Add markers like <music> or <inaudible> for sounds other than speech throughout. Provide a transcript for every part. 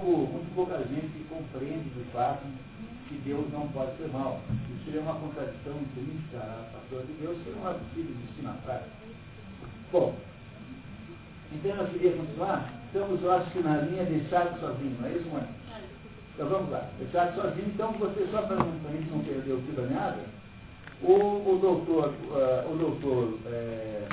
muito pouca gente compreende de fato que Deus não pode ser mal. Isso seria uma contradição intrínseca à pessoa de Deus que não é possível existir na. Bom, então eu queria continuar. Estamos, eu acho que na linha deixado sozinho, não é isso, mãe? Então vamos lá. Deixado sozinho, então você só para a gente não perder o fio da meada, o, o doutor, uh, o doutor é,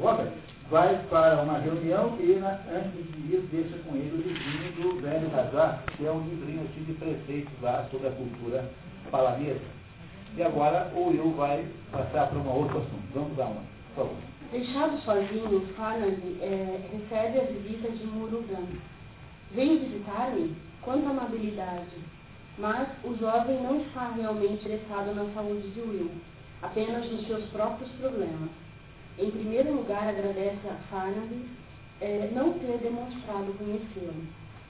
Robert vai para uma reunião e na, antes de ir deixa com ele o livrinho do velho Razar, que é um livrinho assim de preceitos lá sobre a cultura palanesa. E agora o Will vai passar para um outro assunto. Vamos dar uma, por favor. Deixado sozinho, Farnaby é, recebe a visita de Murugan. Vem visitar-me? Quanta amabilidade! Mas o jovem não está realmente interessado na saúde de Will, apenas nos seus próprios problemas. Em primeiro lugar, agradece a Farnaby é, não ter demonstrado conhecê-lo.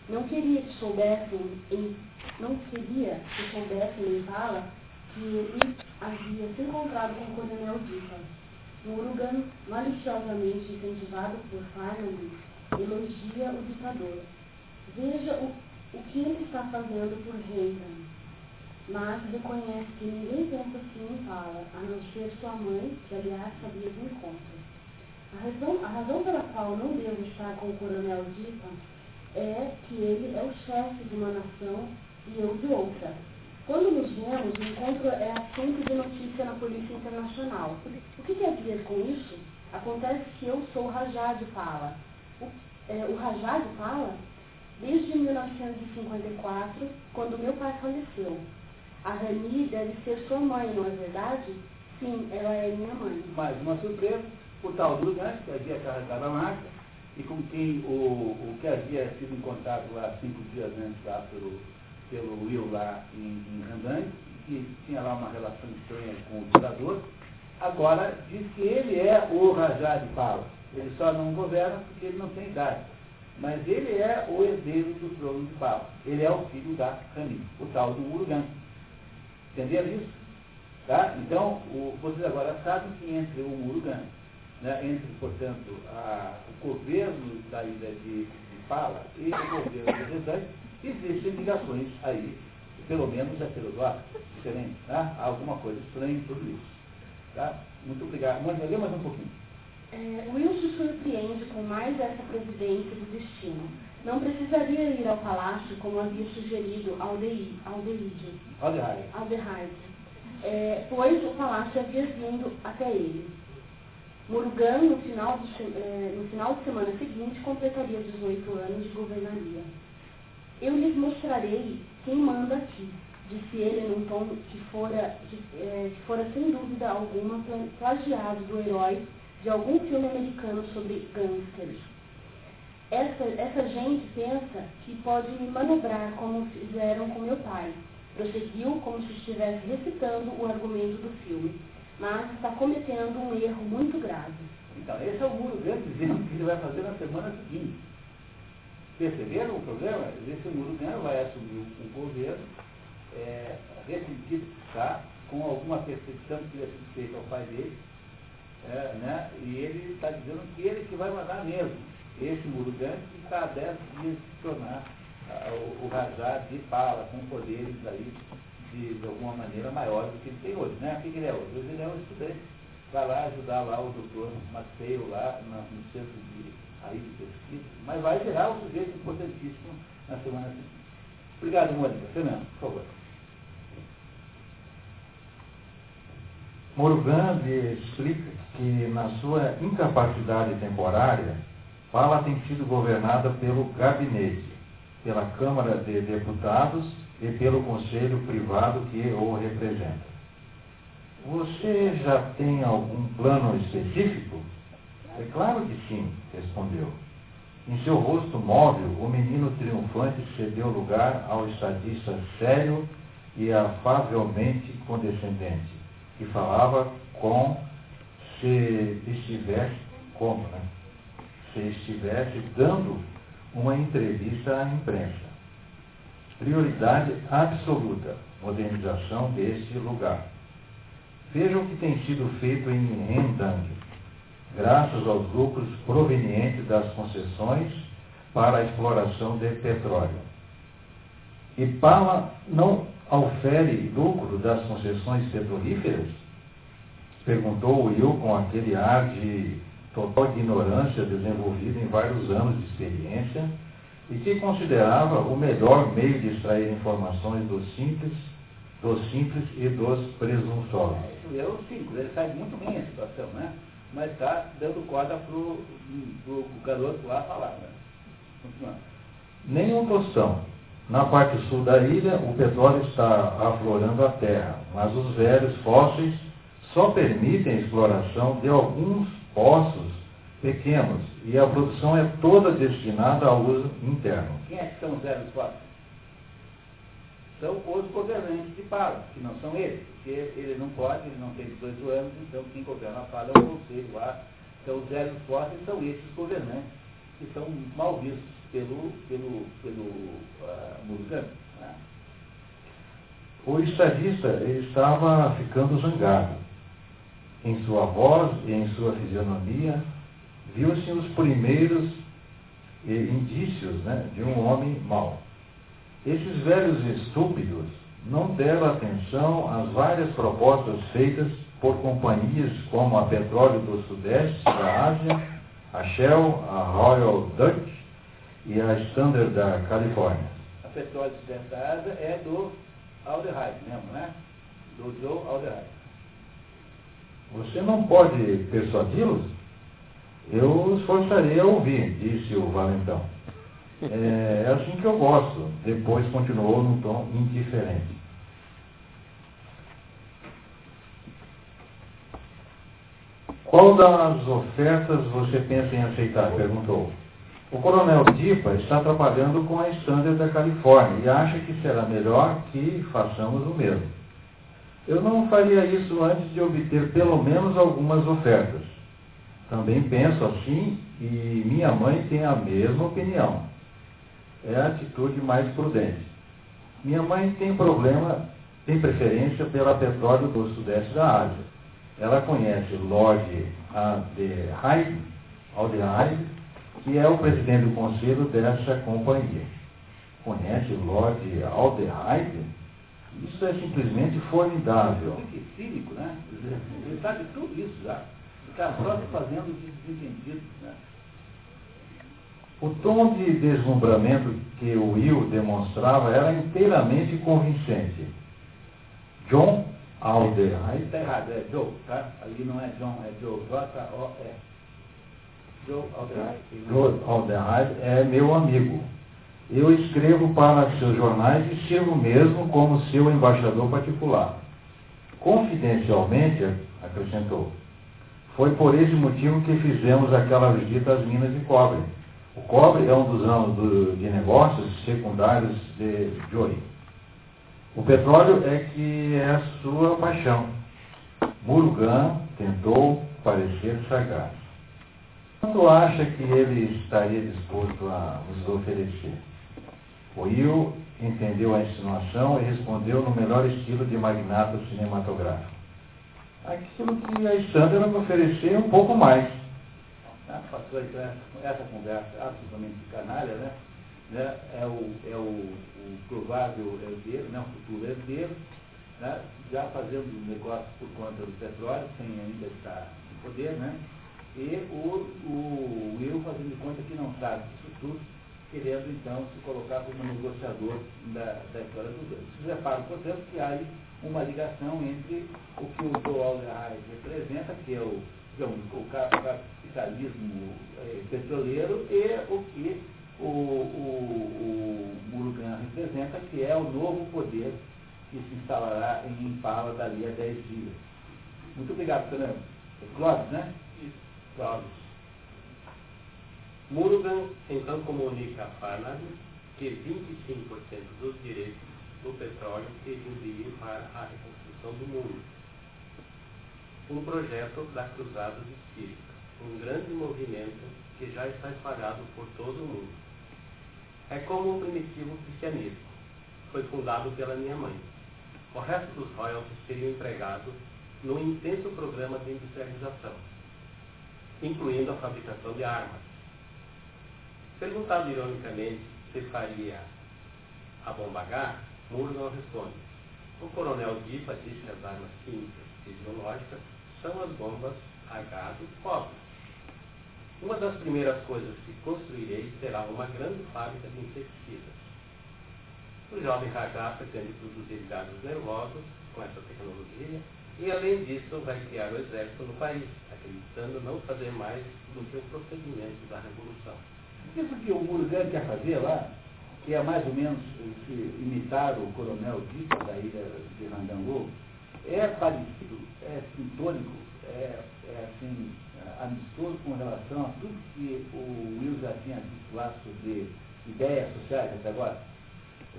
Não queria que soubessem em, não queria que soubessem em fala que ele havia se encontrado com o coronel Dipa. Murugan, maliciosamente incentivado por Farnaby, elogia o ditador. Veja o, o que ele está fazendo por Reagan mas reconhece que ninguém pensa assim em fala, a não ser sua mãe, que aliás sabia do encontro. A razão, a razão pela qual não devo estar com o coronel Dipa é que ele é o chefe de uma nação e eu de outra. Quando nos vemos, o encontro é assunto de notícia na Polícia Internacional. O que quer dizer com isso? Acontece que eu sou Rajá de Pala. O, é, o Rajá de Pala, desde 1954, quando meu pai faleceu. A Rani deve ser sua mãe, não é verdade? Sim, ela é minha mãe. Mais uma surpresa, o tal do Gigante, que havia carregado a marca, e com quem o, o que havia sido encontrado lá cinco dias antes lá pelo, pelo Will lá em, em Randang, que tinha lá uma relação estranha com o ditador, agora diz que ele é o Rajá de Pala. Ele só não governa porque ele não tem idade. Mas ele é o herdeiro do trono de Pala. Ele é o filho da Rani, o tal do Urugan. Entenderam isso? Tá? Então, o, vocês agora sabem que entre o Murugan, né, entre, portanto, a, o governo da ilha de, de Pala e o governo de Rezante, existem ligações aí, pelo menos heterodóxicas, diferentes. Tá? Há alguma coisa estranha em tudo isso. Tá? Muito obrigado. Mas lê mais um pouquinho. É, Will se surpreende com mais essa presidência do destino. Não precisaria ir ao palácio como havia sugerido Aldeíde. Aldehyde. Aldehyde. É, pois o palácio havia vindo até ele. Murugan, no final, do, é, no final de semana seguinte, completaria 18 anos de governaria. Eu lhes mostrarei quem manda aqui, disse ele num tom que fora, de, é, que fora sem dúvida alguma plagiado do herói de algum filme americano sobre gangsters essa, essa gente pensa que pode me manobrar como fizeram com meu pai. Prosseguiu como se estivesse recitando o argumento do filme, mas está cometendo um erro muito grave. Então, esse é o muro grande dizendo que ele vai fazer na semana seguinte. Perceberam o problema? Esse muro grande vai assumir o governo é, decidido, tá? com alguma percepção que ele é feita ao pai dele, é, né? e ele está dizendo que ele que vai mandar mesmo esse Murugan está há 10 dias se tornar o, o Rajá de Pala, com poderes aí de, de alguma maneira maiores do que ele tem hoje. Né? O que ele é hoje? Hoje ele é um estudante, vai lá ajudar lá o doutor Mateio lá no centro de aí de pesquisa, mas vai gerar um sujeito importantíssimo na semana seguinte. Obrigado, Mônica. Fernando, por favor. Murugan explica que na sua incapacidade temporária, Fala tem sido governada pelo gabinete, pela Câmara de Deputados e pelo Conselho Privado que o representa. Você já tem algum plano específico? É claro que sim, respondeu. Em seu rosto móvel, o menino triunfante cedeu lugar ao estadista sério e afavelmente condescendente, que falava com se estivesse como, né? Se estivesse dando uma entrevista à imprensa. Prioridade absoluta, modernização deste lugar. Vejam o que tem sido feito em Rendang, graças aos lucros provenientes das concessões para a exploração de petróleo. E Pala não aufere lucro das concessões petrolíferas? Perguntou Will com aquele ar de total ignorância desenvolvido em vários anos de experiência e que considerava o melhor meio de extrair informações dos simples, dos simples e dos presunçosos. É, é o simples, ele sabe muito bem a situação, né? Mas está dando corda para o garoto lá falar, né? Continuando. Nenhum tostão. Na parte sul da ilha, o petróleo está aflorando a terra, mas os velhos fósseis só permitem a exploração de alguns poços pequenos e a produção é toda destinada ao uso interno. Quem é que são os velhos fósseis? São os governantes de Pala, que não são eles, porque ele não pode, ele não tem 18 anos, então quem governa a Pala é o conselho lá. Então os velhos fósseis são esses governantes que são mal vistos pelo, pelo, pelo uh, Né? O estadista estava ficando zangado. Em sua voz e em sua fisionomia, viu-se os primeiros eh, indícios né, de um homem mau. Esses velhos estúpidos não deram atenção às várias propostas feitas por companhias como a Petróleo do Sudeste da Ásia, a Shell, a Royal Dutch e a Standard da Califórnia. A Petróleo do Sudeste da Ásia é do Aldehyde mesmo, né? Do Joe Aldehyde. Você não pode persuadi-los? Eu esforçarei a ouvir, disse o valentão. É, é assim que eu gosto. Depois continuou num tom indiferente. Qual das ofertas você pensa em aceitar? perguntou. O coronel Dipa está trabalhando com a Standard da Califórnia e acha que será melhor que façamos o mesmo. Eu não faria isso antes de obter pelo menos algumas ofertas. Também penso assim e minha mãe tem a mesma opinião. É a atitude mais prudente. Minha mãe tem problema, tem preferência pela petróleo do sudeste da Ásia. Ela conhece Lord Aldehyde, que é o presidente do conselho dessa companhia. Conhece Lord Aldehyde? Isso é simplesmente formidável. Que cínico, né? Ele sabe tudo isso já. Está só fazendo desentendido, né? O tom de deslumbramento que o Will demonstrava era inteiramente convincente. John Alderheim. Está errado, é Joe, tá? Ali não é John, é Joe. J-O-E. Joe Alderheim. Joe Alderheim é meu amigo. Eu escrevo para seus jornais e sirvo mesmo como seu embaixador particular. Confidencialmente, acrescentou, foi por esse motivo que fizemos aquela visita às minas de cobre. O cobre é um dos ramos do, de negócios secundários de Joey. O petróleo é que é a sua paixão. Murugan tentou parecer sagaz. Quanto acha que ele estaria disposto a nos oferecer? Will entendeu a insinuação e respondeu no melhor estilo de magnata cinematográfico. Aquilo que a Sandra me oferecer um pouco mais. Ah, passou essa, conversa absolutamente canalha, né? né? É, o, é o, o provável herdeiro, né? o futuro herdeiro, né? já fazendo negócio por conta do petróleo, sem ainda estar em poder, né? E o, o Will fazendo conta que não sabe disso tudo querendo então se colocar como negociador da, da história dos dois. Vocês reparam, portanto, que há uma ligação entre o que o Joel Reis representa, que é o, digamos, o capitalismo é, petroleiro, e o que o, o, o Murugan representa, que é o novo poder que se instalará em Impala dali a 10 dias. Muito obrigado, Fernando. Clóvis, né? Isso. Clóvis. Murugan então comunica a Farnad que 25% dos direitos do petróleo enviam para a reconstrução do mundo. Um projeto da Cruzada Espírita, um grande movimento que já está espalhado por todo o mundo. É como o primitivo cristianismo. Foi fundado pela minha mãe. O resto dos royalties seriam empregados num intenso programa de industrialização, incluindo a fabricação de armas Perguntado ironicamente se faria a bomba H, Muro não responde. O coronel Dipa diz que as armas químicas e biológicas são as bombas H do pobre. Uma das primeiras coisas que construirei será uma grande fábrica de inseticidas. O jovem Rajá pretende produzir gados nervosos com essa tecnologia e, além disso, vai criar o exército no país, acreditando não fazer mais do que o procedimento da revolução. Isso que o Murugan quer fazer lá, que é mais ou menos imitar o coronel Dito da ilha de Randangu, é parecido, é sintônico, é, é assim, amistoso com relação a tudo que o Will já tinha dito lá sobre ideias sociais até agora.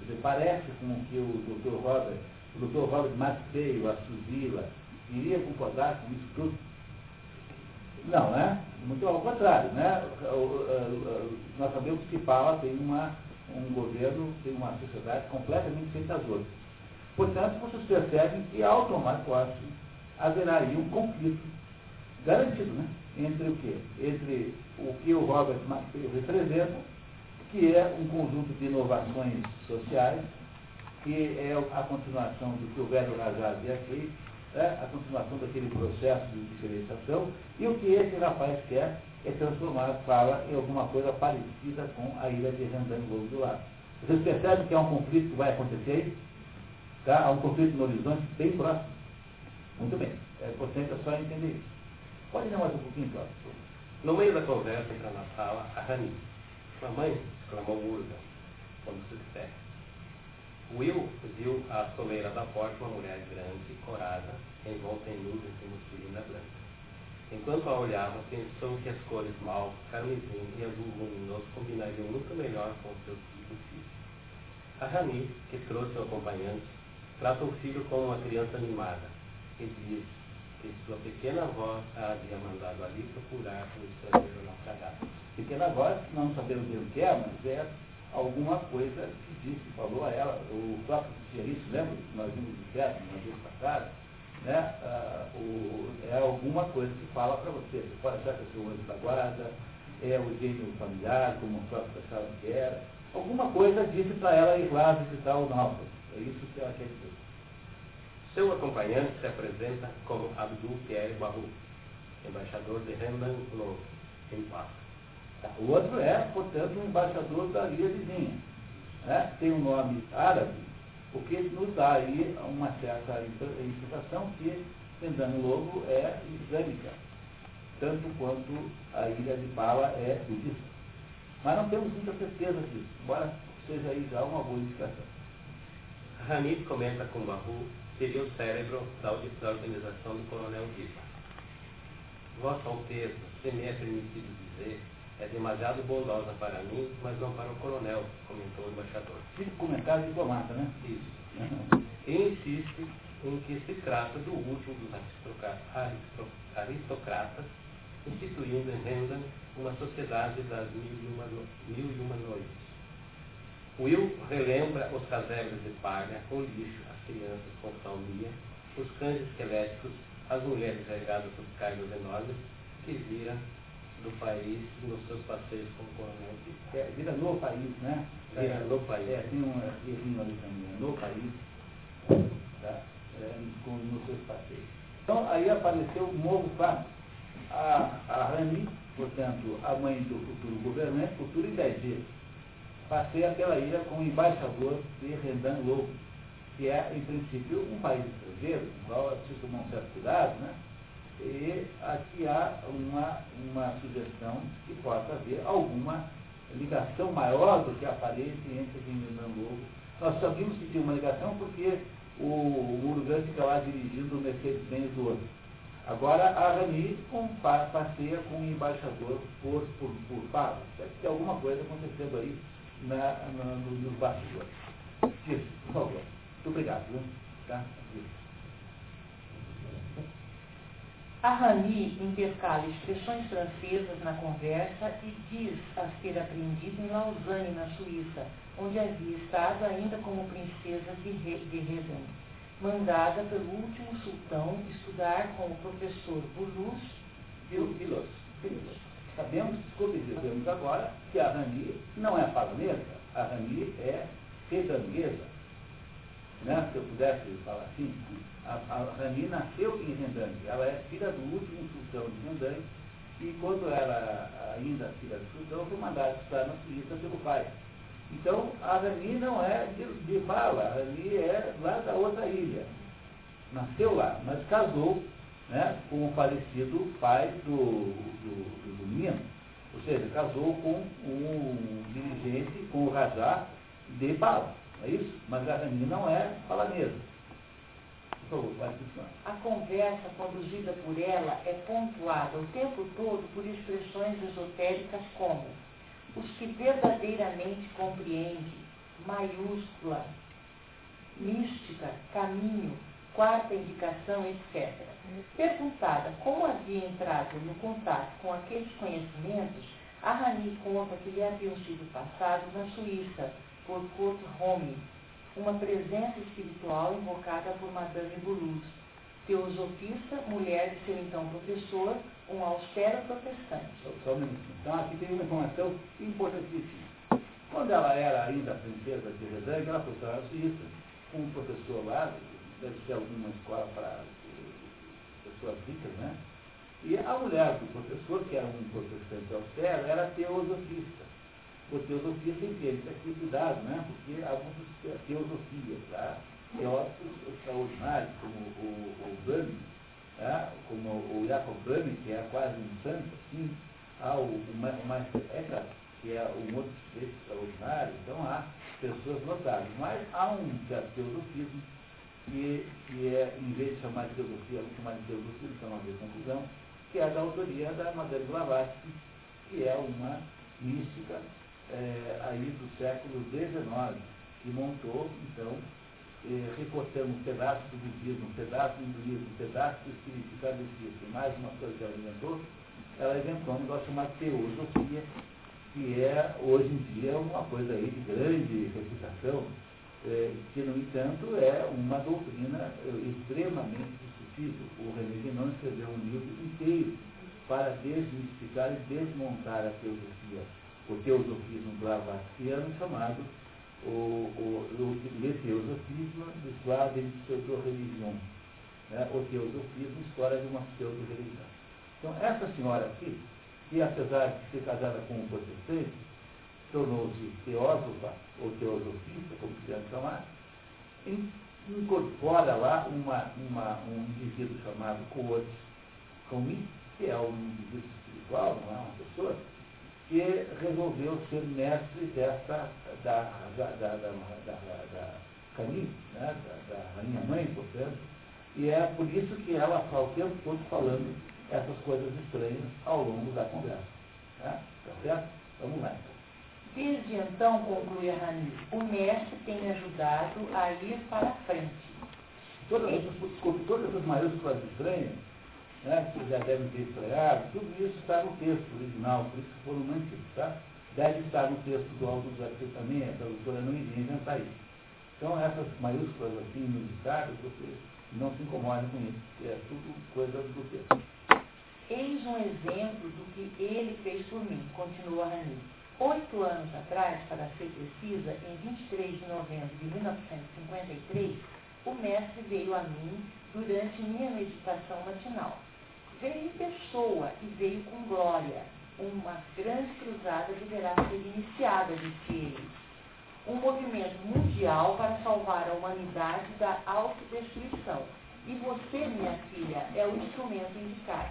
Dizer, parece com que o Dr. Robert, o Dr. Robert Maceio, a Suzila, iria concordar com isso tudo. Não, né? Muito ao contrário, né? Nós sabemos que Paula tem uma, um governo, tem uma sociedade completamente feita às outras. Portanto, vocês percebem que automaticamente haverá aí um conflito garantido, né? Entre o quê? Entre o que o Robert McPhail representa, que é um conjunto de inovações sociais, que é a continuação do que o velho Rajá havia feito, é a continuação daquele processo de diferenciação, e o que esse rapaz quer é transformar a fala em alguma coisa parecida com a ilha de Randango do lado. Vocês percebem que há um conflito que vai acontecer aí? Tá? Há um conflito no horizonte bem próximo. Muito bem. É importante só entender isso. Pode ir mais um pouquinho, Cláudio. No meio da conversa, entra na sala a Rani. Mamãe, exclamou Urga, quando se disser. Will viu à soleira da porta uma mulher grande, corada, envolta em nuvens de musculina branca. Enquanto a olhava, pensou que as cores mal, carmesim e azul luminoso combinariam muito melhor com o seu tipo físico. A Rani, que trouxe o acompanhante, trata o filho como uma criança animada e diz que sua pequena voz a havia mandado ali procurar o estrangeiro naufragado. Pequena voz, não sabemos o que é, mas é alguma coisa que disse, falou a ela, o próprio Thierry, lembra? Nós vimos de teto, uma vez passada, né? Ah, o, é alguma coisa que fala para você. Você pode achar que é o seu anjo da guarda, é o gênio familiar, como o próprio achava que era. Alguma coisa disse para ela ir lá visitar o náufrago. É isso que ela quer dizer. Seu acompanhante se apresenta como Abdul Pierre Barru, embaixador de Lowe, em Páscoa. O outro é, portanto, um embaixador da ilha vizinha. Né? Tem um nome árabe, porque nos dá aí uma certa interpretação que Tendano Lobo é islâmica, tanto quanto a ilha de Bala é budista. Mas não temos muita certeza disso, embora seja aí já uma boa indicação. Hamid comenta com Bahu seria o cérebro da organização do coronel Dipa. Vossa Alteza, se me é permitido dizer, é demasiado bondosa para mim, mas não para o coronel, comentou o embaixador. Fica comentário diplomata, né? Isso. E insiste em que se trata do último dos aristocratas, instituindo em Renda uma sociedade das mil e uma, mil e uma noites. Will relembra os casebres de palha, o lixo, as crianças com salmia, os cães esqueléticos, as mulheres regadas por cargos enormes, que vira do país nos seus passeios com o coronel É, vira no país, né? Vira é, no país. É, tem um errinho ali também, é no país, tá? É, com, nos seus passeios. Então, aí apareceu um novo fato. A, a Rani, portanto, a mãe do futuro governante, futuro em 10 dias, passeia pela ilha com o embaixador de Rendan Lobo, que é, em princípio, um país estrangeiro, com o qual precisa tomar um certo cuidado, né? E aqui há uma, uma sugestão que possa haver alguma ligação maior do que aparente entre Rindan Lobo. Nós sabemos que tinha uma ligação porque o, o Uruguai fica lá dirigindo o Mercedes-Benz do outro. Agora a Rani passeia com o embaixador por, por, por Pablo. Deve ter alguma coisa acontecendo aí na, na, nos bastidores. Isso, por favor. Muito obrigado. Tá? A Rani intercala expressões francesas na conversa e diz as ter aprendido em Lausanne, na Suíça, onde havia estado ainda como princesa de, de Reden, mandada pelo último sultão estudar com o professor Boulous Vilos. Sabemos, desculpe, dizemos agora que a Rani não é paronesa, a Rani é redandesa, né, se eu pudesse falar assim, a, a Rani nasceu em Rendante, ela é filha do último sultão de Rendante, e quando ela ainda filha do sultão, foi mandada estudar na Suíça pelo pai. Então, a Rani não é de, de Vala, a Rani é lá da outra ilha. Nasceu lá, mas casou né, com o falecido pai do, do, do. Ou seja, casou com um dirigente, com o Rajá de Bala. É isso? Mas a Rani não é balanesa. A conversa conduzida por ela é pontuada o tempo todo por expressões esotéricas como os que verdadeiramente compreendem, maiúscula, mística, caminho, quarta indicação, etc. Perguntada como havia entrado no contato com aqueles conhecimentos, a Rani conta que lhe haviam sido passados na Suíça, por Kurt Home, uma presença espiritual invocada por Madame Boulouse, teosofista, mulher de seu então professor, um austero protestante. Só, só um minutinho. Então aqui tem uma informação importantíssima. Quando ela era ainda princesa de Redangue, ela foi para a Suíça, com um professor lá, deve ser alguma escola para pessoas ricas, né? E a mulher do professor, que era um protestante austero, era teosofista por teosofia sem ter aqui cuidado, né? porque há muitas teosofias, tá? teóricos extraordinários, como o, o tá? como o Jacob Brahmi, que é quase um santo, assim, há o, o, o que é um outro sujeito extraordinário, então há pessoas notáveis. Mas há um teosofismo que, que é, em vez de chamar de teosofia, vamos chamar de teosofismo, não haver confusão, que é da autoria da Madame Blavatsky, que é uma mística é, aí do século XIX, que montou, então, recortando um pedaço do budismo, um pedaço do hinduísmo, um pedaço do espiritismo mais uma coisa que ela inventou, ela inventou um negócio chamado teosofia, que é, hoje em dia, uma coisa aí de grande reputação, eh, que, no entanto, é uma doutrina eh, extremamente discutível. O René Guénon escreveu um livro inteiro para desmistificar e desmontar a teosofia o teosofismo blavatskiano chamado o, o, o teosofismo de sua pseudo-religião. Né? O teosofismo, história de uma pseudo-religião. Então, essa senhora aqui, que apesar de ser casada com um protestante, tornou-se teósofa, ou teosofista, como quiser chamar, incorpora lá uma, uma, um indivíduo chamado Coates Comi, que é um indivíduo espiritual, não é uma pessoa, que resolveu ser mestre dessa, da, da, da, da, da, da Camille, né, da, da rainha mãe, portanto, e é por isso que ela está o tempo todo falando essas coisas estranhas ao longo da conversa. Tá, tá certo? Vamos lá então. Desde então, conclui a Rani, o mestre tem me ajudado a ir para frente. Todas essas, todas essas maiúsculas estranhas né, que já devem ter estranhado, tudo isso está no texto original, por isso foram mantidos, tá? Deve estar no texto do Aldo José também, a tradutora não iria inventar isso. Então, essas maiúsculas assim, inusitadas, você não se incomode com isso, porque é tudo coisa do texto. Eis um exemplo do que ele fez por mim, continua Rani. Oito anos atrás, para ser precisa, em 23 de novembro de 1953, o mestre veio a mim durante minha meditação matinal veio em pessoa e veio com glória. Uma grande cruzada deverá ser iniciada, disse ele. Um movimento mundial para salvar a humanidade da autodestruição. E você, minha filha, é o instrumento indicado.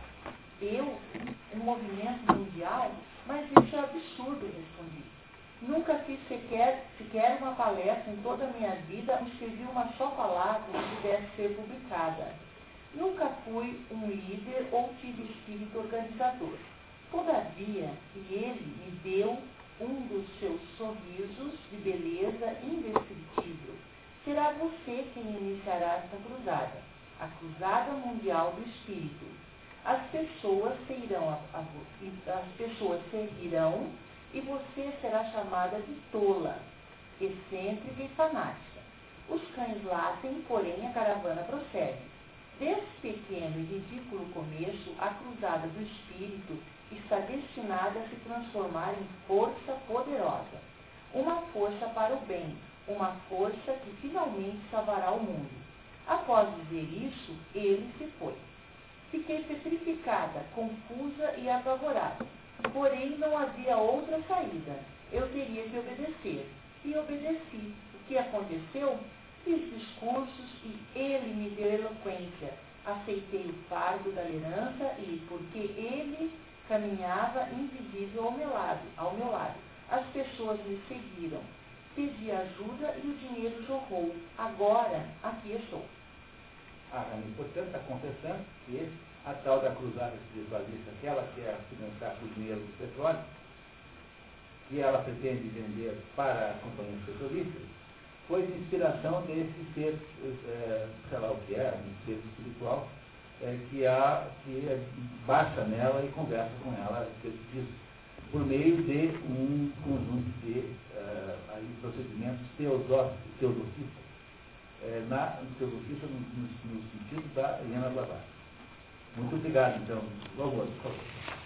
Eu? Um movimento mundial? Mas isso é absurdo, respondi. Nunca fiz sequer, sequer uma palestra em toda a minha vida, escrevi uma só palavra que pudesse ser publicada. Nunca fui um líder ou tive espírito organizador. Todavia, ele me deu um dos seus sorrisos de beleza indescritível. Será você quem iniciará esta cruzada, a cruzada mundial do espírito. As pessoas seguirão, a, a, as pessoas seguirão e você será chamada de tola, excêntrica e fanática. Os cães latem, porém a caravana prossegue. Desse pequeno e ridículo começo, a cruzada do espírito está destinada a se transformar em força poderosa. Uma força para o bem, uma força que finalmente salvará o mundo. Após dizer isso, ele se foi. Fiquei petrificada, confusa e apavorada. Porém, não havia outra saída. Eu teria que obedecer. E obedeci. O que aconteceu? Fiz discursos e ele me deu eloquência. Aceitei o fardo da liderança e, porque ele caminhava invisível ao meu lado, ao meu lado, as pessoas me seguiram. Pedi ajuda e o dinheiro jorrou. Agora, aqui estou. Ah, portanto, está confessando que a tal da cruzada espiritualista, que ela quer financiar com o dinheiro do petróleo, que ela pretende vender para a companhia petrolífera, foi de inspiração desse ser, é, sei lá o que é, um ser espiritual, é, que, há, que baixa nela e conversa com ela disso, por meio de um conjunto de uh, aí, procedimentos teosóficos, teosofistas, é, na teosofista no, no, no, sentido da Helena Blavatsky. Muito obrigado, então. Logo, por favor.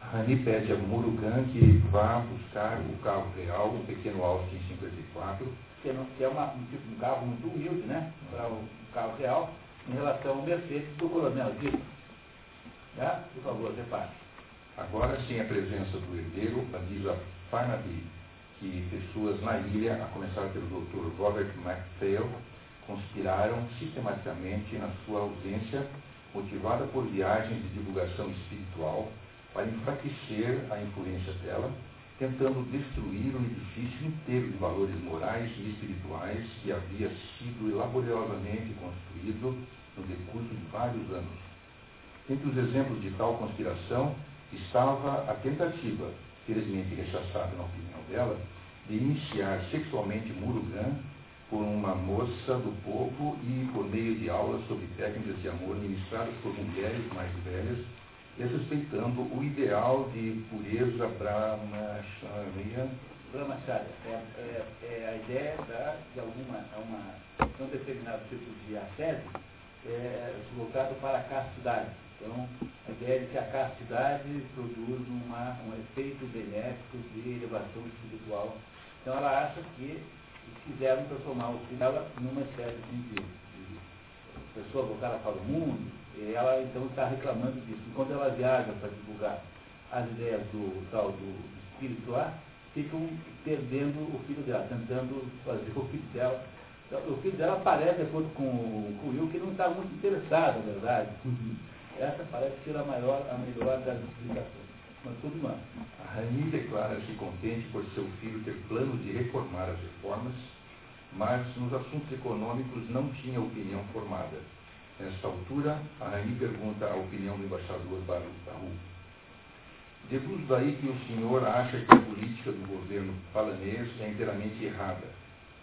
Rani pede a Murugan que vá buscar o carro real, um pequeno Austin 54. Que, não, que é uma, um, tipo, um carro muito humilde, né? Para o carro real, em relação ao Mercedes do Coronel Dito. Tá? Por favor, repare. Agora, sem a presença do herdeiro, avisa Farnaby que pessoas na ilha, a começar pelo Dr. Robert MacPhail, conspiraram sistematicamente na sua ausência motivada por viagens de divulgação espiritual, para enfraquecer a influência dela, tentando destruir um edifício inteiro de valores morais e espirituais que havia sido laboriosamente construído no decurso de vários anos. Entre os exemplos de tal conspiração estava a tentativa, felizmente rechaçada na opinião dela, de iniciar sexualmente Murugan por uma moça do povo e por meio de aulas sobre técnicas de amor ministradas por mulheres mais velhas, respeitando o ideal de pureza brahmacharya. Brahmacharya é, é, é, a ideia da, de alguma, uma, um determinado tipo de assédio é, voltado para a castidade. Então, a ideia de que a castidade produz uma, um efeito benéfico de elevação espiritual. Então, ela acha que quiseram transformar o dela numa espécie de, de, pessoa voltada para o mundo, ela então está reclamando disso. Enquanto ela viaja para divulgar as ideias do tal do espírito lá, ficam perdendo o filho dela, tentando fazer o filho dela. O filho dela parece, de acordo com, com o Will, que não está muito interessado, na verdade. Essa parece ser a maior, a melhor das explicações. Mas tudo mais. A Rani declara-se contente por seu filho ter plano de reformar as reformas mas nos assuntos econômicos não tinha opinião formada. Nesta altura, a Rainha pergunta a opinião do embaixador Baru. Deduz daí que o senhor acha que a política do governo palanês é inteiramente errada.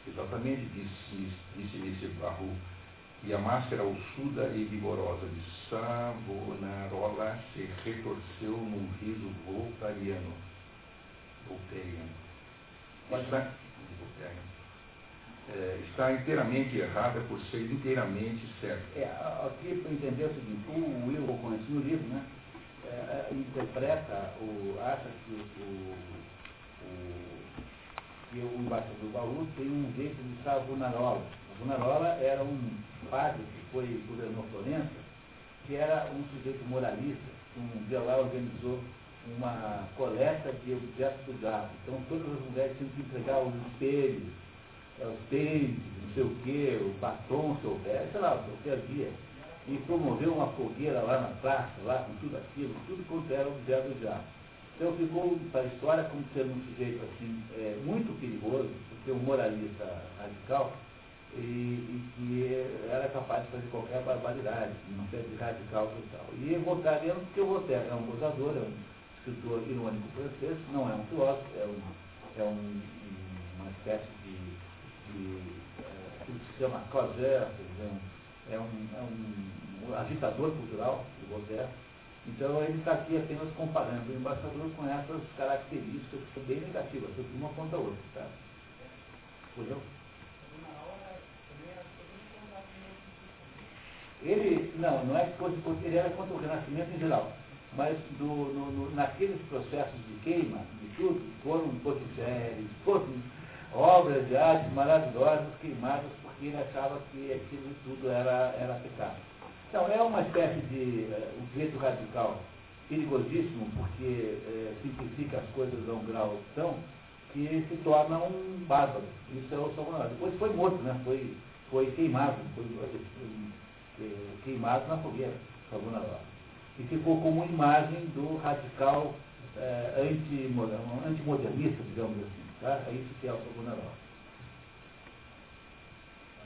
Exatamente, disse, disse Mr. Baru. E a máscara ossuda e vigorosa de Savonarola se retorceu num riso voltariano. Voltariano. Está, é, está inteiramente errada por ser inteiramente certa. É, aqui para entender o seguinte, o Will Oconte no livro, né, é, é, interpreta, o, acha que o, o, que o embaixador Baú tem um jeito de Savonarola. Savonarola era um padre que foi governou Florença, que era um sujeito moralista, um dia lá organizou uma coleta de objetos do gato. Então todas as mulheres tinham que entregar os espelhos, é, os tênis, não sei o que, o batom, se houver, sei lá, o que havia. E promoveu uma fogueira lá na praça, lá com tudo aquilo, tudo quanto era objeto do diabo. Então ficou para a história como sendo um sujeito assim, é, muito perigoso, porque um moralista radical, e, e, que era capaz de fazer qualquer barbaridade, uma de radical total. E Voltaire, porque o Voltaire é um gozador, é um escritor irônico francês, não é um filósofo, é, um, é um, uma espécie de que, é, que se chama Cosé, é um, é um, agitador cultural do Voltaire. Então ele está aqui apenas comparando o embaixador com essas características que são bem negativas, tanto uma quanto a outra. Tá? Entendeu? Ele, não, não é que fosse, ele era contra o renascimento em geral, mas do, no, no, naqueles processos de queima, de tudo, foram Botticelli, foram obras de arte maravilhosas queimadas porque ele achava que aquilo tudo era, era pecado. Então, é uma espécie de uh, um jeito radical perigosíssimo, porque uh, simplifica as coisas a um grau tão que se torna um bárbaro. Isso é o Salvador. Depois foi morto, né? foi, foi queimado, foi, foi queimado na fogueira, Salvador. E ficou como imagem do radical uh, antimodernista, digamos assim. Tá? É isso que é o Salvador.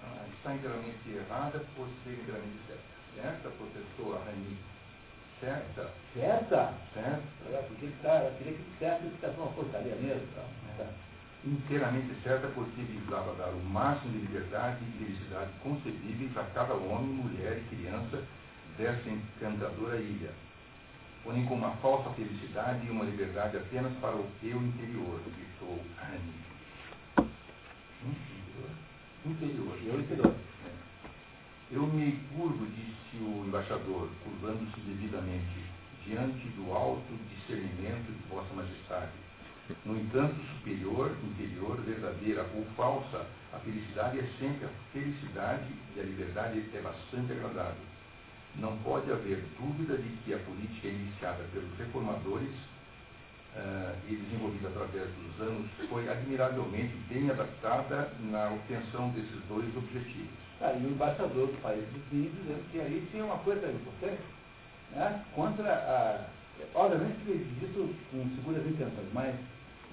Ah, está inteiramente errada por ser inteiramente certa. Certa, professor Rani? Certa? Certa? Certa. É, porque ele está, eu queria que ele está uma porcaria mesmo. Tá? É. Inteiramente certa porque visava dar o máximo de liberdade e felicidade concebíveis a cada homem, mulher e criança dessa encantadora ilha. Porém com uma falsa felicidade e uma liberdade apenas para o eu interior, gritou Rani. Interior? Interior. Eu interior. Eu me curvo, disse o embaixador, curvando-se devidamente, diante do alto discernimento de Vossa Majestade. No entanto, superior, interior, verdadeira ou falsa, a felicidade é sempre a felicidade e a liberdade é bastante agradável. Não pode haver dúvida de que a política iniciada pelos reformadores uh, e desenvolvida através dos anos foi admiravelmente bem adaptada na obtenção desses dois objetivos Tá, e o embaixador do país vizinho dizendo que aí tinha uma coisa importante né, contra a. Obviamente que isso com seguras intenções, mas,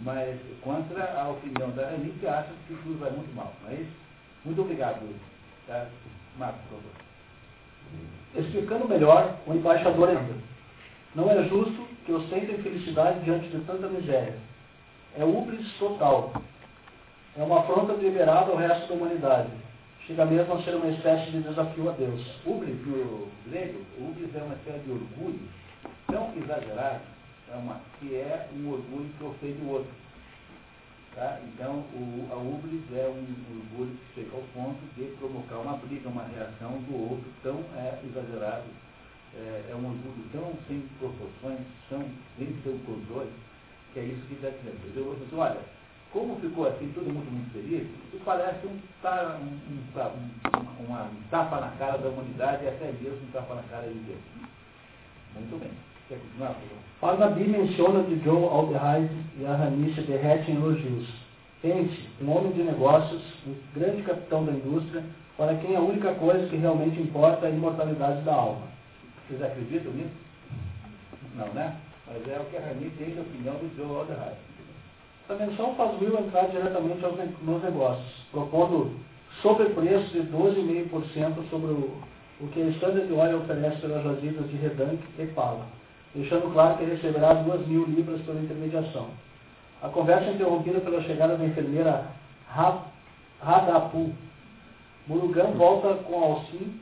mas contra a opinião da Ani, que acha que tudo vai muito mal. Não é isso? Muito obrigado, tá? Marcos, por favor. Explicando melhor, o embaixador é não é justo que ostentem felicidade diante de tanta miséria. É ubris total. É uma afronta deliberada ao resto da humanidade chega mesmo a ser uma espécie de desafio a Deus. Ubris, no grego, é uma espécie de orgulho tão exagerado é uma, que é um orgulho que ofende o outro. Tá? Então, o, a ubris é um orgulho que chega ao ponto de provocar uma briga, uma reação do outro tão é, exagerado. É, é um orgulho tão sem proporções, tão sem seu controle, que é isso que está dizendo. Eu vou dizer, olha, como ficou assim, todo mundo muito feliz, isso parece um, um, um, uma, um tapa na cara da humanidade e até mesmo um tapa na cara de Deus. Muito bem. Parnaby menciona de Joe Alderheide e a derrete em elogios. Pense, um homem de negócios, um grande capitão da indústria, para quem a única coisa que realmente importa é a imortalidade da alma. Vocês acreditam nisso? Não, né? Mas é o que a Ranice tem de opinião do Joe Alderheide. Essa menção faz Will entrar diretamente nos negócios, propondo sobrepreço de 12,5% sobre o, o que a Standard Oil oferece pelas jazidas de Redank e Pala, deixando claro que receberá 2 mil libras pela intermediação. A conversa é interrompida pela chegada da enfermeira Radapu. Murugan volta com Alcim,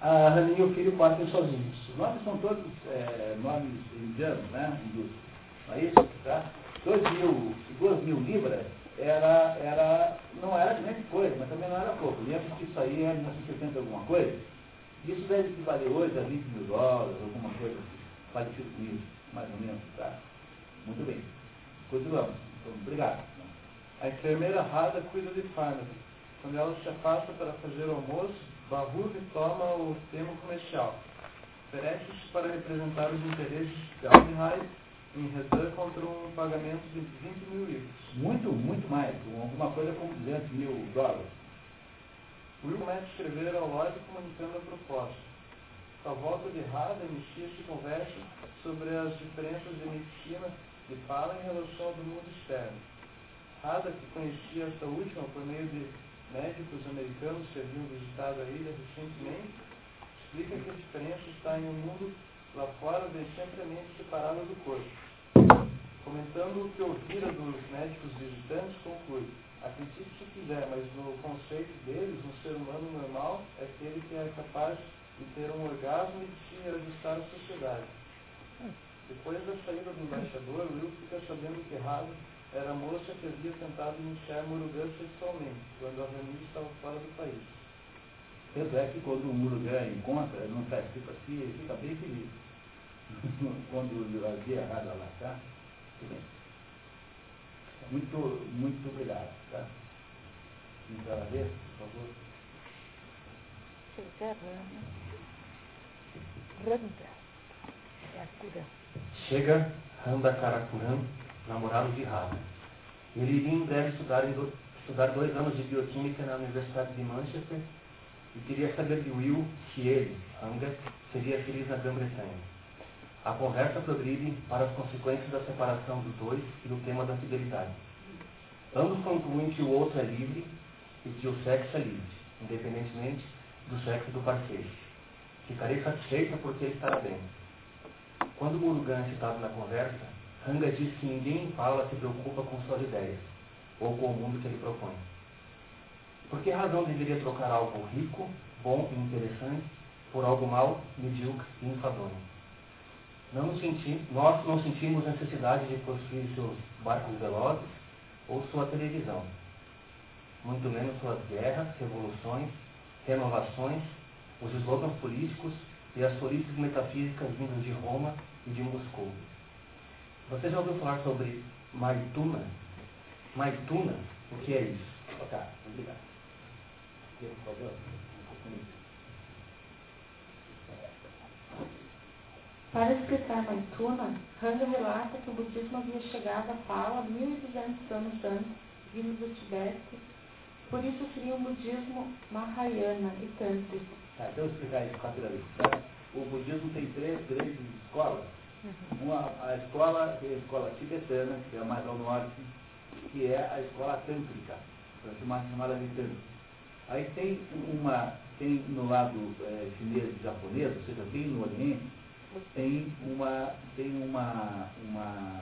a Rani e o filho partem sozinhos. Os nomes são todos é, nomes indianos, né? Não é isso? Tá? 2 mil, duas mil libras era, era, não era grande coisa, mas também não era pouco. Lembra que isso aí é 1970 alguma coisa? Isso deve equivaler hoje a 20 mil dólares, alguma coisa assim, parecido com isso, mais ou menos, tá? Muito bem. Continuamos. Então, obrigado. A enfermeira Rada cuida de fármaco. Quando ela se afasta para fazer o almoço, Barruve toma o tema comercial. Oferece-se para representar os interesses de Aldenheim em Redan contra um pagamento de 20 mil livros. Muito, muito mais. Alguma coisa como 200 mil dólares. Will começa a escrever ao Lloyd comunicando a proposta. A volta de Rada inicia-se conversa sobre as diferenças de medicina de Pala em relação ao do mundo externo. Rada, que conhecia esta última por meio de médicos americanos que haviam visitado a ilha recentemente, explica que a diferença está em um mundo lá fora vem sempre a mente separada do corpo. Comentando o que ouvira dos médicos visitantes, conclui: acredite se quiser, mas no conceito deles, um ser humano normal é aquele que é capaz de ter um orgasmo e de se ajustar à sociedade. Depois da saída do embaixador, Will fica sabendo que errado era a moça que havia tentado iniciar Murugan sexualmente, quando a Rani estava fora do país. Tanto é que quando o Murugan encontra, não está escrito assim, ele fica bem feliz. <laughs> quando havia errado lá, tá? Muito, muito obrigado. Tá? Então, ver, por favor. Chega Randa Karakuran, namorado de Radha. Ele iria em breve estudar, estudar dois anos de bioquímica na Universidade de Manchester e queria saber de Will se ele, Ranga, seria feliz na Grã-Bretanha. A conversa progride para as consequências da separação dos dois e do tema da fidelidade. Ambos concluem que o outro é livre e que o sexo é livre, independentemente do sexo do parceiro. Ficarei satisfeita porque ele estará bem. Quando Murugan citado na conversa, Ranga diz que ninguém em fala se preocupa com suas ideias, ou com o mundo que ele propõe. Por que razão deveria trocar algo rico, bom e interessante por algo mal, medíocre e enfadonho? Não senti, nós não sentimos necessidade de possuir seus barcos velozes ou sua televisão, muito menos suas guerras, revoluções, renovações, os slogans políticos e as solices metafísicas vindas de Roma e de Moscou. Você já ouviu falar sobre Maituna? Maituna? O que é isso? Ok, obrigado. Para explicar Maituna, Ranga relata que o budismo havia chegado à Pala 1.200 anos antes, vindo do Tibete, por isso seria um budismo Mahayana e Tântrico. Tá, então eu explicar isso rapidamente. Tá? O budismo tem três grandes escolas. Uma, a escola, é a escola tibetana, que é a mais ao norte, que é a escola tântrica, chamada, de tântrica. Aí tem uma, tem no lado é, chinês e japonês, ou seja, bem no Oriente, tem uma, tem uma, uma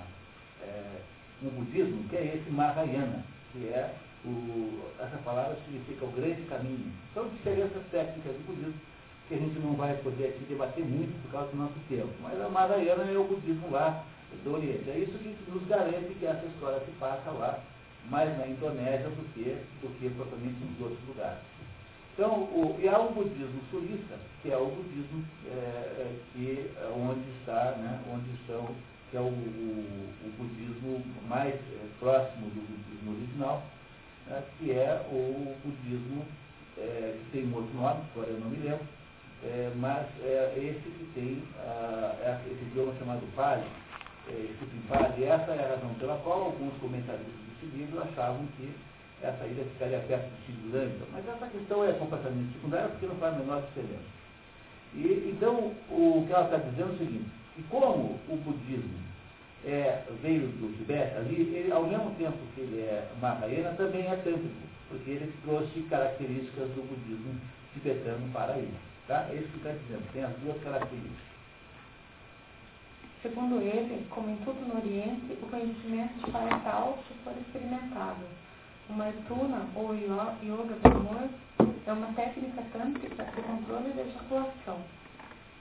é, um budismo que é esse Mahayana, que é o, essa palavra significa o grande caminho. São diferenças técnicas do budismo que a gente não vai poder aqui debater muito por causa do nosso tempo. Mas a Mahayana é o budismo lá do Oriente. É isso que nos garante que essa história se passa lá, mais na Indonésia do que, do que propriamente nos outros lugares. Então, o, e há o budismo sulista, que é o budismo é, é, que, é onde está, né, onde estão, que é o, o, o budismo mais é, próximo do budismo original, né, que é o budismo, é, que tem um outro nome, agora eu não me lembro, é, mas é esse que tem ah, esse idioma chamado Pali, é, escrito em Pali, essa é a razão pela qual alguns comentaristas desse livro achavam que essa ilha ficaria perto de Sri Mas essa questão é completamente secundária porque não faz a menor diferença. E, então, o que ela está dizendo é o seguinte, que como o budismo é, veio do Tibete, ali, ele, ao mesmo tempo que ele é Mahayana, também é tântrico, porque ele trouxe características do budismo tibetano para ele. Tá? É isso que está dizendo, tem as duas características. Segundo ele, como em tudo no Oriente, o conhecimento se faz tal se for experimentado o Maituna, ou Yoga do Amor, é uma técnica tântrica de controle da ejaculação.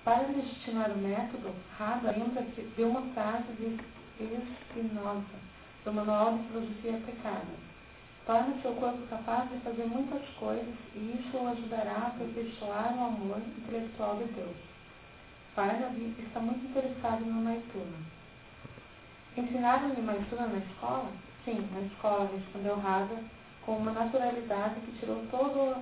Para legitimar o método, Radha lembra de uma frase de Spinoza, do Manual de Filosofia Aplicada. Torne seu corpo capaz de fazer muitas coisas e isso o ajudará a aperfeiçoar o amor intelectual de Deus. Parnavi está muito interessado no Maituna. Ensinaram-lhe Maituna na escola? Sim, na escola, respondeu Rada, com uma naturalidade que tirou todo o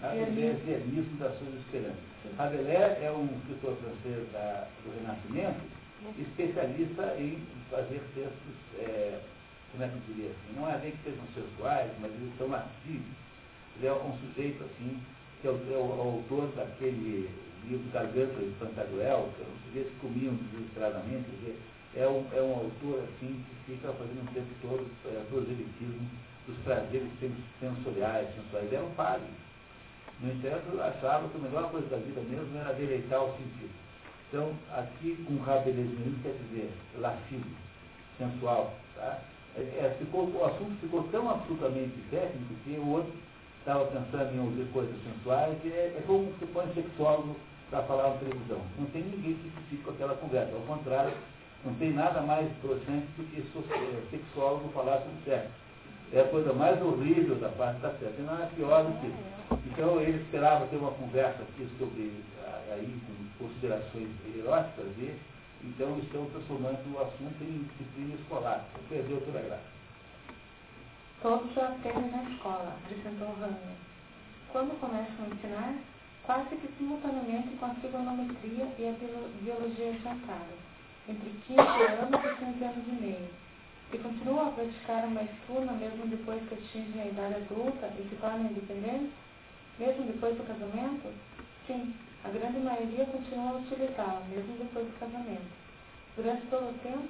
rabelaismo das suas esperanças. Rabelais é um escritor francês da, do Renascimento, especialista em fazer textos, é, como é que eu diria assim, não é bem que sejam sexuais, mas eles são artísticos. Ele é um sujeito assim, que é o, é o autor daquele livro Garganta de Pantagruel, que é um sujeito que comiam desesperadamente, é um, é um autor assim que fica fazendo o tempo todo é, proselitismo dos prazeres sensoriais, sensuais. Ele era um padre. No entanto, achava que a melhor coisa da vida mesmo era deleitar o sentido. Então, aqui com rabelesismo quer dizer lascivo, sensual. Tá? É, é, ficou, o assunto ficou tão absolutamente técnico que o outro estava pensando em ouvir coisas sensuais, e é, é como se põe sexólogo para falar na televisão. Não tem ninguém que fique com aquela conversa. Ao contrário, não tem nada mais broxante do que é, sexólogo falar sobre sexo. É a coisa mais horrível da parte da sexo. Não é pior do que. Então ele esperava ter uma conversa aqui sobre aí com considerações eróticas e Então estão transformando o assunto em disciplina escolar. Perdeu toda a graça. Todos já aprendem na escola, acrescentou Rania. Quando começam a ensinar, quase que simultaneamente com a trigonometria e a biologia jantada, entre 15 anos e 15 anos e meio. E continuam a praticar uma estuna mesmo depois que atingem a idade adulta e se tornam independentes? Mesmo depois do casamento? Sim, a grande maioria continua a utilizá-la, mesmo depois do casamento. Durante todo o tempo,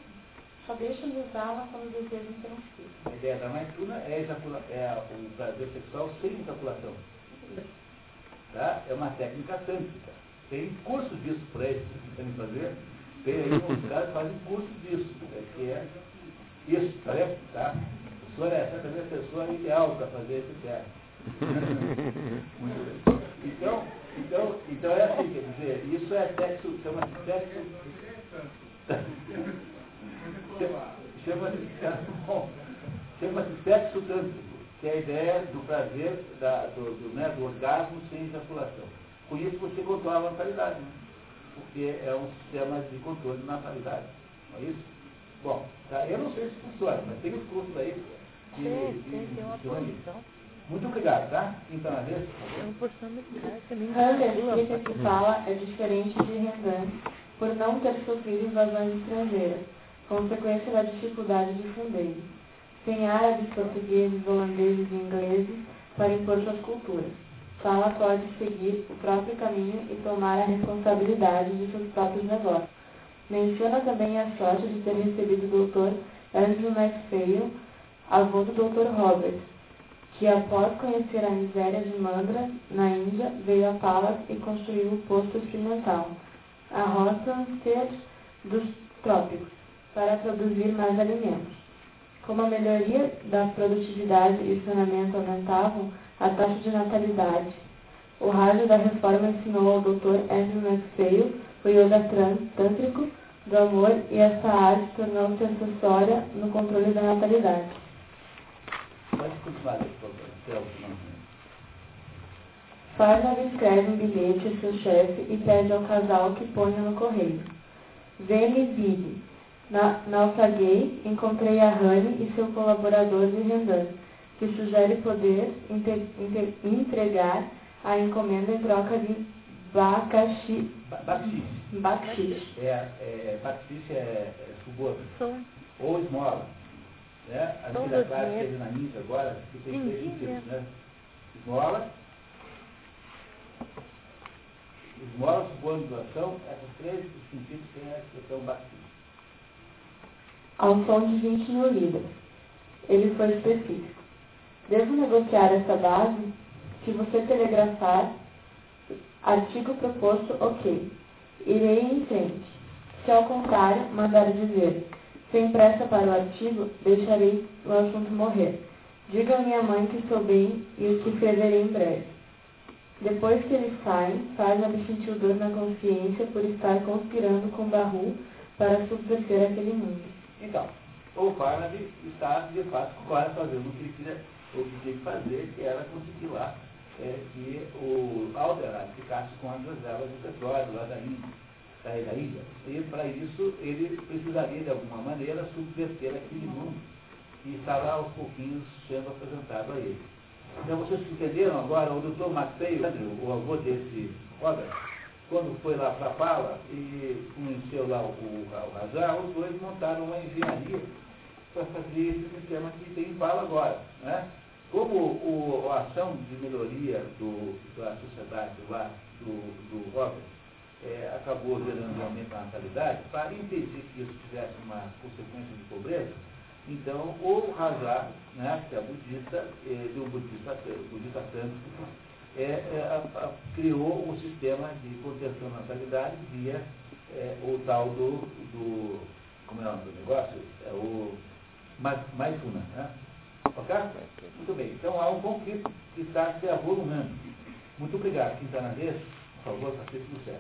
só deixam de usá-la quando desejam ter um filho. A ideia da maituna é, ejacula, é o prazer sexual sem ejaculação. Tá? É uma técnica tântrica. Tem curso disso para eles, que querem fazer. Tem aí uns caras que fazem curso disso, né? que é isso, tá vendo? Tá? O senhor é certamente a pessoa ideal para fazer esse teste. Então, então, então é assim, quer dizer, isso é sexo, chama-se sexo. Chama-se chama sexo tântrico, que é a ideia do prazer, da, do, do, né, do orgasmo sem ejaculação. Com isso você controla a natalidade, né? porque é um sistema de controle de natalidade. Não é isso? Bom, tá, eu não sei se funciona, mas tem os cursos aí que, Sim, tem uma posição. Muito obrigado, tá? Então, a vez. É Hunter, que se fala, é diferente de Renan, por não ter sofrido invasões estrangeiras, consequência da dificuldade de fundeiro. Tem árabes, portugueses, holandeses e ingleses para impor suas culturas. Fala pode seguir o próprio caminho e tomar a responsabilidade de seus próprios negócios. Menciona também a sorte de ter recebido o Dr. Andrew MacPhail, avô do Dr. Robert, que após conhecer a miséria de Mandra, na Índia, veio a Palas e construiu o posto experimental, a Rostanstead dos trópicos, para produzir mais alimentos. Como a melhoria da produtividade e o saneamento aumentavam a taxa de natalidade, o rádio da reforma ensinou ao Dr. Andrew MacPhail o yoga tântrico do amor e essa arte tornou-se acessória no controle da natalidade. Pode Celso. Farnab escreve um bilhete a seu chefe e pede ao casal que ponha no correio. Vene vide. Na, naufraguei, encontrei a Rani e seu colaborador de Rendan, que sugere poder inte, inte, entregar a encomenda em troca de bacaxi. Baxixe. Baxixe. É, é, baxixe é, é suborno. Ou esmola. Né? A vida dinheiros. teve na Índia agora, que tem três mesmo. né? Esmola, esmola, suborno, doação, essas três sentidos têm a expressão baixista. ao som de 20 mil libras. Ele foi específico. Devo negociar essa base? Se você telegrafar, artigo proposto, ok. Irei em frente. Se ao contrário, mandar dizer, sem pressa para o artigo, deixarei o assunto morrer. Diga à minha mãe que estou bem e que ferverei em breve. Depois que eles saem, faz-me sentir dor na consciência por estar conspirando com Barru para subverter aquele mundo. Então, o Farnaby está, de fato, agora fazendo o que ele o que tinha que fazer, que era conseguir lá é, que o Alderaan ficasse com as reservas de petróleo lá da Índia, da, Índia. E, para isso, ele precisaria, de alguma maneira, subverter aquele mundo que estava aos pouquinhos sendo apresentado a ele. Então, vocês entenderam agora, o doutor Matei, o avô desse Robert, quando foi lá para a Pala e conheceu lá o, o, o Razar, os dois montaram uma engenharia para fazer esse sistema que tem em Pala agora. Né? Como o, a ação de melhoria do, da sociedade lá do, do Robert é, acabou gerando um aumento da natalidade, para impedir que isso tivesse uma consequência de pobreza, então o Hazar, né, que é budista, eh, do budista, budista tântrico, é, é, a, a, criou um sistema de contenção da natalidade via é, o tal do, do, como é o nome do negócio? É o Ma- Maituna, né? Ok? Muito bem. Então há um conflito que está se avolumando. Muito obrigado. Quem está na vez, por favor, capítulo 7.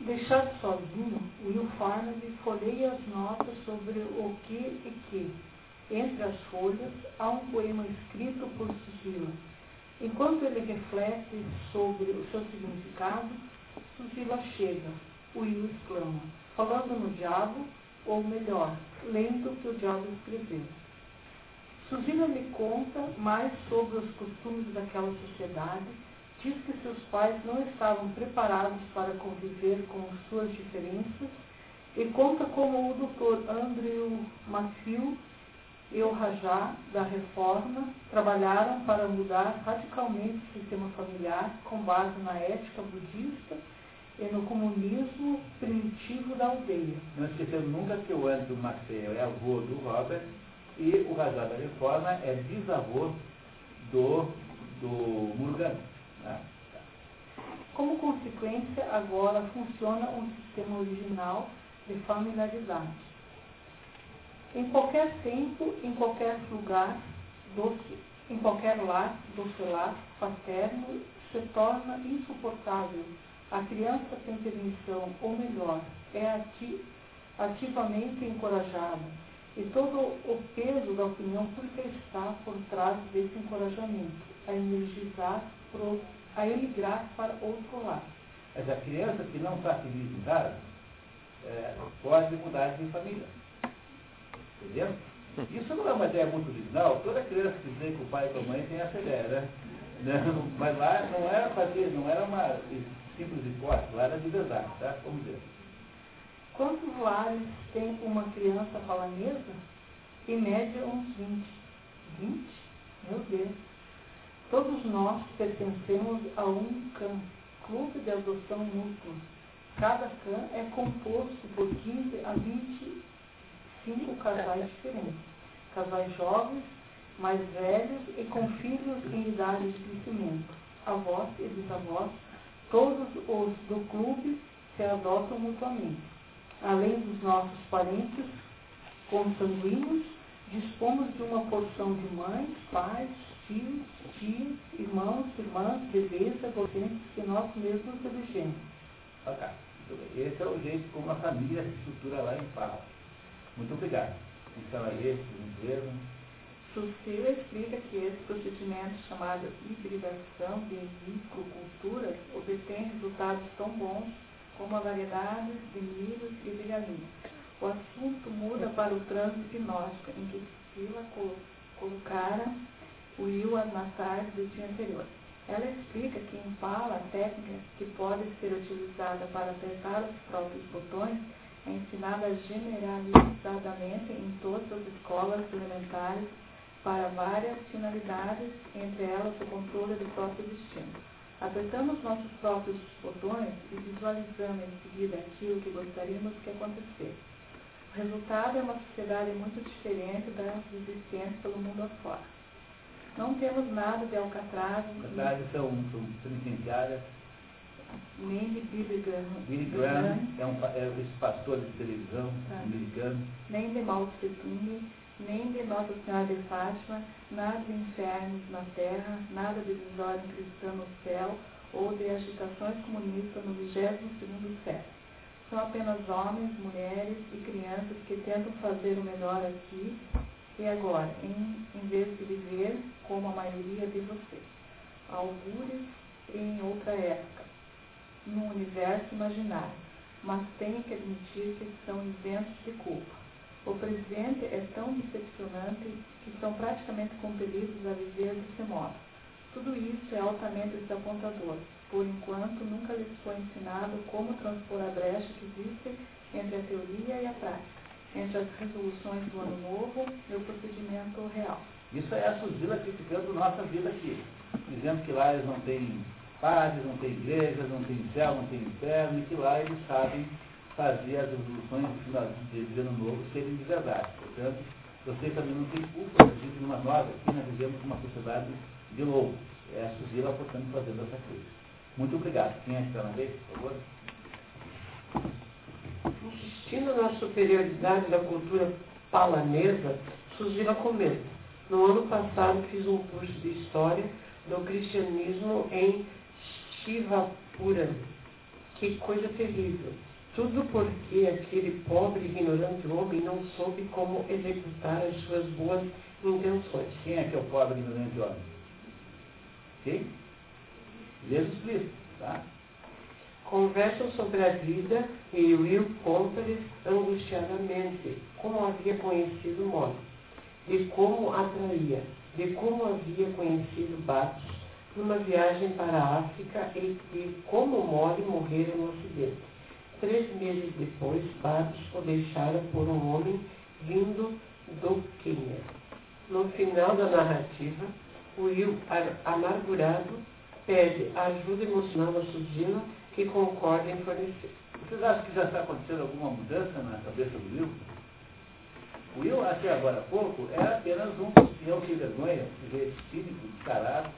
Deixado sozinho, Will Farnaby folheia as notas sobre o que e que. Entre as folhas, há um poema escrito por Susila. Enquanto ele reflete sobre o seu significado, Susila chega. Will exclama, falando no diabo, ou melhor, lendo o que o diabo escreveu. Suzina me conta mais sobre os costumes daquela sociedade, diz que seus pais não estavam preparados para conviver com suas diferenças e conta como o Dr. Andrew Matthew e o Rajá da Reforma trabalharam para mudar radicalmente o sistema familiar com base na ética budista e no comunismo primitivo da aldeia. Não esquecemos nunca que o Andrew Maxwell é avô do Robert e o Rajá da Reforma é bisavô do, do Murugan. Como consequência, agora funciona um sistema original de familiaridade. Em qualquer tempo, em qualquer lugar, doce, em qualquer lar, docelar, paterno, se torna insuportável. A criança tem permissão, ou melhor, é ati ativamente encorajada. E todo o peso da opinião pública está por trás desse encorajamento, a energizar, a emigrar para outro lado. Mas a criança que não está feliz em casa, é, pode mudar de família. Entendeu? Isso não é uma ideia muito original. Toda criança que vem com o pai e com a mãe tem essa ideia, né? Não, <laughs> mas lá não era fazer, não era uma simples hipótese, lá era de verdade, tá? Vamos ver. Quantos lares tem uma criança palanesa? Em média, uns 20. 20? Meu Deus. Todos nós pertencemos a um CAN, Clube de Adoção Mútua Cada clã é composto por 15 a 25 casais diferentes. Casais jovens, mais velhos e com filhos em idade de crescimento. Avós e bisavós, todos os do clube se adotam mutuamente. Além dos nossos parentes consanguíneos, dispomos de uma porção de mães, pais, tios, irmãos, irmãs, bebês, adolescentes que nós mesmos elegemos. Okay. Esse é o jeito como a família se estrutura lá em Pau. Muito obrigado. Então, é esse o mesmo. Susila explica que esse procedimento chamado hibridação de microculturas obtém resultados tão bons como a variedade de milhos e de galinhas. O assunto muda para o trânsito gnóstico, em que Sila colocara Will na tarde do dia anterior. Ela explica que em Pala a técnica que pode ser utilizada para apertar os próprios botões é ensinada generalizadamente em todas as escolas elementares para várias finalidades, entre elas o controle do próprio destino. Apertamos nossos próprios botões e visualizamos em seguida aquilo que gostaríamos que acontecesse. O resultado é uma sociedade muito diferente das existentes pelo mundo afora. Não temos nada de Alcatraz. Alcatraz são, são penitenciárias. Nem de Billy Graham. Billy Graham é, um, é esse pastor de televisão tá. americano. Nem de Mao Tse nem de Nossa Senhora de Fátima, nada de infernos na terra, nada de desordem cristã no céu ou de agitações comunistas no 22 século. São apenas homens, mulheres e crianças que tentam fazer o melhor aqui e agora, em, em vez de viver como a maioria de vocês, algures em outra época, num universo imaginário, mas tenho que admitir que são isentos de culpa. O presente é tão decepcionante que são praticamente compelidos a viver desse modo. Tudo isso é altamente desapontador. Por enquanto, nunca lhes foi ensinado como transpor a brecha que existe entre a teoria e a prática entre as resoluções do ano novo e o procedimento real. Isso é a Suzila criticando nossa vida aqui, dizendo que lá eles não têm padres, não têm igrejas, não têm céu, não têm inferno, e que lá eles sabem fazer as resoluções de ano novo serem de verdade. Portanto, vocês também não têm culpa, vocês vivem numa nós aqui, nós vivemos uma sociedade de loucos. É a Suzila, portanto, fazendo essa coisa. Muito obrigado. Quem é que está na vez, por favor? Insistindo na superioridade da cultura palanesa, Suzila comenta. No ano passado fiz um curso de História do Cristianismo em Shivapura. Que coisa terrível. Tudo porque aquele pobre ignorante homem não soube como executar as suas boas intenções. Quem é que é o pobre ignorante homem? Quem? Jesus Cristo, tá? Conversam sobre a vida e Will conta-lhes angustiadamente como havia conhecido Molly, de como atraía, de como havia conhecido Batos numa viagem para a África e de como Molly morrera no acidente. Três meses depois, Batos o deixara por um homem vindo do Quênia. No final da narrativa, Will, amargurado, pede ajuda emocional a Suzila, que concorda em fornecer. Vocês acham que já está acontecendo alguma mudança na cabeça do Will? O Will, até agora há pouco, era apenas um peão sem vergonha, sujeito cínico, descarado,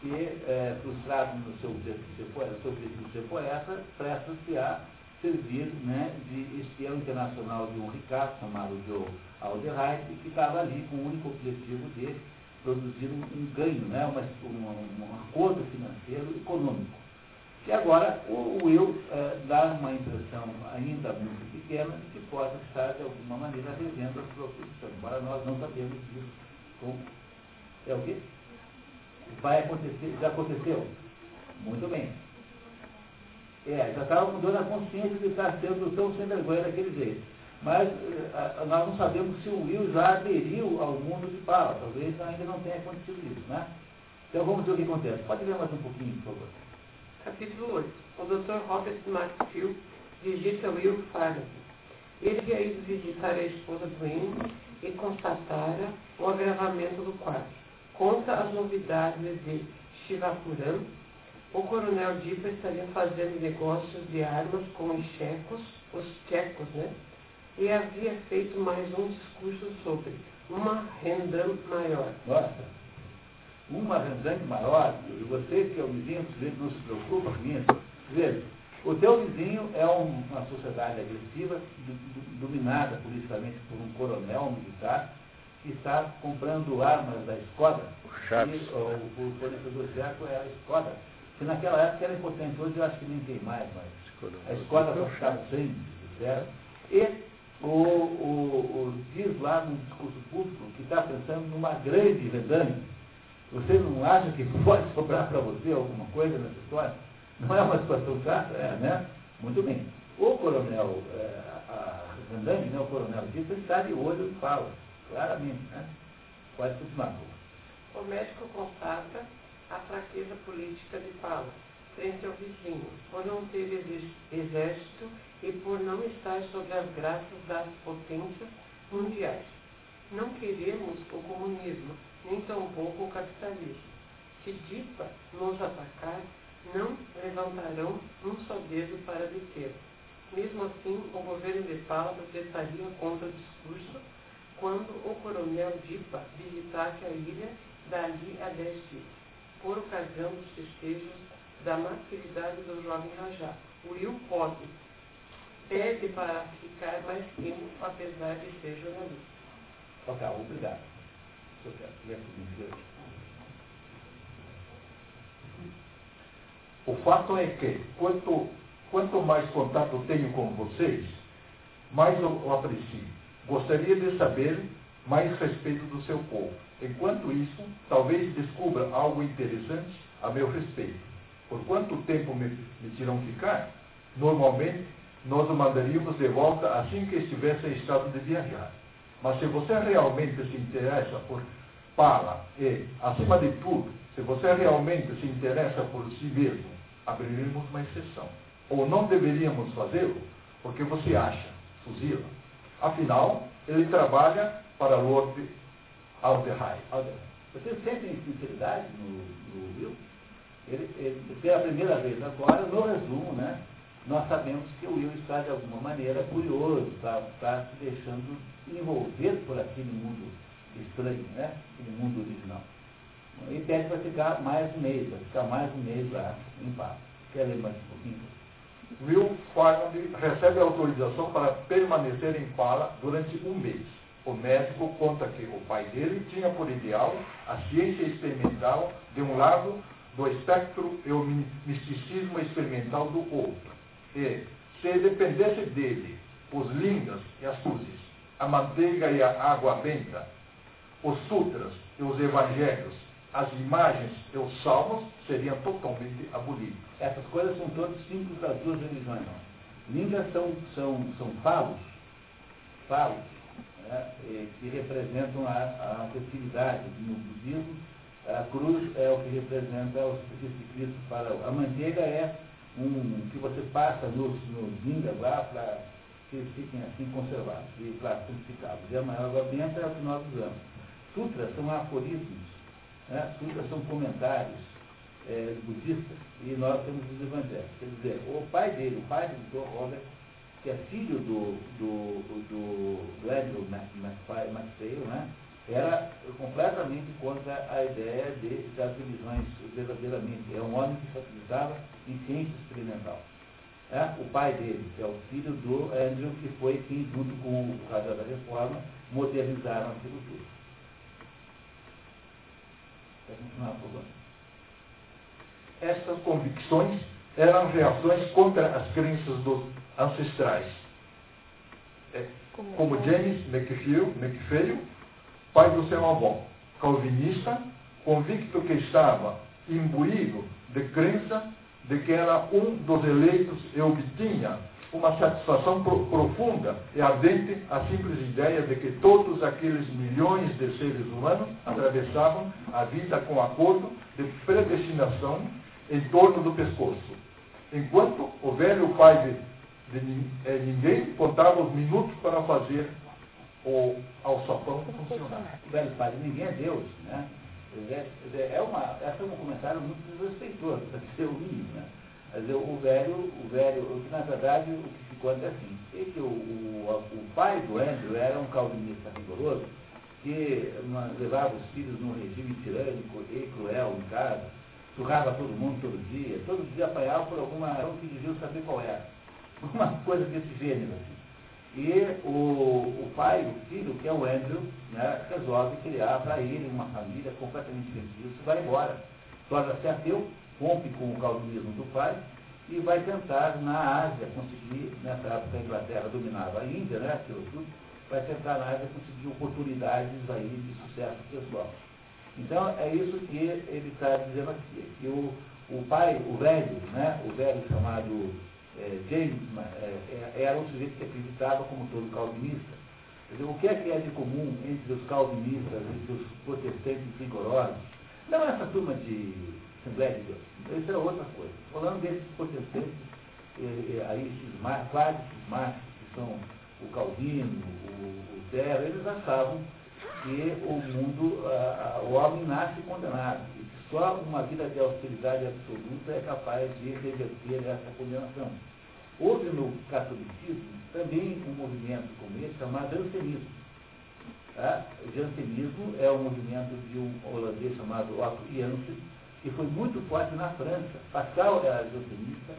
que, é, frustrado no seu objetivo de ser poeta, de ser poeta, presta-se a servir né, de espião internacional de um ricaço chamado Joe Alderheim, que estava ali com o único objetivo de produzir um, um ganho, né, uma, um, um acordo financeiro econômico. E agora o Will é, dá uma impressão ainda muito pequena de que possa estar, de alguma maneira, revendo a sua posição, embora nós não sabemos disso. Com... É o quê? Vai acontecer, já aconteceu? Muito bem. É, já estava mudando a consciência de estar sendo tão sem vergonha daquele jeito. Mas é, nós não sabemos se o Will já aderiu ao mundo de Paula. Talvez ainda não tenha acontecido isso, né? Então vamos ver o que acontece. Pode ler mais um pouquinho, por favor. Capítulo 8. O Dr. Robert Maxfield visita Will Farley. Ele havia ido visitar a esposa doente e constatara o agravamento do quadro. Conta as novidades de Shivapuram. O coronel Dipa estaria fazendo negócios de armas com os checos, os tchecos, né? E havia feito mais um discurso sobre uma renda maior. Nossa! Uma rendante maior, e você que é o vizinho, não se preocupa com isso. Veja, o teu vizinho é um, uma sociedade agressiva, do, do, dominada politicamente por um coronel militar, que está comprando armas da Skoda. E o, o fornecedor sueco é a Skoda. Que naquela época era importante, hoje eu acho que nem tem mais, mas a Skoda custava 100, certo? E o, o, o, diz lá no discurso público que está pensando numa grande vendame você não acha que pode sobrar para você alguma coisa nessa história? Não é uma situação chata? É, né? Muito bem. O coronel é, a né, o coronel Dito, está de olho e fala, claramente, né? Pode continuar. O médico constata a fraqueza política de Paulo frente ao vizinho, por não ter exército e por não estar sob as graças das potências mundiais. Não queremos o comunismo, nem tampouco o capitalismo. Se DIPA nos atacar, não levantarão um só dedo para deter. Mesmo assim, o governo de Pala protestaria contra o discurso quando o coronel Dipa visitasse a ilha dali a dez dias, por ocasião dos festejos da maturidade do jovem Rajá. Will pode, pede para ficar mais tempo, apesar de ser jornalista. Ok, obrigado. O fato é que, quanto, quanto mais contato tenho com vocês, mais eu, eu aprecio. Gostaria de saber mais respeito do seu povo. Enquanto isso, talvez descubra algo interessante a meu respeito. Por quanto tempo me, me tiram ficar? Normalmente, nós o mandaríamos de volta assim que estivesse em estado de viajar. Mas se você realmente se interessa por Pala e, acima de tudo, se você realmente se interessa por si mesmo, abriremos uma exceção. Ou não deveríamos fazê-lo, porque você acha, fuzila. Afinal, ele trabalha para Lord Alderheim. Você sente sinceridade no, no Will? Ele, ele, pela primeira vez agora, no resumo, né, nós sabemos que o Will está de alguma maneira curioso, está, está se deixando envolver por aquele mundo estranho, né? Aquele mundo original. E pede para ficar mais um mês, para ficar mais um mês lá em paz. Quer ler mais um pouquinho? Will Farland recebe autorização para permanecer em Pala durante um mês. O médico conta que o pai dele tinha por ideal a ciência experimental de um lado do espectro e o misticismo experimental do outro. E, se dependesse dele, os lingas e as cruzes, a manteiga e a água benta, os sutras e os evangelhos as imagens e os salmos seriam totalmente abolidos. Essas coisas são todas simples das duas religiões. Línguas são, são, são falos, falos, né, que representam a, a festividade no budismo. A cruz é o que representa o sacrifício de Cristo para a manteiga é um que você passa nos, nos lá para que eles fiquem assim conservados e classificados. E a maior água benta é o que nós usamos. Sutras são aforismos, né? sutras são comentários é, budistas e nós temos os evangelhos. Quer dizer, o pai dele, o pai do Dr. Robert, que é filho do, do, do, do Andrew MacPhail, né? era completamente contra a ideia de, das religiões verdadeiramente. É um homem que se utilizava em ciência experimental. É, o pai dele, que é o filho do Andrew, que foi quem, junto com o Radar da Reforma, modernizaram aquilo tudo. Quer continuar, por favor? Essas convicções eram reações contra as crenças dos ancestrais. É, como James McPhail, pai do seu avô, calvinista, convicto que estava imbuído de crença de que era um dos eleitos e obtinha uma satisfação pro, profunda e ardente a simples ideia de que todos aqueles milhões de seres humanos atravessavam a vida com acordo de predestinação em torno do pescoço. Enquanto o velho pai de, de, eh, ninguém contava os minutos para fazer o alçapão funcionar. O velho pai de ninguém é Deus, né? É uma, essa é um comentário muito desrespeitoso, para ser o mínimo, né? Mas o velho, o velho, o que na verdade o que se conta é assim, é que o, o, o pai do Andrew era um calvinista rigoroso que levava os filhos num regime tirânico e cruel em casa, surrava todo mundo todo dia, todo dia apanhava por alguma razão que devia saber qual era. <laughs> Uma coisa desse gênero, assim. E o, o pai, o filho, que é o Andrew, né, resolve criar para ele uma família completamente feliz, vai embora. Torna-se ateu, rompe com o calvinismo do pai e vai tentar na Ásia conseguir, nessa época a Inglaterra dominava a Índia, né, tudo, vai tentar na Ásia conseguir oportunidades aí de sucesso pessoal. Então é isso que ele está dizendo aqui, que o, o pai, o velho, né, o velho chamado é, James é, é, era um sujeito que acreditava como todo calvinista. Dizer, o que é que é de comum entre os calvinistas, entre os protestantes rigorosos? Não essa turma de Assembleia de Deus. Isso é outra coisa. Falando desses protestantes, é, aí esses quase cismáticos, que são o Calvino, o, o Zero, eles achavam que o mundo, a, a, o homem nasce condenado. Só uma vida de austeridade absoluta é capaz de reverter essa condenação. Houve no catolicismo também um movimento como esse chamado jansenismo. Tá? O jansenismo é um movimento de um holandês chamado Otto Janssen, que foi muito forte na França. Pascal era jansenista,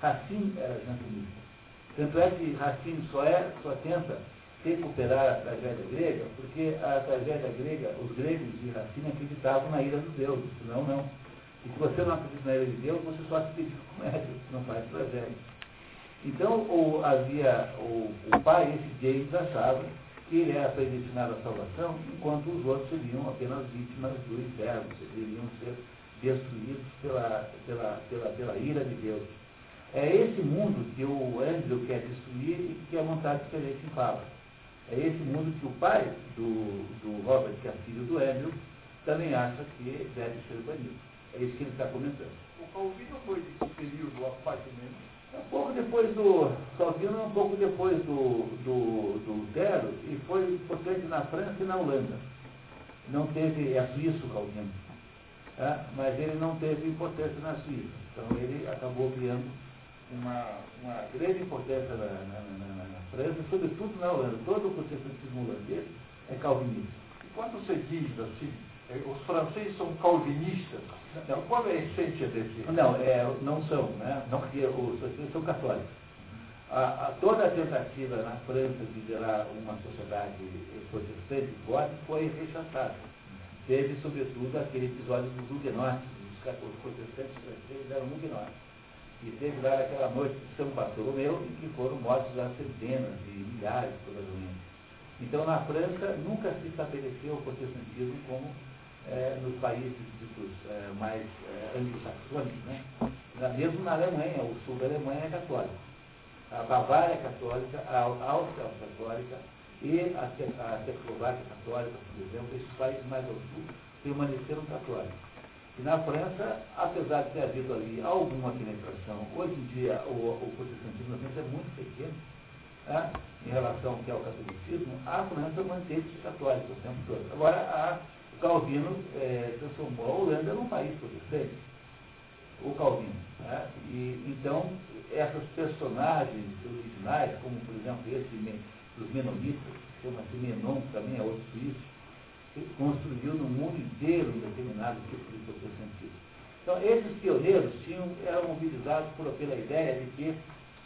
Racine era jansenista. Tanto é que Racine só, é, só tenta recuperar a tragédia grega, porque a tragédia grega, os gregos de Racine acreditavam na ira dos deuses, senão não. E se você não acredita na ira de Deus, você só se dedica comédia, não faz tragédia. Então o, havia o, o pai, esse James, achava que ele era predestinado à salvação, enquanto os outros seriam apenas vítimas do inferno, deveriam ser destruídos pela, pela, pela, pela ira de Deus. É esse mundo que o Andrew quer destruir e que a vontade diferente fala. É esse mundo que o pai do, do Robert, que é filho do Andrew, também acha que deve ser banido. É isso que ele está comentando. O Calvino foi desse período a pai Um pouco depois do Calvino, um pouco depois do, do, do Lutero, e foi importante na França e na Holanda. Não teve, é suíço o Calvino, tá? mas ele não teve importância na Suíça. Então ele acabou criando uma, uma grande importância na, na, na, na, França, sobretudo na Holanda. Todo o protestantismo holandês é calvinista. E quando você diz assim, é, os franceses são calvinistas, não, qual é a essência desse? Não, é, não são, né? Não, porque os franceses são católicos. A, a, toda a tentativa na França de gerar uma sociedade protestante forte foi rechaçada. Teve, sobretudo, aquele episódio dos huguenotes. Os, os protestantes franceses eram huguenotes e teve lá aquela noite de São Bartolomeu, em que foram mortos já centenas e milhares, provavelmente. Então, na França, nunca se estabeleceu o protestantismo como é, nos países ditos é, mais é, anglo-saxônicos, né? mesmo na Alemanha, o sul da Alemanha é católico. A Bavária é católica, a Áustria é católica e a Tchecoslováquia é católica, por exemplo, esses países mais ao sul permaneceram católicos. E na França, apesar de ter havido ali alguma penetração, hoje em dia o, o protestantismo é muito pequeno, né, em relação ao que é o catolicismo, a França manteve-se católica o tempo todo. Agora, a, o Calvino é, transformou a Holanda num país protestante, o Calvino. Né, e, então, essas personagens originais, como por exemplo esse dos menonitas, chama-se Menon, também é outro suíço, construiu no mundo inteiro um determinado tipo de protestantismo. Então, esses pioneiros tinham, eram mobilizados por, pela ideia de que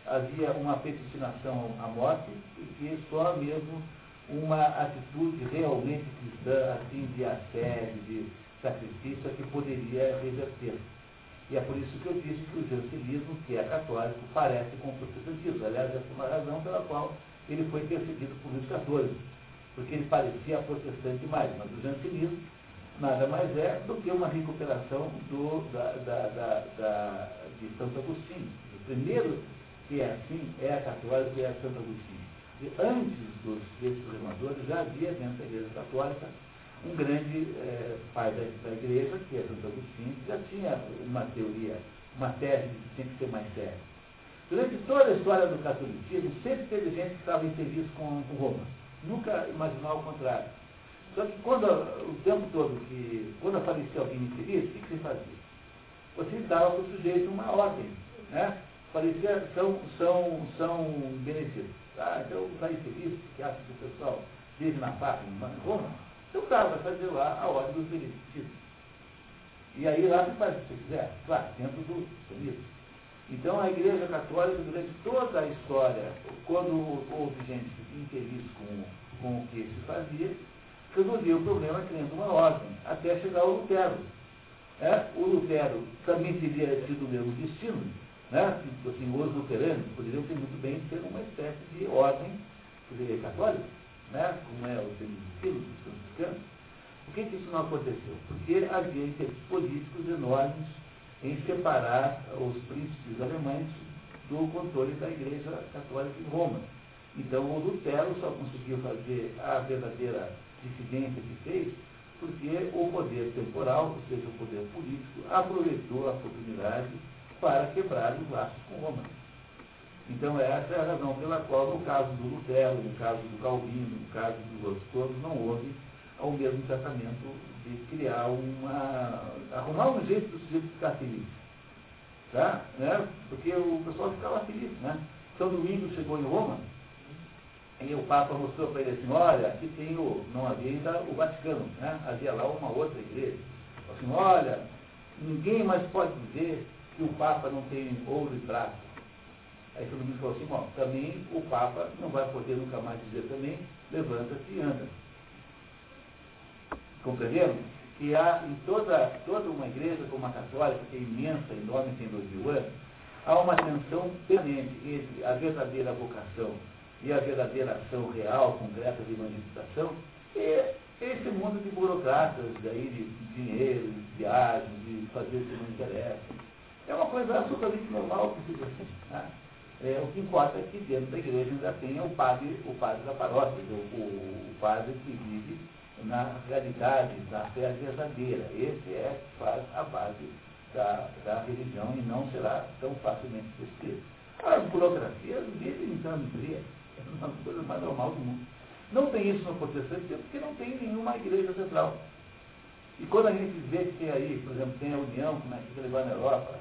havia uma predestinação à morte e que só mesmo uma atitude realmente cristã, assim, de assédio, de sacrifício, é que poderia reverter. E é por isso que eu disse que o jansenismo, que é católico, parece com o protestantismo. Aliás, essa é uma razão pela qual ele foi perseguido por Luís XIV, porque ele parecia protestante mais, mas o jansenismo nada mais é do que uma recuperação do, da, da, da, da de Santo Agostinho. O primeiro que é assim é a católica e é a Santo Agostinho. E antes dos, desses reformadores já havia dentro da Igreja Católica um grande é, pai da, da, Igreja, que é Santo Agostinho, que já tinha uma teoria, uma tese que tinha que ser mais sério. Durante toda a história do catolicismo, sempre teve gente que estava infeliz com, com Roma. Nunca imaginou o contrário. Só que quando, o tempo todo, que, quando aparecia alguém infeliz, o que, você fazia? Você dava para o sujeito uma ordem. Né? parecia, são, são, são benefícios. Ah, então está infeliz, que acha que o pessoal vive na pátria, em Roma, então tá, vai fazer lá a ordem dos benefícios. E aí lá você faz o que você quiser, claro, dentro do sionismo. Então a Igreja Católica, durante toda a história, quando houve gente infeliz com, com o que se fazia, resolvia o problema criando uma ordem, até chegar ao Lutero. É? O Lutero também teria sido o mesmo destino, né? Assim, os luteranos poderiam ter muito bem ser uma espécie de ordem dizer, católica, né? como é o Benedictino, os franciscanos. Por que, que isso não aconteceu? Porque havia interesses políticos enormes em separar os príncipes alemães do controle da Igreja Católica em Roma. Então, o Lutero só conseguiu fazer a verdadeira dissidência que fez porque o poder temporal, ou seja, o poder político, aproveitou a oportunidade para quebrar os laços com Roma. Então essa é a razão pela qual, no caso do Lutero, no caso do Calvino, no caso dos outros todos, não houve o mesmo tratamento de criar uma. arrumar um jeito do sujeito ficar feliz. Tá? Né? Porque o pessoal ficava feliz, né? São Domingo chegou em Roma, e o Papa mostrou para ele assim, olha, aqui tem o, não havia ainda o Vaticano, né? havia lá uma outra igreja. Assim, olha, ninguém mais pode dizer que o Papa não tem ouro e prata. Aí todo mundo falou assim, bom, também o Papa não vai poder nunca mais dizer também, levanta-se e anda. Compreenderam? Que há em toda, toda uma igreja como a católica, que é imensa, enorme, tem dois mil anos, há uma tensão permanente entre a verdadeira vocação e a verdadeira ação real, concreta de manifestação, e esse mundo de burocratas, daí, de dinheiro, de viagens, de fazer o que não interessa. É uma coisa absolutamente normal que se. Né? É, o que importa é que dentro da igreja ainda tem o padre, o padre da paróquia, o, o padre que vive na realidade, na fé verdadeira. Esse é faz a base da, da religião e não será tão facilmente esquecido. As burocracias vivem entrando fria. <laughs> É uma coisa mais normal do mundo. Não tem isso no protestantismo porque não tem nenhuma igreja central. E quando a gente vê que tem aí, por exemplo, tem a União, como é que ele vai na Europa,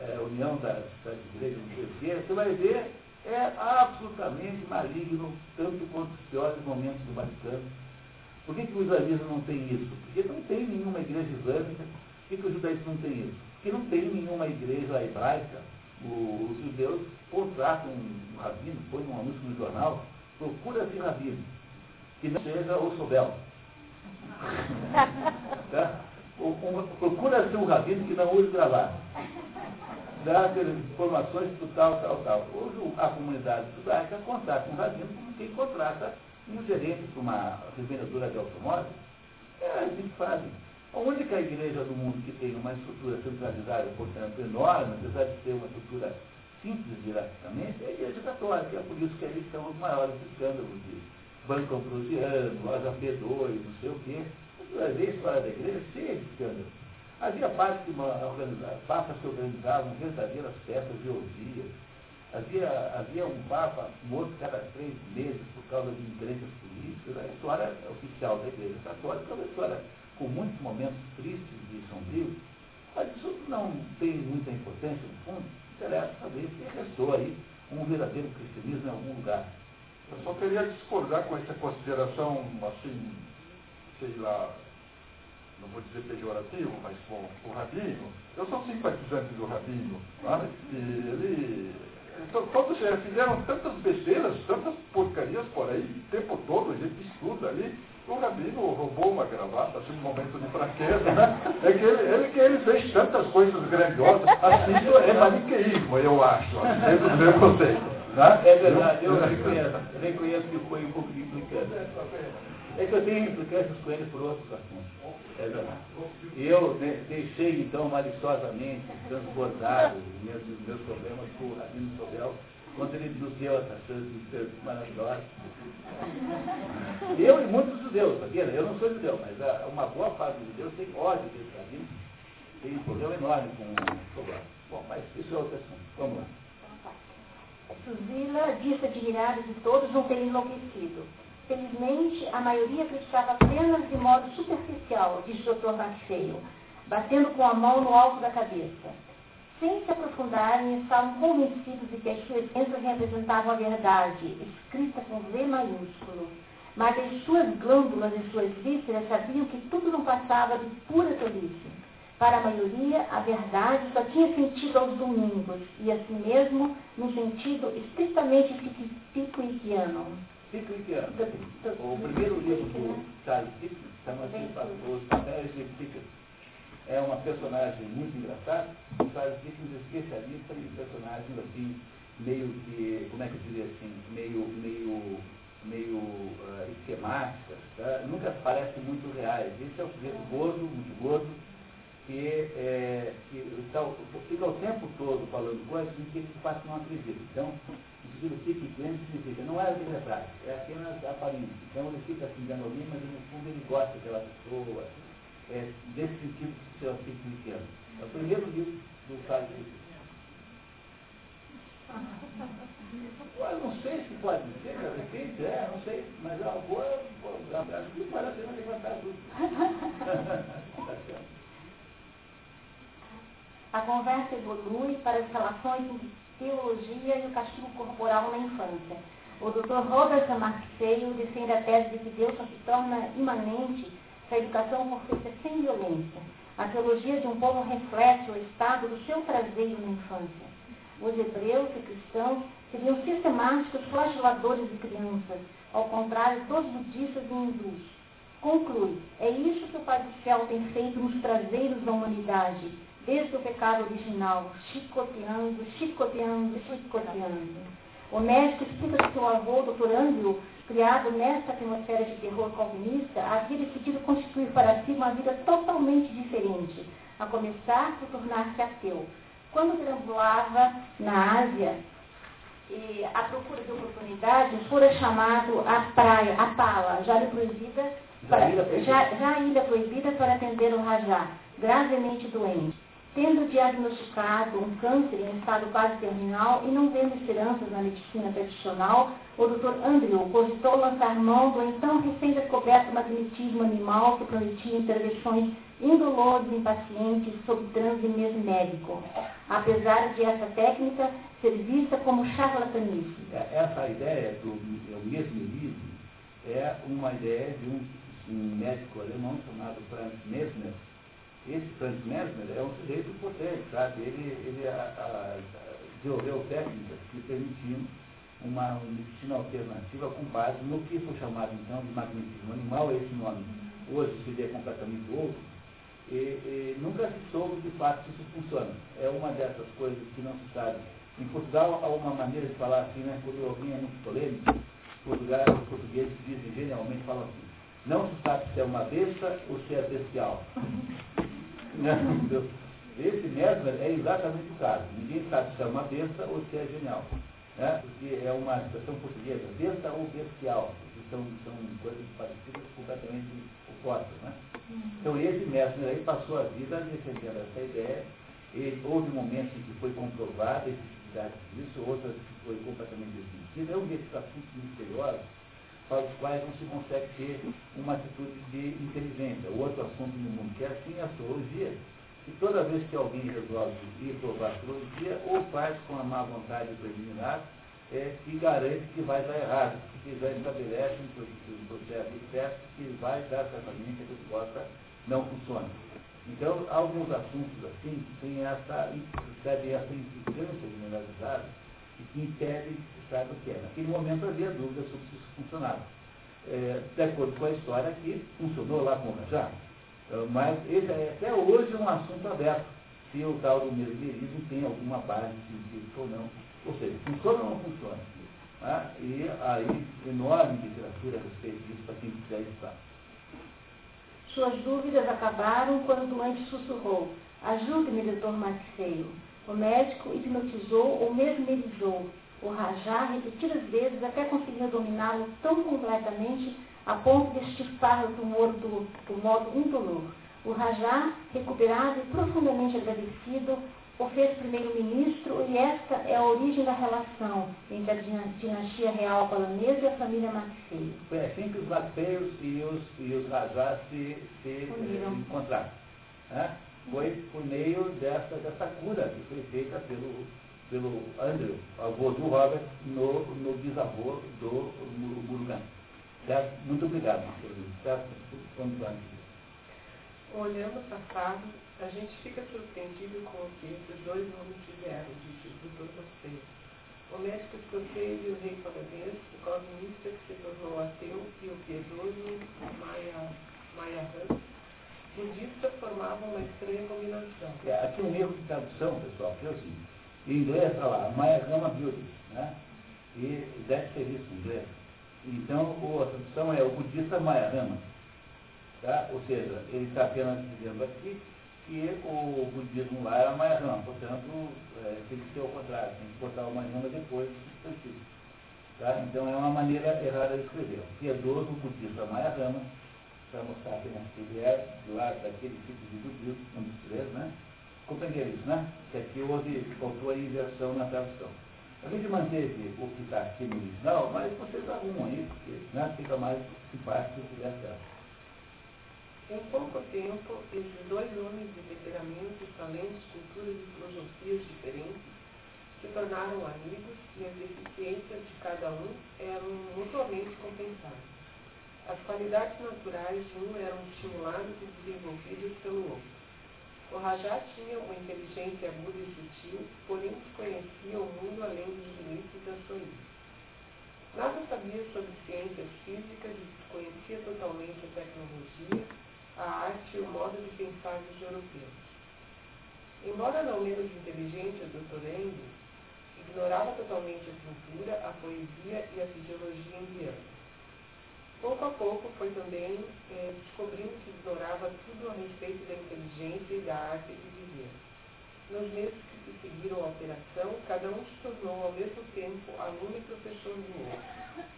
é, União das, das Igrejas Terceiras, você vai ver, é absolutamente maligno, tanto quanto os piores momentos do Vaticano. Por que, que o islamismo não tem isso? Porque não tem nenhuma igreja islâmica. Por que, que o judaísmo não tem isso? Porque não tem nenhuma igreja hebraica. Os judeus contratam um rabino, põe um anúncio no jornal, procura-se rabino, que não seja <laughs> o Sobel. tá? Procura-se um rabino que não use gravata dar informações do tal, tal, tal. Hoje a comunidade judaica contrata um rabino como quem contrata um gerente para uma revendedora de automóveis. É assim que fazem. A única igreja do mundo que tem uma estrutura centralizada, portanto, enorme, apesar de ter uma estrutura simples diretamente, é a igreja católica. É por isso que ali estão os maiores escândalos de Banco Ambrosiano, Loja P2, não sei o quê. Você vai ver a história da igreja cheia de escândalos. Havia parte que papas que organizavam verdadeiras festas de orgias. Havia, havia um papa morto cada três meses por causa de encrencas políticas. A história oficial da igreja católica é uma história com muitos momentos tristes e sombrios, mas isso não tem muita importância no fundo. Interessa saber se restou aí um verdadeiro cristianismo em algum lugar. Eu só queria discordar com essa consideração, assim, sei lá, não vou dizer pejorativo, mas com o Rabino. Eu sou simpatizante do Rabino. Tá? E ele. Então, todos fizeram tantas besteiras, tantas porcarias por aí, o tempo todo, a gente estuda ali. O Rabino roubou uma gravata, assim, um momento de fraqueza, né? É que ele, ele, que ele fez tantas coisas grandiosas. Assim, é maniqueísmo, eu acho, dentro do meu conceito. Né? É verdade, eu reconheço, reconheço que foi um pouco de implicância. É que eu tenho implicâncias com ele por outros assuntos. É. Eu deixei, então, maliciosamente transbordar os meus, meus problemas com o Rabino Sobel quando ele nos deu essas coisas maravilhosas. Eu e muitos judeus, sabia? Eu não sou judeu, mas uma boa parte dos judeus tem ódio desse rabino. Tem um problema enorme com o problema. Bom, mas isso é outro assunto. Vamos lá. Suzila disse admirada de todos não ter enlouquecido. Felizmente, a maioria acreditava apenas de modo superficial, disse o Dr. Marceio, batendo com a mão no alto da cabeça sem se aprofundarem, estavam convencidos de que as suas crenças representavam a verdade, escrita com V maiúsculo. Mas as suas glândulas e suas vísceras sabiam que tudo não passava de pura tolice. Para a maioria, a verdade só tinha sentido aos domingos, e assim mesmo no sentido estritamente picuiquiano. O primeiro livro do Charles Dickens chama-se Os Papéis de Pickett é uma personagem muito engraçada, o Charles Dickens é especialista em personagens assim, meio que, como é que eu diria assim, meio, meio, meio uh, esquemáticas, tá? nunca parecem muito reais. Esse é o sujeito gordo, muito gordo, que, é, que tá, fica o tempo todo falando coisas em que ele de fato não acredita. Então, o sentido fique cliente significa, não é de verdade, é apenas aparência. Então ele fica assim, dando ali, mas no fundo ele gosta daquela pessoa, é, desse sentido que o senhor cristiano. É o primeiro livro do Dickens. Eu não sei se pode ser, de repente, é, não sei, mas é uma boa, acho que vale a pena levantar tudo. <laughs> A conversa evolui para as relações teologia e o castigo corporal na infância. O Dr. Robert Marceio defende a tese de que Deus só se torna imanente se a educação for feita sem violência. A teologia de um povo reflete o estado do seu traseiro na infância. Os hebreus e cristãos seriam sistemáticos flageladores de crianças, ao contrário dos budistas e hindus. Conclui, é isso que o Pai do Céu tem feito nos traseiros da humanidade, desde o pecado original, chicoteando, chicoteando, chicoteando. O médico explica que seu avô, Dr. Andrew, criado nesta atmosfera de terror calvinista, havia decidido constituir para si uma vida totalmente diferente, a começar por tornar-se ateu. Quando perambulava na Ásia, e à procura de oportunidade, fora chamado à praia, à pala, já lhe proibida, para, já, já ilha proibida para atender o rajá, gravemente doente. Tendo diagnosticado um câncer em estado quase terminal e não vendo esperanças na medicina tradicional, o Dr. Andrew cogitou lançar mão do então recém-descoberto magnetismo animal que prometia intervenções indolores em pacientes sob transe mesmérico, apesar de essa técnica ser vista como charlatanismo. É, essa ideia do mesmerismo é uma ideia de um, um médico alemão chamado Franz Mesmer. Esse Franz Mesmer é um sujeito potente, sabe? Ele, ele a, a, desenvolveu técnicas que permitiam uma medicina alternativa com base no que foi chamado então de magnetismo animal, esse nome hoje seria completamente outro, e, e, nunca se soube de fato se isso funciona. É uma dessas coisas que não se sabe. Em Portugal há uma maneira de falar assim, né, quando alguém é muito polêmico, Portugal, os portugueses dizem genialmente, falam assim, Não se sabe se é uma besta ou se é bestial. Não, esse Mesmer é exatamente o caso. Ninguém sabe se é uma besta ou se é genial. Né? Porque é uma expressão portuguesa, besta ou bestial, que são, são coisas parecidas, completamente opostas. Né? Então esse Mesmer aí passou a vida defendendo essa ideia. Houve momentos em que foi comprovada a efetividade disso, outras que foi completamente desmentida. É um desses assuntos misteriosos para os quais não se consegue ter uma atitude de inteligência. O outro assunto no mundo que é assim é a astrologia. E toda vez que alguém resolve ir provar astrologia, ou faz com a má vontade preliminar, é, e garante que vai dar errado, porque já estabelece um processo de teste que vai dar certamente a resposta não funciona. Então, alguns assuntos assim que têm essa, recebem essa insistência generalizada e que impedem o que é. Naquele momento havia dúvida sobre se isso funcionava. É, de acordo com a história aqui, funcionou lá com o Rajá. É, mas esse é até hoje um assunto aberto, se o tal do mesmerismo tem alguma base científica ou não. Ou seja, funciona ou não funciona. Né? E aí, enorme literatura a respeito disso para quem quiser estudar. Suas dúvidas acabaram quando o doente sussurrou: Ajude-me, doutor Maxeio. O médico hipnotizou ou mesmerizou o Rajá repetidas vezes até conseguir dominá-lo tão completamente a ponto de extirpar o tumor do, do modo indolor. O Rajá, recuperado e profundamente agradecido, o fez primeiro-ministro e esta é a origem da relação entre a dinastia real palanesa e a família Maxeio. Foi assim que os Maxeios e os, e os Rajás se, se eh, encontraram. Né? Foi por meio dessa, dessa cura que foi feita pelo, pelo Andrew, avô do Robert, no, no bisavô do Murugan. Certo? Muito obrigado, certo? Olhando o passado, a gente fica surpreendido com o que esses dois homens fizeram, disse o doutor Costeiro. O médico escocês e o rei paganês, o calvinista que se tornou ateu e o piedoso Maya, Maya Han, budista formavam uma estranha combinação. É, aqui um erro de tradução, pessoal, que é o seguinte. Em inglês está lá, Maya Rama Beauty, né? E deve ser isso em inglês. Então, a tradução é o budista Mayarama. Tá? Ou seja, ele está apenas dizendo aqui que o budismo lá era Mayarama. Portanto, é, tem que ser ao contrário, tem que botar o Mayarama depois do substantivo. Tá? Então, é uma maneira errada de escrever. O piedoso budista Mayarama, para mostrar apenas que ele é lá daquele tipo de budismo, um dos três, né? Compreender isso, né? Que aqui houve, faltou a inversão na tradução. A gente manteve o que está aqui no original, mas vocês arrumam aí, porque né, fica mais simpático se der certo. Em pouco tempo, esses dois homens de temperamentos, talentos, culturas e filosofias diferentes se tornaram amigos e as deficiências de cada um eram mutuamente compensadas. As qualidades naturais de um eram estimuladas e desenvolvidas pelo outro. O Rajá tinha uma inteligência aguda e sutil, porém desconhecia o mundo além dos limites da sua vida. Nada sabia sobre ciências físicas e desconhecia totalmente a tecnologia, a arte e o modo de pensar dos europeus. Embora não menos inteligente o Dr. Engel, ignorava totalmente a cultura, a poesia e a fisiologia indiana. Pouco a pouco foi também é, descobrindo que ignorava tudo a respeito da inteligência e da arte de viver. Nos meses que se seguiram à operação, cada um se tornou ao mesmo tempo aluno e professor do outro.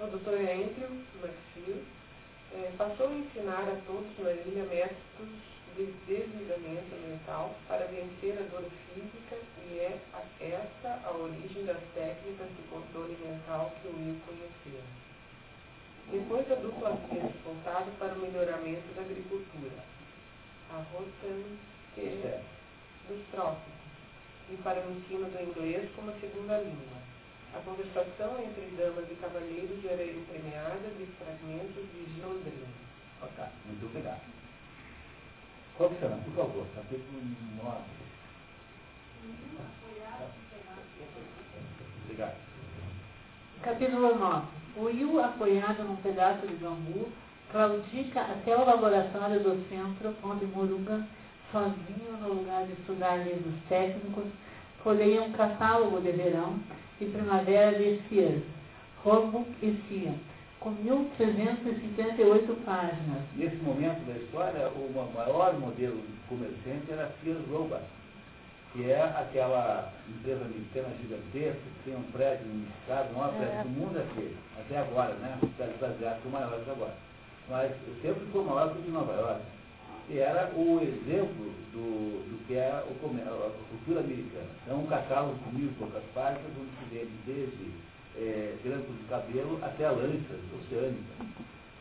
O Dr. Andrew Maxfield é, passou a ensinar a todos na ilha métodos de desligamento mental para vencer a dor física e é essa a origem das técnicas de controle mental que o Will conheceu. Depois a dupla vez voltado para o melhoramento da agricultura, a rota dos trópicos, e para o ensino do inglês como segunda língua. A conversação entre damas e cavalheiros era entremeada de fragmentos de geodrina. Ok, muito obrigado. Professora, por favor, capítulo 9. Obrigado. Capítulo 9. O Will, apoiado num pedaço de bambu, claudica até o laboratório do centro, onde Murugan, sozinho no lugar de estudar livros técnicos, folheia um catálogo de verão e primavera de espiãs, Roebuck e Cia, com 1.358 páginas. Nesse momento da história, o maior modelo comerciante era Sears Roebuck, que é aquela empresa americana gigantesca, que tem um prédio no estado, o maior prédio do mundo é aquele, até agora, né? Os prédios asiáticos maiores agora. Mas sempre foi maior que o de Nova York. E era o exemplo do, do que é o, a cultura americana. Então, um catálogo de mil e poucas páginas, onde se vê desde é, grampos de cabelo até lanchas oceânicas.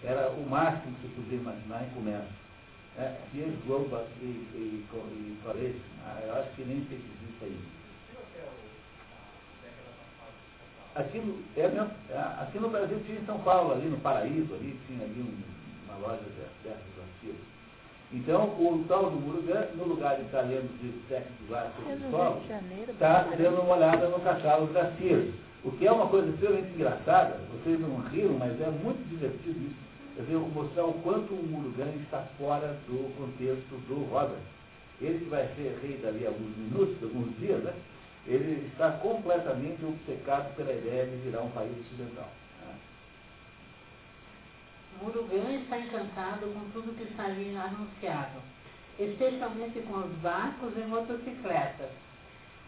Era o máximo que você podia imaginar em comércio. É, Sears, Global e, e, e College, ah, eu acho que nem sei se existe aí. Aqui, é, é, aqui no Brasil tinha em São Paulo, ali no Paraíso, ali tinha ali um, uma loja dessas antigas. Então, o tal do Murugã, no lugar de estar lendo de sexo lá sobre está dando uma olhada no catálogo da Sears. O que é uma coisa extremamente engraçada, vocês não riram, mas é muito divertido isso. Quer dizer, mostrar o quanto o Murugan está fora do contexto do Robert. Ele que vai ser rei dali a alguns minutos, alguns dias, né? ele está completamente obcecado pela ideia de virar um país ocidental. Né? Murugan está encantado com tudo que está ali anunciado, especialmente com os barcos e motocicletas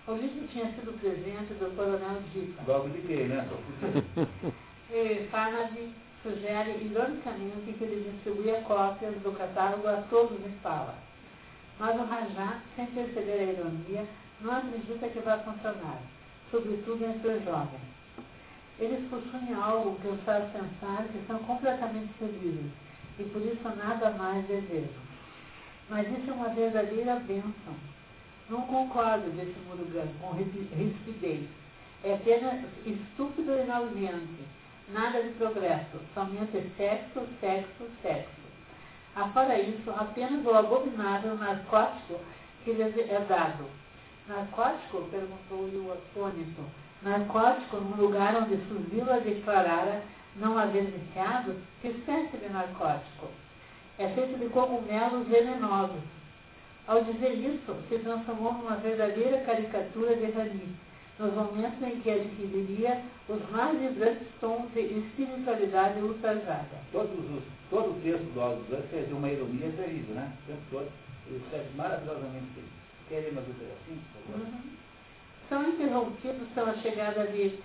o livro tinha sido presente do coronel Dipa. Logo de quem, né? Farnady sugere ironicamente que ele distribuía cópias do catálogo a todos em sala. Mas o Rajá, sem perceber a ironia, não acredita que vai funcionar, sobretudo entre os jovens. Eles possuem algo que os faz pensar que são completamente felizes e por isso nada mais desejam. Mas isso é uma verdadeira bênção não concordo desse muro branco com rispidez. É apenas estúpido e nojento. Nada de progresso, somente sexo, sexo, sexo. Afora isso, apenas o abominável narcótico que lhes é dado. Narcótico? perguntou o atônito. Narcótico num lugar onde Suzila declarara não haver viciado? Que espécie de narcótico? É feito de cogumelos venenosos ao dizer isso, se transformou numa verdadeira caricatura de Rani, nos momentos em que adquiriria os mais vibrantes tons de espiritualidade ultrajada. Todos os, todo o texto do Aldo é de uma ironia terrível, né? O tempo todo. Ele escreve maravilhosamente bem. Quer ler mais um pedacinho, por favor? Uhum. São interrompidos pela chegada de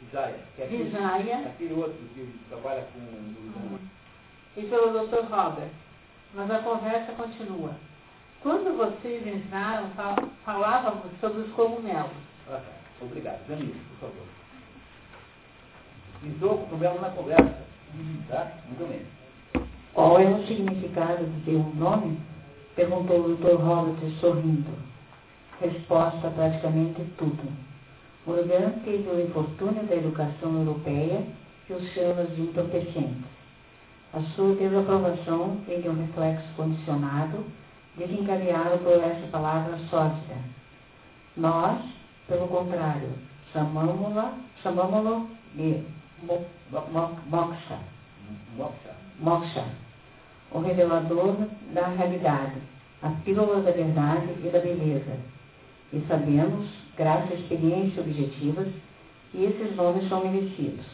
Visaya, que é aquele, Visaya, aquele outro que trabalha com... Uhum. E pelo Dr. Robert. Mas a conversa continua. Quando vocês entraram, falávamos sobre os cogumelos. Ah, tá. Obrigado. Danilo, por favor. Entrou cogumelo na conversa. Tá? Muito bem. Qual é o significado de ter um nome? Perguntou o Dr. Robert sorrindo. Resposta praticamente tudo. Morgan teve o infortúnio da educação europeia que os chama de entorpecentes. A sua desaprovação tem um reflexo condicionado, desencadeado por essa palavra sórdida. Nós, pelo contrário, chamamos-la, chamamos-lo de moksha. Moksha. O revelador da realidade, a pílula da verdade e da beleza. E sabemos, graças a experiências objetivas, que esses nomes são merecidos.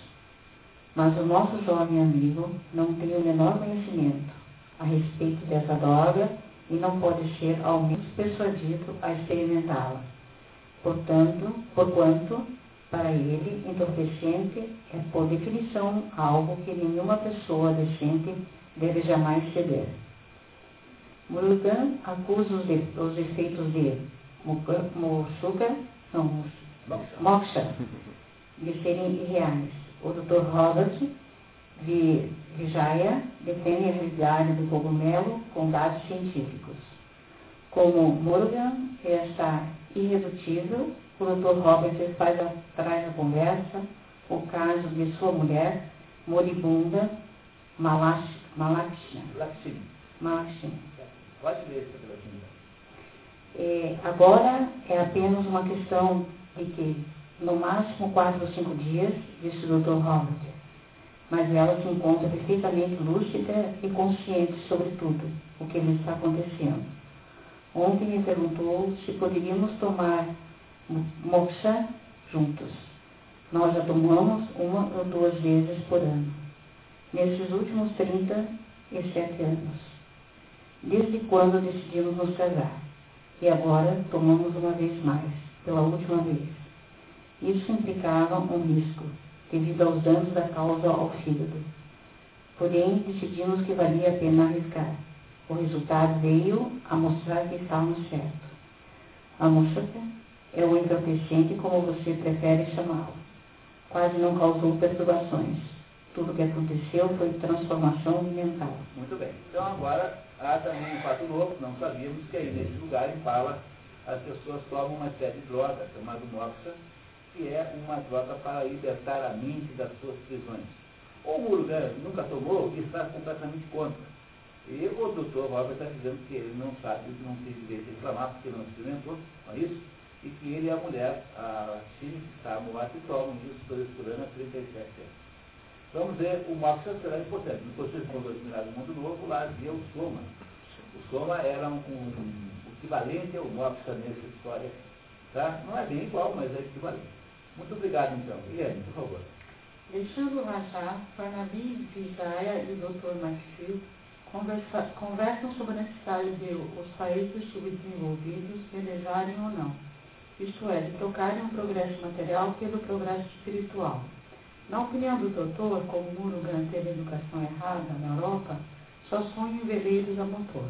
Mas o nosso jovem amigo não tem o menor conhecimento a respeito dessa droga e não pode ser ao menos persuadido a experimentá-la. Portanto, porquanto, para ele, entorpecente é, por definição, algo que nenhuma pessoa decente deve jamais ceder. Murugan acusa os, de, os efeitos de Moksha, não, Moksha, de serem irreais o Dr. Robert de Vijaya defende a realidade do cogumelo com dados científicos. Como Morgan está irredutível, o Dr. Robert faz atrás da conversa o caso de sua mulher moribunda, Malakshmi. Malakshmi. É, Agora é apenas uma questão de que no máximo quatro ou cinco dias, disse o Dr. Robert. Mas ela se encontra perfeitamente lúcida e consciente sobre tudo o que lhe está acontecendo. Ontem me perguntou se poderíamos tomar moksha juntos. Nós já tomamos uma ou duas vezes por ano, nesses últimos 37 anos, desde quando decidimos nos casar. E agora tomamos uma vez mais, pela última vez. Isso implicava um risco, devido aos danos da causa ao fígado. Porém, decidimos que valia a pena arriscar. O resultado veio a mostrar que estávamos certos. A moçaca é o entorpecente, como você prefere chamá-lo. Quase não causou perturbações. Tudo o que aconteceu foi transformação mental. Muito bem. Então agora há também um fato novo, não sabíamos que aí nesse lugar em Pala as pessoas tomam uma série de drogas, chamada moxa, que é uma droga para libertar a mente das suas prisões. O Murugan nunca tomou e está completamente contra. E o doutor Robert está dizendo que ele não sabe, não tem direito de reclamar porque não experimentou, não é isso? E que ele e a mulher, a Chile, que está lá, que tomam isso por ano há 37 anos. Vamos ver, o Moxa será importante. No processo de Admirado Mundo Novo, lá havia o Soma. O Soma era um, um equivalente ao Moxa nessa história. Tá? Não é bem igual, mas é equivalente. Muito obrigado, então. Eliane, por favor. Deixando o Rajá, Farnabi Vijaya e o Dr. Maxfield conversa, conversam sobre a necessidade de os países subdesenvolvidos pelejarem ou não, isto é, de trocarem o progresso material pelo progresso espiritual. Na opinião do doutor, como Murugan teve educação errada na Europa, só sonham veleiros a motor.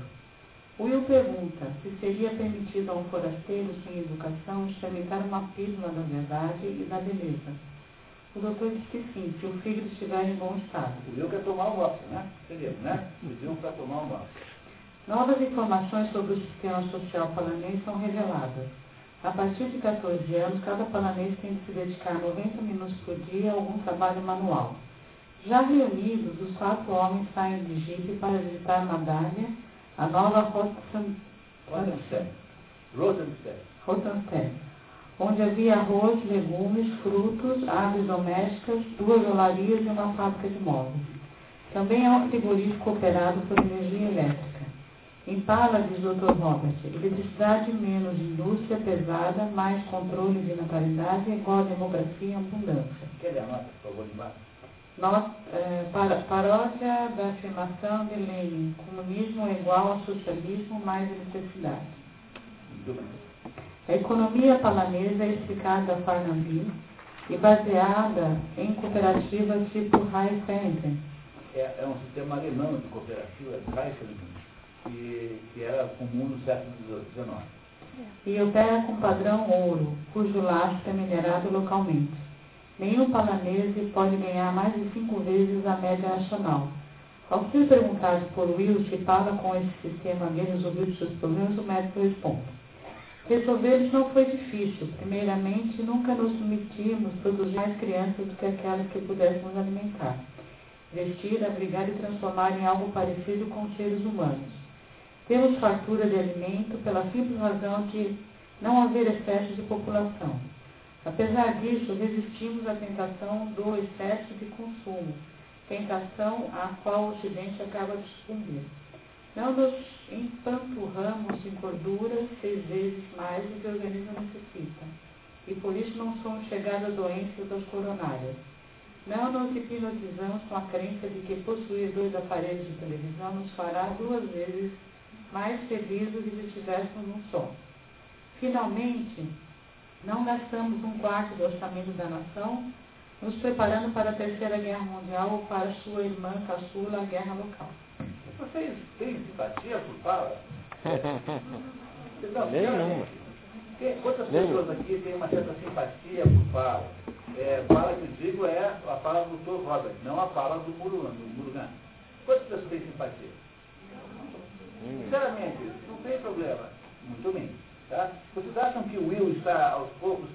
Will pergunta se seria permitido a um forasteiro sem educação experimentar uma pílula da verdade e da beleza. O doutor diz que sim, se o fígado estiver em bom estado. O Will quer tomar um voto, né? Entendeu, né? Pediam para tomar um voto. Novas informações sobre o sistema social palanês são reveladas. A partir de 14 anos, cada palanês tem de se dedicar 90 minutos por dia a algum trabalho manual. Já reunidos, os quatro homens saem de jipe para visitar Madalha, a nova Rotenstedt, onde havia arroz, legumes, frutos, aves domésticas, duas olarias e uma fábrica de móveis. Também há um frigorífico operado por energia elétrica. Em Pala, diz Dr. Robert, eletricidade menos indústria pesada, mais controle de natalidade é igual a democracia e abundância. Quer ler a nota, por favor, embaixo? Nós, é, para, paródia da afirmação de Lenin, comunismo é igual a socialismo mais necessidade. A economia palanesa é explicada a Farnaby e baseada em cooperativas tipo Raiffeisen. É, é um sistema alemão de cooperativas Raiffeisen que, que era comum no século XIX. E opera com padrão ouro, cujo lastro é minerado localmente. Nenhum palanese pode ganhar mais de cinco vezes a média nacional. Ao ser perguntado por Will se fala com esse sistema havia resolvido seus problemas, o médico responde. Resolvê-los não foi difícil. Primeiramente, nunca nos permitimos produzir mais crianças do que aquelas que pudéssemos alimentar. Vestir, abrigar e transformar em algo parecido com os seres humanos. Temos fartura de alimento pela simples razão de não haver excesso de população. Apesar disso, resistimos à tentação do excesso de consumo, tentação à qual o Ocidente acaba de sucumbir. Não nos empanturramos em gorduras seis vezes mais do que o organismo necessita, e por isso não somos chegados a doenças das coronárias. Não nos hipnotizamos com a crença de que possuir dois aparelhos de televisão nos fará duas vezes mais felizes do que se estivéssemos num só. Finalmente, não gastamos um quarto do orçamento da nação nos preparando para a Terceira Guerra Mundial ou para sua irmã caçula, a guerra local. Vocês têm simpatia por Fala? <laughs> Nenhuma. Quantas pessoas aqui têm uma certa simpatia por Fala? É, fala que eu digo é a fala do Dr. Robert, não a fala do Murugan. Do Murugan. Quantas pessoas têm simpatia? Sinceramente, não tem problema. Muito bem. Tá? Vocês acham que o Will está aos poucos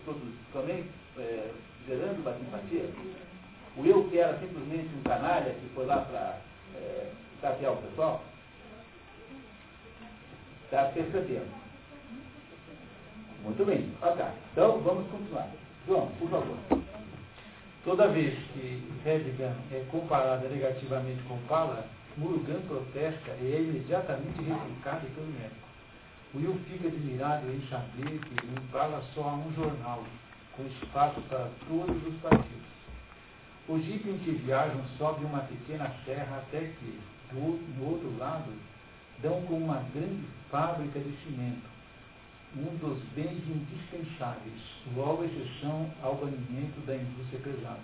também é, gerando uma simpatia? O Will que era simplesmente um canalha que foi lá para é, o pessoal? Está percebendo. Muito bem. Ok. Então vamos continuar. João, por favor. Toda vez que Hedigan é comparada negativamente com Pala, Murugan protesta e é imediatamente replicado pelo médico. Will fica admirado em saber que em Pala só há um jornal, com espaço para todos os partidos. O jipe em que viajam sobe uma pequena serra até que, do, do outro lado, dão com uma grande fábrica de cimento, um dos bens indispensáveis, logo exceção ao banimento da indústria pesada.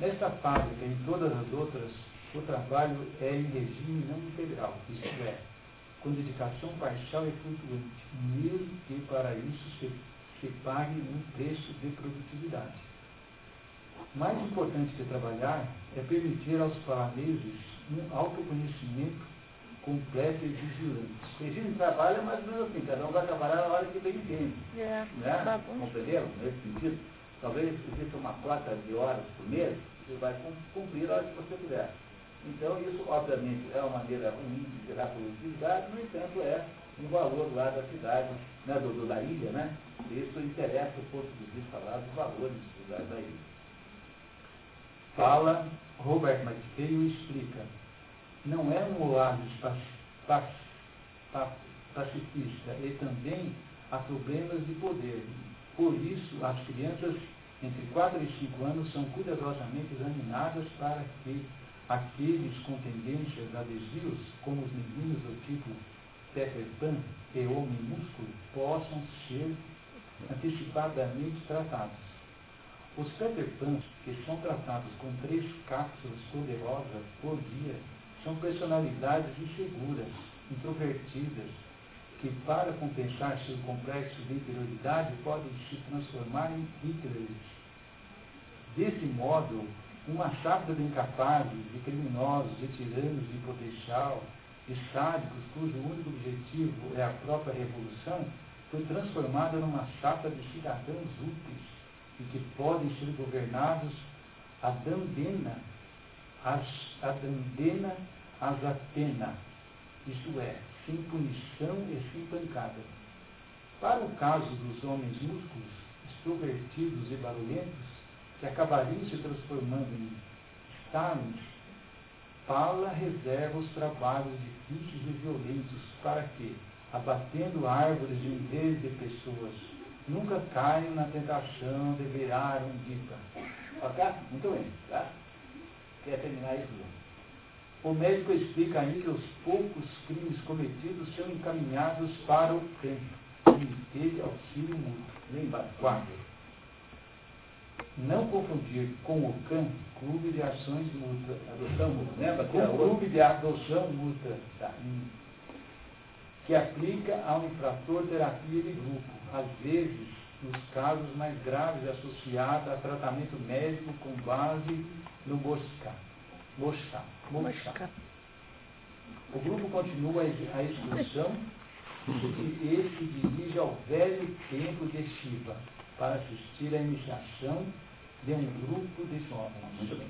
Nesta fábrica e em todas as outras, o trabalho é em regime não integral, isto é, com dedicação parcial e flutuante, mesmo que para isso se, se pague um preço de produtividade. Mais importante que trabalhar é permitir aos palaneses um autoconhecimento completo e vigilante. De trabalho é mais ou menos assim, cada um vai trabalhar na hora que bem entende. É, né? Compreenderam? Nesse sentido, talvez exista uma cota de horas por mês, você vai cumprir a hora que você puder. Então, isso, obviamente, é uma maneira ruim de gerar produtividade, no entanto, é um valor lá da cidade, né, do, do, da ilha, né? Isso interessa o ponto de vista lá dos valores da, da ilha. Fala, Robert McPhail explica. Não é um oásis pacifista e também há problemas de poder. Por isso, as crianças entre 4 e 5 anos são cuidadosamente examinadas para que aqueles com tendências adesivas, como os meninos do tipo Peter Pan e Homem Músculo, possam ser antecipadamente tratados. Os Peter Pans, que são tratados com três cápsulas poderosas por dia, são personalidades inseguras, introvertidas, que para compensar seu complexo de inferioridade podem se transformar em Hitlers. Desse modo, uma safra de incapazes, de criminosos, de tiranos de potencial, de sádicos, cujo único objetivo é a própria revolução, foi transformada numa safra de cidadãos úteis e que podem ser governados a dandena, a dandena as atena, isto é, sem punição e sem pancada. Para o caso dos homens músculos, extrovertidos e barulhentos, que acabariam se transformando em Stalins, Paula reserva os trabalhos difíceis e violentos para que, abatendo árvores de milhares de pessoas, nunca caiam na tentação de virar um dica. Ok? Muito bem, tá? Quer terminar isso? O médico explica aí que os poucos crimes cometidos são encaminhados para o tempo e teve auxílio mútuo. Lembra? Quatro não confundir com o CAN, Clube de Ações Mútua, adoção mútua, lembra? Com o Clube de Adoção Mútua, tá? que aplica ao infrator terapia de grupo, às vezes, nos casos mais graves, associada a tratamento médico com base no Mosca. Mosca. Mosca. O grupo continua a excursão e ele se dirige ao velho templo de Shiva para assistir à iniciação de um grupo de jovens. Muito bem.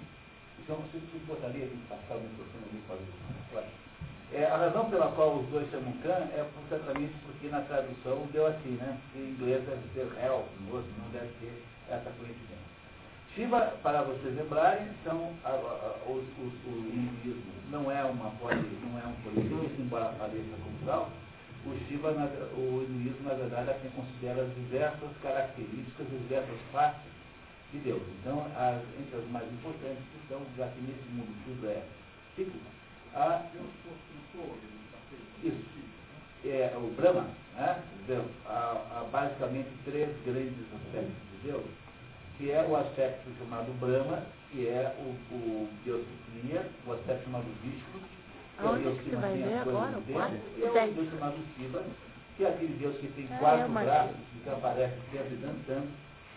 Então, você gostaria de passar o microfone ali para o é, A razão pela qual os dois chamam Khan é certamente porque na tradução deu assim, né? Em inglês deve ser hell, no outro não deve ter essa coincidência. Shiva, para vocês lembrarem, são a, a, os, os, o hinduísmo não é uma poli, não é um politeísmo, embora pareça como tal. O Shiva, na, o hinduísmo, na verdade, é quem considera as diversas características, diversas partes de Deus. Então, as, entre as mais importantes que são, já que nesse mundo tudo é cíclico, a, isso, é, o Brahma, né? Deus, há, há basicamente três grandes aspectos de Deus, que é o aspecto chamado Brahma, que é o, o Deus que cria, o aspecto chamado Vishnu, que é o Deus que mantém as coisas dentro, e é o Deus chamado Shiva, que é aquele Deus que tem ah, quatro braços, que aparece sempre dançando,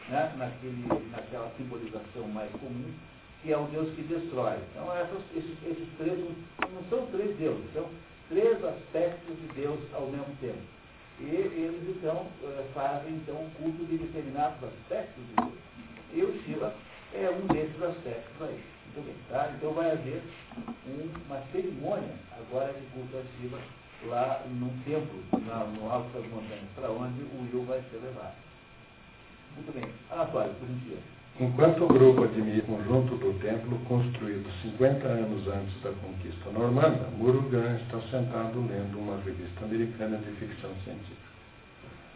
né, naquele, naquela simbolização mais comum, que é o Deus que destrói. Então, essas, esses, esses três não são três deuses, são três aspectos de Deus ao mesmo tempo. E eles, então, eh, fazem então, um culto de determinados aspectos de Deus. E o Shiva é um desses aspectos aí. Tá? Então vai haver um, uma cerimônia agora de culto a Shiva lá num templo, no alto das montanhas, para onde o Yu vai ser levado. Muito bem. Anatório, por gentileza. Enquanto o grupo admira o conjunto do templo construído 50 anos antes da conquista normanda, Murugan está sentado lendo uma revista americana de ficção científica.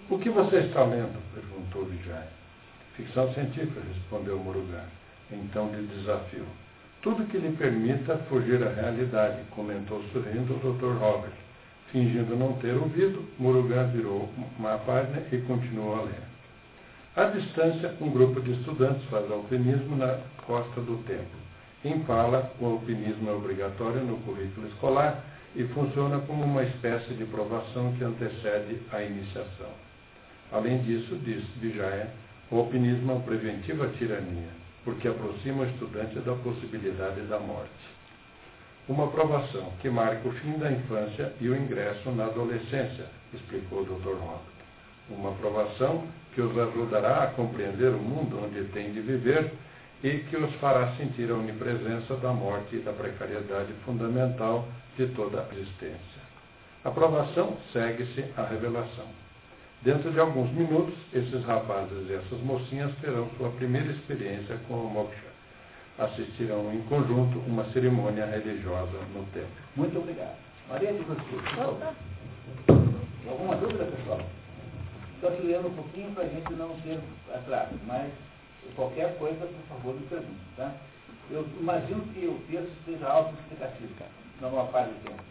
O que você está lendo? perguntou Vijay. Ficção científica, respondeu Murugan. Então lhe desafiou. Tudo que lhe permita fugir à realidade, comentou sorrindo o Dr. Robert. Fingindo não ter ouvido, Murugan virou uma página e continuou a ler. À distância, um grupo de estudantes faz alpinismo na costa do templo. Em Pala, o alpinismo é obrigatório no currículo escolar e funciona como uma espécie de provação que antecede a iniciação. Além disso, diz Vijaya, o alpinismo é uma preventiva tirania, porque aproxima o estudante da possibilidade da morte. Uma aprovação que marca o fim da infância e o ingresso na adolescência, explicou o Dr. Robert. Uma aprovação que os ajudará a compreender o mundo onde tem de viver e que os fará sentir a onipresença da morte e da precariedade fundamental de toda a existência. A aprovação segue-se à revelação. Dentro de alguns minutos, esses rapazes e essas mocinhas terão sua primeira experiência com o moksha. Assistirão em conjunto uma cerimônia religiosa no templo. Muito obrigado. Maria de Francisco, por favor. Alguma dúvida, pessoal? Estou te lendo um pouquinho para a gente não ter atraso, mas qualquer coisa, por favor, me pergunte, tá? Eu imagino que o texto seja autoexplicativo, não uma parte de tempo.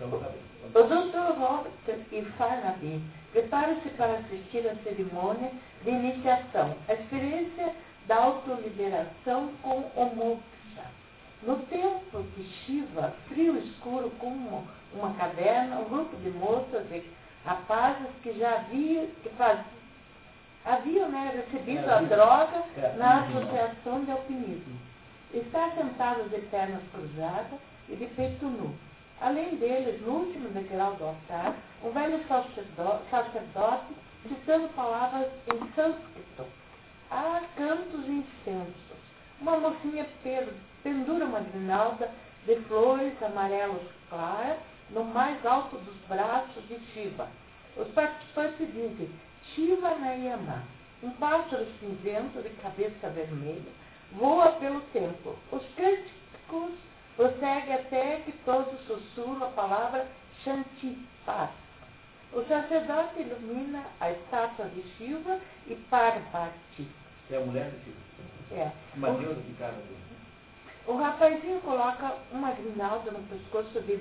Vamos saber. O Dr. Robert e Farnaby preparam-se para assistir à cerimônia de iniciação, a experiência da autoliberação com o moksha. No templo de Shiva, frio escuro como uma caverna, um grupo de moças e rapazes que já havia, que haviam né, recebido a droga na associação de alpinismo. Está sentados de pernas cruzadas e de peito nu. Além deles, no último degrau do altar, um velho sacerdote citando palavras em sânscrito. Há cantos e incensos. Uma mocinha pendura uma grinalda de flores amarelos claras no mais alto dos braços de Shiva. Os participantes dizem Shiva Nayama, um pássaro cinzento de cabeça vermelha, voa pelo templo. Os cânticos prosseguem até que todos sussurram a palavra Shanti, paz. O sacerdote ilumina a estátua de Shiva e Parvati. É a mulher de Shiva? É. Uma deusa de vez. O rapazinho coloca uma grinalda no pescoço de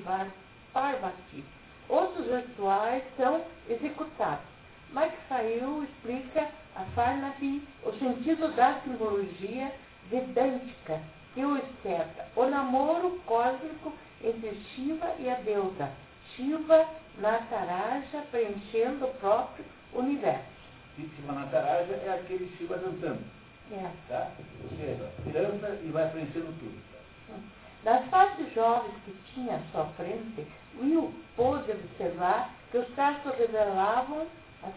Parvati. Outros rituais são executados. Mike Saiu explica a Farnaby o sentido da simbologia vedântica que o expressa. O namoro cósmico entre Shiva e a deusa. Shiva Nataraja preenchendo o próprio universo. Shiva Nataraja é aquele Shiva dançando. É. Tá? Ou seja, dança e vai preenchendo tudo. Das faces jovens que tinha à sua frente, Will pôde observar que os traços revelavam a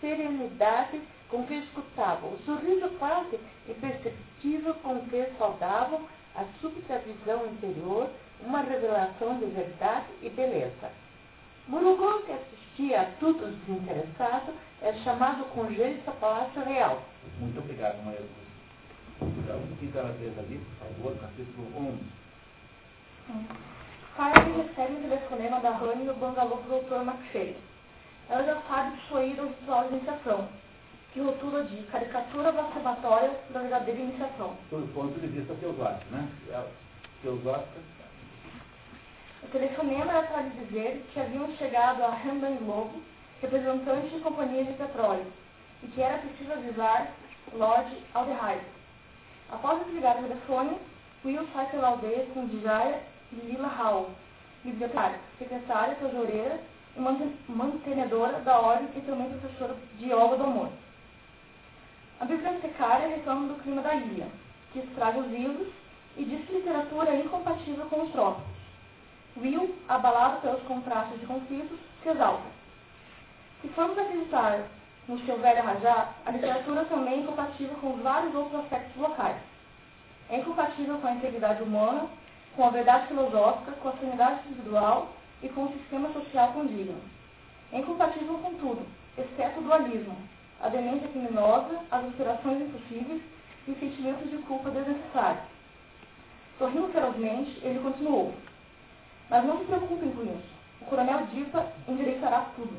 serenidade com que escutavam, o sorriso quase imperceptível com que saudavam a súbita visão interior, uma revelação de verdade e beleza. Murugan, que assistia a tudo desinteressado, é chamado com jeito a Palácio Real. Muito obrigado, Maria Então, o que ela fez ali, por favor, capítulo 11. Carmen recebe um telefonema da Rani no bangalô do Dr. McShay. Ela já sabe que foi ir ao ritual de iniciação, que rotula de caricatura masturbatória da verdadeira iniciação. Do ponto de vista teosófico, né? Teosófica. O telefonema era para dizer que haviam chegado a Randan Lobo, representantes de companhias de petróleo, e que era preciso avisar Lord Aldehyde. Após desligar o telefone, Will sai pela aldeia com Jaya e Lila Hall, bibliotecária, secretária, tesoureira e mantenedora da ordem e também professora de yoga do amor. A bibliotecária reclama do clima da ilha, que estraga os livros e diz que literatura é incompatível com os trópicos. Will, abalado pelos contrastes de conflitos, se exalta. Se formos acreditar no seu velho Rajá, a literatura também é incompatível com vários outros aspectos locais. É incompatível com a integridade humana, com a verdade filosófica, com a sanidade individual e com o sistema social condigno. É incompatível com tudo, exceto o dualismo, a demência criminosa, as aspirações impossíveis e os sentimentos de culpa desnecessários. Sorrindo ferozmente, ele continuou. Mas não se preocupem com isso. O coronel Dipa endireitará tudo.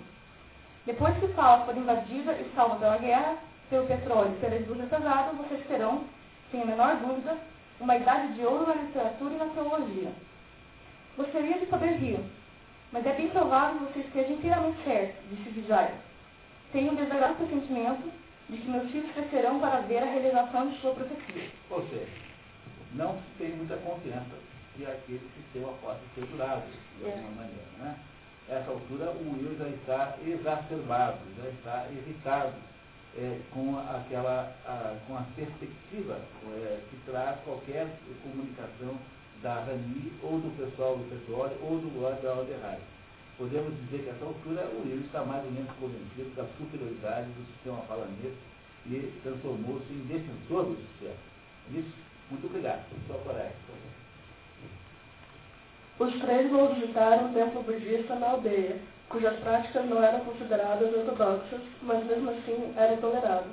Depois que Fala for invadida e salva pela guerra, pelo petróleo e pela indústria pesada, vocês terão, sem a menor dúvida, uma idade de ouro na literatura e na teologia. Gostaria de poder rir, mas é bem provável que você esteja inteiramente certo, disse Vijay. Tenho um desagradável pressentimento de que meus filhos crescerão para ver a realização de sua profecia. Ou seja, não se tem muita confiança que aquele sistema possa ser durado, de É. alguma maneira. Né? Essa altura, o Will já está exacerbado, já está irritado é, com, aquela, a, com a perspectiva é, que traz qualquer comunicação da Rani ou do pessoal do petróleo ou do Lord Alderrai. Podemos dizer que a essa altura o Will está mais ou menos convencido da superioridade do sistema palanês e transformou-se em defensor do sistema. Isso, muito obrigado. Sua coragem. Os três vão visitar um templo budista na aldeia, cujas práticas não eram consideradas ortodoxas, mas mesmo assim eram toleradas.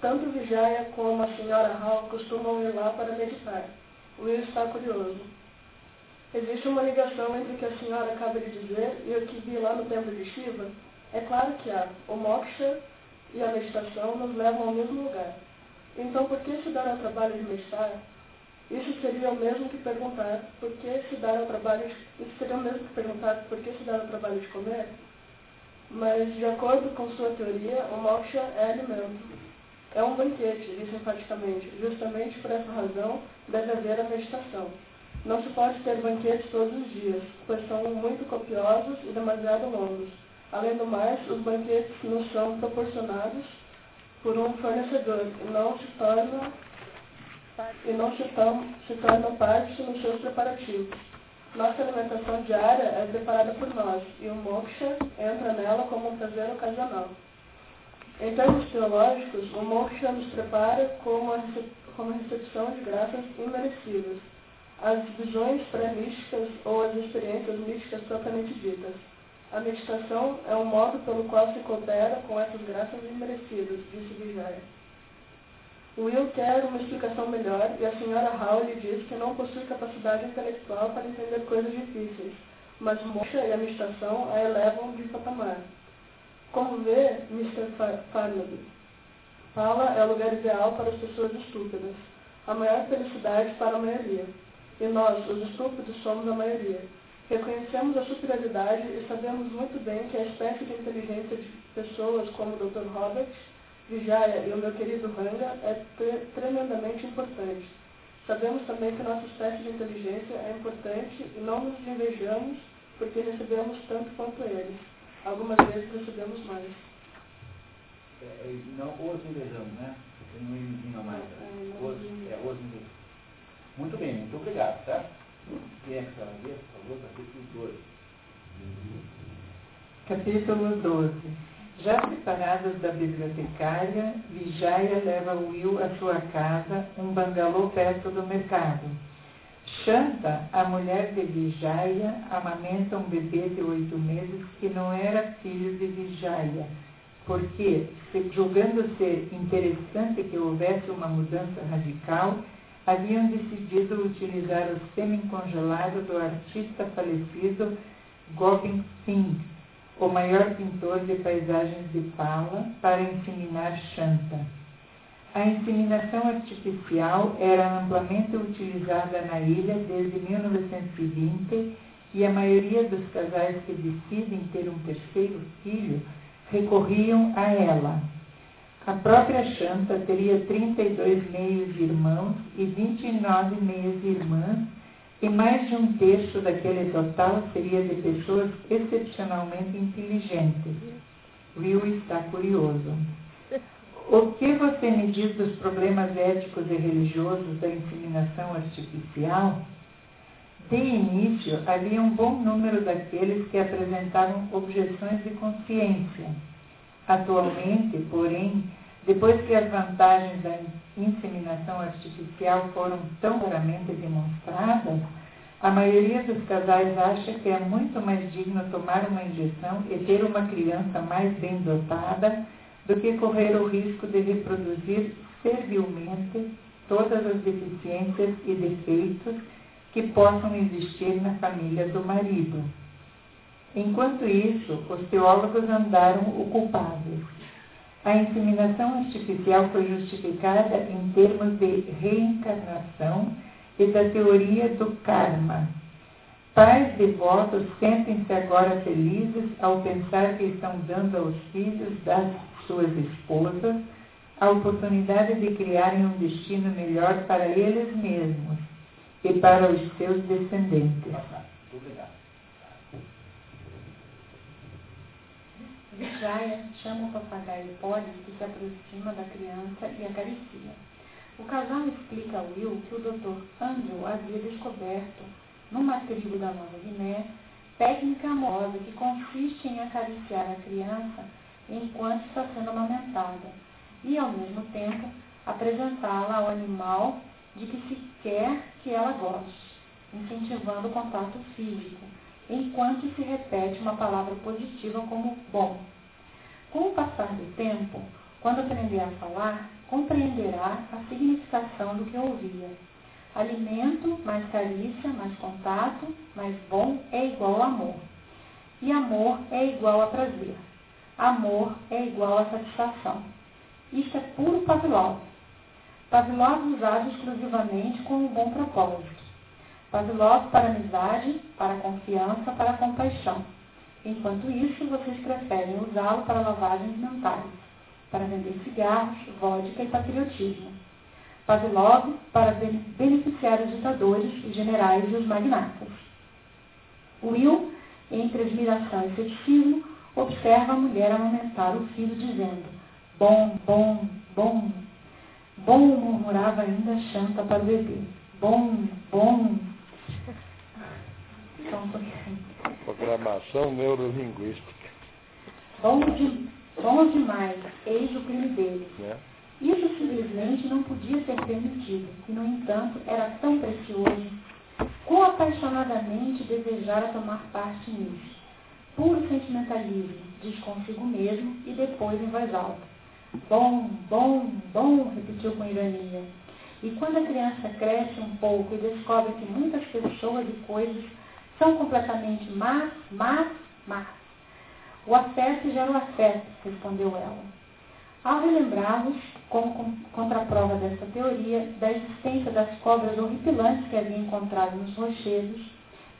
Tanto Vijaya como a senhora Hall costumam ir lá para meditar. Will está curioso. Existe uma ligação entre o que a senhora acaba de dizer e o que vi lá no templo de Shiva? É claro que há. O moksha e a meditação nos levam ao mesmo lugar. Então, por que se dar ao trabalho de meditar? Isso seria o mesmo que perguntar por que se dar ao trabalho isso seria o mesmo que perguntar por que se dar ao trabalho de comer? Mas, de acordo com sua teoria, o moksha é alimento. É um banquete, disse enfaticamente. Justamente por essa razão deve haver a meditação. Não se pode ter banquetes todos os dias, pois são muito copiosos e demasiado longos. Além do mais, os banquetes nos são proporcionados por um fornecedor e não se tornam e não se, tornam, parte nos seus preparativos. Nossa alimentação diária é preparada por nós e o moksha entra nela como um prazer ocasional. Em termos teológicos, o moksha nos prepara como a, como recepção de graças imerecidas, as visões pré-místicas ou as experiências místicas propriamente ditas. A meditação é um modo pelo qual se coopera com essas graças imerecidas, disse Vijaya. Will quer uma explicação melhor e a senhora Hall diz que não possui capacidade intelectual para entender coisas difíceis, mas moksha e a meditação a elevam de patamar. Como vê, Mr. Farnaby, Pala é o lugar ideal para as pessoas estúpidas, a maior felicidade para a maioria. E nós, os estúpidos, somos a maioria. Reconhecemos a superioridade e sabemos muito bem que a espécie de inteligência de pessoas como o Dr. Robert, Vijaya e o meu querido Ranga é tre tremendamente importante. Sabemos também que nossa espécie de inteligência é importante e não nos invejamos porque recebemos tanto quanto eles. Algumas vezes recebemos mais. É, é, não os invejamos, né? Tem um izinho a mais. Né? Os, é, os invejamos. Muito bem, muito obrigado, tá? Quem é que está ver, por favor, capítulo 12. Capítulo 12. Já separados da bibliotecária, Vijaya leva Will à sua casa, um bangalô perto do mercado. Shanta, a mulher de Vijaya, amamenta um bebê de oito meses que não era filho de Vijaya, porque, julgando ser interessante que houvesse uma mudança radical, haviam decidido utilizar o semi-congelado do artista falecido Gobind Singh, o maior pintor de paisagens de Pala, para inseminar Shanta. A inseminação artificial era amplamente utilizada na ilha desde 1920 e a maioria dos casais que decidem ter um terceiro filho recorriam a ela. A própria Shanta teria 32 meios-irmãos e 29 meias-irmãs, e mais de um terço daquele total seria de pessoas excepcionalmente inteligentes. Will está curioso. O que você me diz dos problemas éticos e religiosos da inseminação artificial? De início, havia um bom número daqueles que apresentavam objeções de consciência. Atualmente, porém, depois que as vantagens da inseminação artificial foram tão claramente demonstradas, a maioria dos casais acha que é muito mais digno tomar uma injeção e ter uma criança mais bem dotada do que correr o risco de reproduzir servilmente todas as deficiências e defeitos que possam existir na família do marido. Enquanto isso, os teólogos andaram ocupados. A inseminação artificial foi justificada em termos de reencarnação e da teoria do karma. Pais devotos sentem-se agora felizes ao pensar que estão dando aos filhos das suas esposas a oportunidade de criarem um destino melhor para eles mesmos e para os seus descendentes. Obrigado. Vijaya chama o papagaio Polly que se aproxima da criança e acaricia. O casal explica a Will que o Dr. Andrew havia descoberto, numa tribo da Nova Guiné, técnica amorosa que consiste em acariciar a criança enquanto está sendo amamentada e, ao mesmo tempo, apresentá-la ao animal de que se quer que ela goste, incentivando o contato físico, enquanto se repete uma palavra positiva como bom. Com o passar do tempo, quando aprender a falar, compreenderá a significação do que ouvia. Alimento mais carícia, mais contato, mais bom é igual a amor. E amor é igual a prazer. Amor é igual a satisfação. Isso é puro Pavlov. Pavlov usado exclusivamente com um bom propósito. Pavlov para amizade, para confiança, para compaixão. Enquanto isso, vocês preferem usá-lo para lavagens mentais, para vender cigarros, vodka e patriotismo. Pavlov para beneficiar os ditadores, os generais e os magnatas. Will, entre admiração e ceticismo, observa a mulher amamentar o filho, dizendo: Bom, bom, bom. Bom murmurava ainda Chanta para o bebê. Bom, bom. Pouquinho. Programação neurolinguística. Bom, de, bom demais, eis o crime dele. Né? Isso simplesmente não podia ser permitido, e no entanto era tão precioso. Quão apaixonadamente desejara tomar parte nisso. Puro sentimentalismo, diz consigo mesmo e depois em voz alta. Bom, bom, bom, repetiu com ironia. E quando a criança cresce um pouco e descobre que muitas pessoas e coisas são completamente más, más, más. O afeto gera o afeto, respondeu ela. Ao relembrá-los, como contraprova desta teoria, da existência das cobras horripilantes que havia encontrado nos rochedos,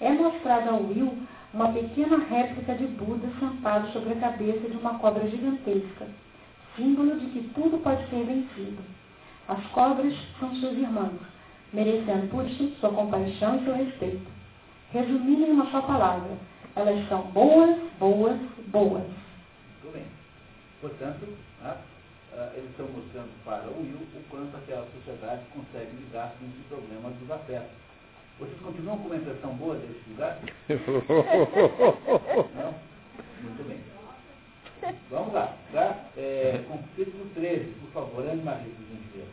é mostrada ao Will uma pequena réplica de Buda sentado sobre a cabeça de uma cobra gigantesca, símbolo de que tudo pode ser vencido. As cobras são seus irmãos, merecendo por isso sua compaixão e seu respeito. Resumindo em uma só palavra, elas são boas, boas, boas. Muito bem. Portanto, né, eles estão mostrando para o Will o quanto aquela sociedade consegue lidar com esse problema dos afetos. Vocês continuam com uma impressão boa desse lugar? <laughs> Não? Muito bem. Vamos lá. Tá? É, capítulo 13, por favor, Anne Maria, por gentileza.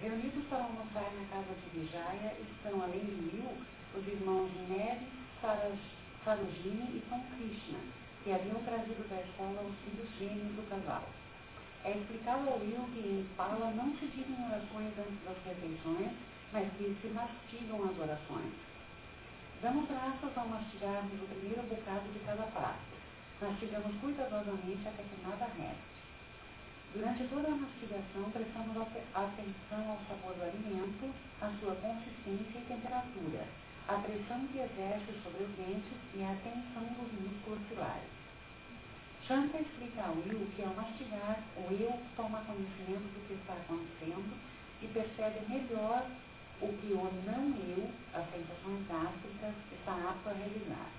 Reunidos para almoçar na casa de Vijaya estão, além de Will, os irmãos Neves, Sarojini e São Krishna, que haviam trazido da escola os filhos gêmeos do casal. É explicado ao Will que em Pala não se dizem orações antes das refeições, mas que se mastigam as orações. Damos graças ao mastigarmos o primeiro bocado de cada prato. Mastigamos cuidadosamente até que nada reste. Durante toda a mastigação, prestamos atenção ao sabor do alimento, à sua consistência e temperatura, a pressão que exerce sobre os dentes e a tensão dos músculos oculares. Shanta explica ao Will que ao mastigar, o eu toma conhecimento do que está acontecendo e percebe melhor o que o não eu, as sensações gástricas, está apto a realizar.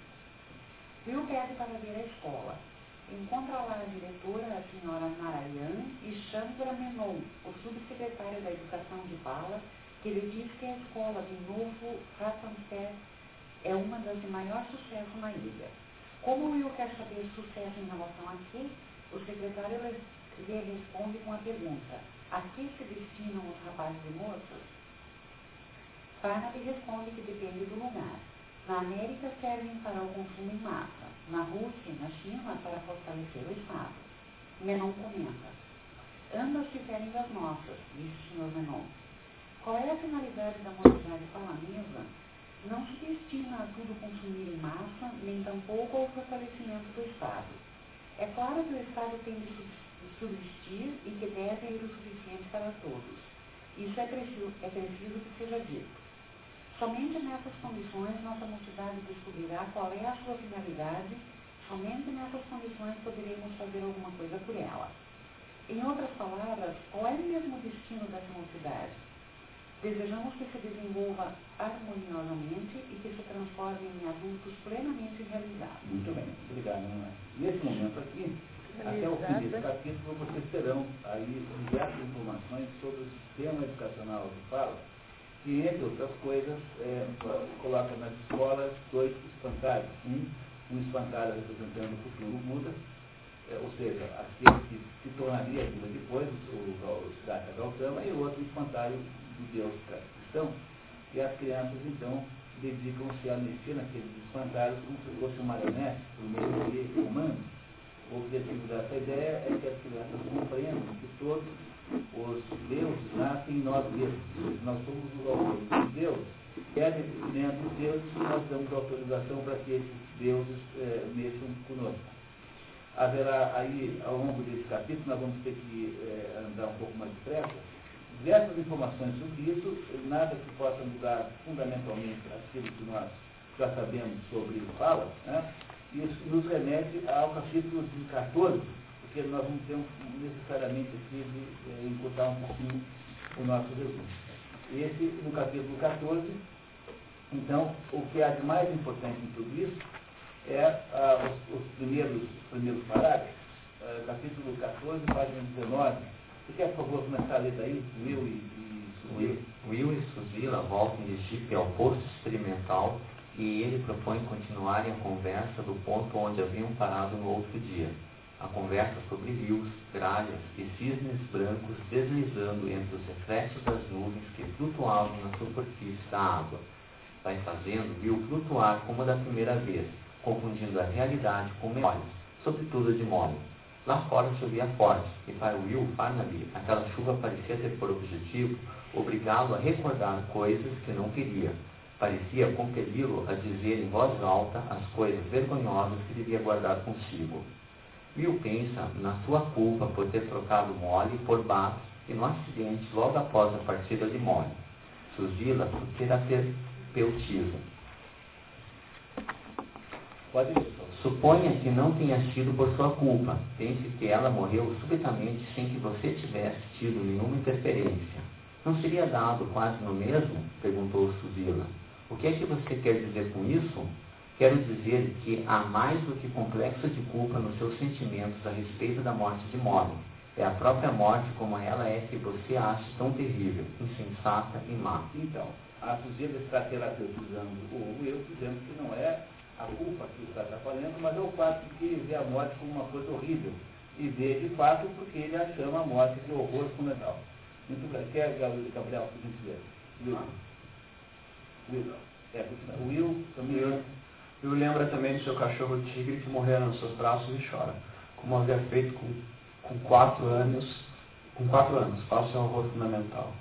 Will pede para ver a escola. Encontra lá a diretora, a senhora Narayan, e Chandra Menon, o subsecretário da Educação de Bala, ele diz que a escola de Novo Ratampé é uma das de maior sucesso na ilha. Como o Will quer saber sucesso em relação a quê, o secretário lhe responde com a pergunta: a que se destinam os rapazes e moças? Farnaby responde que depende do lugar. Na América servem para o consumo em massa, na Rússia e na China para fortalecer o Estado. Menon comenta. Ambas diferem das nossas, disse o Sr. Menon. Qual é a finalidade da mocidade palamesa? Não se destina a tudo consumir em massa, nem tampouco ao fortalecimento do Estado. É claro que o Estado tem de subsistir e que deve ir o suficiente para todos. Isso é preciso, é preciso que seja dito. Somente nessas condições nossa mocidade descobrirá qual é a sua finalidade, somente nessas condições poderemos fazer alguma coisa por ela. Em outras palavras, qual é mesmo o destino dessa mocidade? Desejamos que se desenvolva harmoniosamente e que se transforme em adultos plenamente realizados. Muito bem, obrigado. Nesse momento aqui, até o fim desse capítulo, vocês terão aí diversas informações sobre o sistema educacional do Fala, que, entre outras coisas, é, coloca nas escolas dois espantalhos. Um, um espantalho representando o futuro Buda, é, ou seja, aquele que se tornaria Buda depois, o, o Siddhartha Gautama, e o outro espantalho de Deus cristão, e as crianças, então, dedicam-se a mexer naqueles espantalhos como se fosse marionete, por meio de humano. O objetivo dessa ideia é que as crianças compreendam que todos os deuses nascem em nós mesmos. Nós somos os autores dos deuses. E é desenvolvimento dos deuses que nós damos autorização para que esses deuses é, mexam conosco. Haverá aí, ao longo desse capítulo, nós vamos ter que é, andar um pouco mais depressa, diversas informações sobre isso, nada que possa mudar fundamentalmente aquilo que nós já sabemos sobre fala, né? isso nos remete ao capítulo 14, porque nós ter um, necessariamente aqui de é, encurtar um pouquinho o nosso resumo. Esse, no capítulo 14, então, o que há de mais importante em tudo isso é ah, os, os, primeiros, primeiros parágrafos, ah, capítulo 14, página 19, você quer, por favor, começar a ler daí, Will e, Suzila? Will e Suzila voltam de Chip ao posto experimental e ele propõe continuarem a conversa do ponto onde haviam parado no outro dia. A conversa sobre rios, gralhas e cisnes brancos deslizando entre os reflexos das nuvens que flutuavam na superfície da água. Vai fazendo Will flutuar como da primeira vez, confundindo a realidade com memórias, sobretudo de modo Lá fora chovia forte, e para Will Farnaby aquela chuva parecia ter por objetivo obrigá-lo a recordar coisas que não queria. Parecia compeli-lo a dizer em voz alta as coisas vergonhosas que devia guardar consigo. Will pensa na sua culpa por ter trocado Molly por Bath e no acidente logo após a partida de Molly. Susila por terapeutismo. Pode ir. Suponha que não tenha sido por sua culpa. Pense que ela morreu subitamente sem que você tivesse tido nenhuma interferência. Não seria dado quase no mesmo? perguntou Suzila. O que é que você quer dizer com isso? Quero dizer que há mais do que complexo de culpa nos seus sentimentos a respeito da morte de Molly. É a própria morte como ela é que você acha tão terrível, insensata e má. Então, a Suzila está terapeutizando o eu, dizendo que não é a culpa que está atrapalhando, mas é o fato de que vê a morte como uma coisa horrível. E vê de fato porque ele a chama a morte de horror fundamental. Muito bem. Quer, Gabriel, por gentileza? Will. Will. É, Will também. Will, Will lembra também do seu cachorro tigre que morreu nos seus braços e chora, como havia feito com, com quatro anos, com quatro anos, face ao horror fundamental.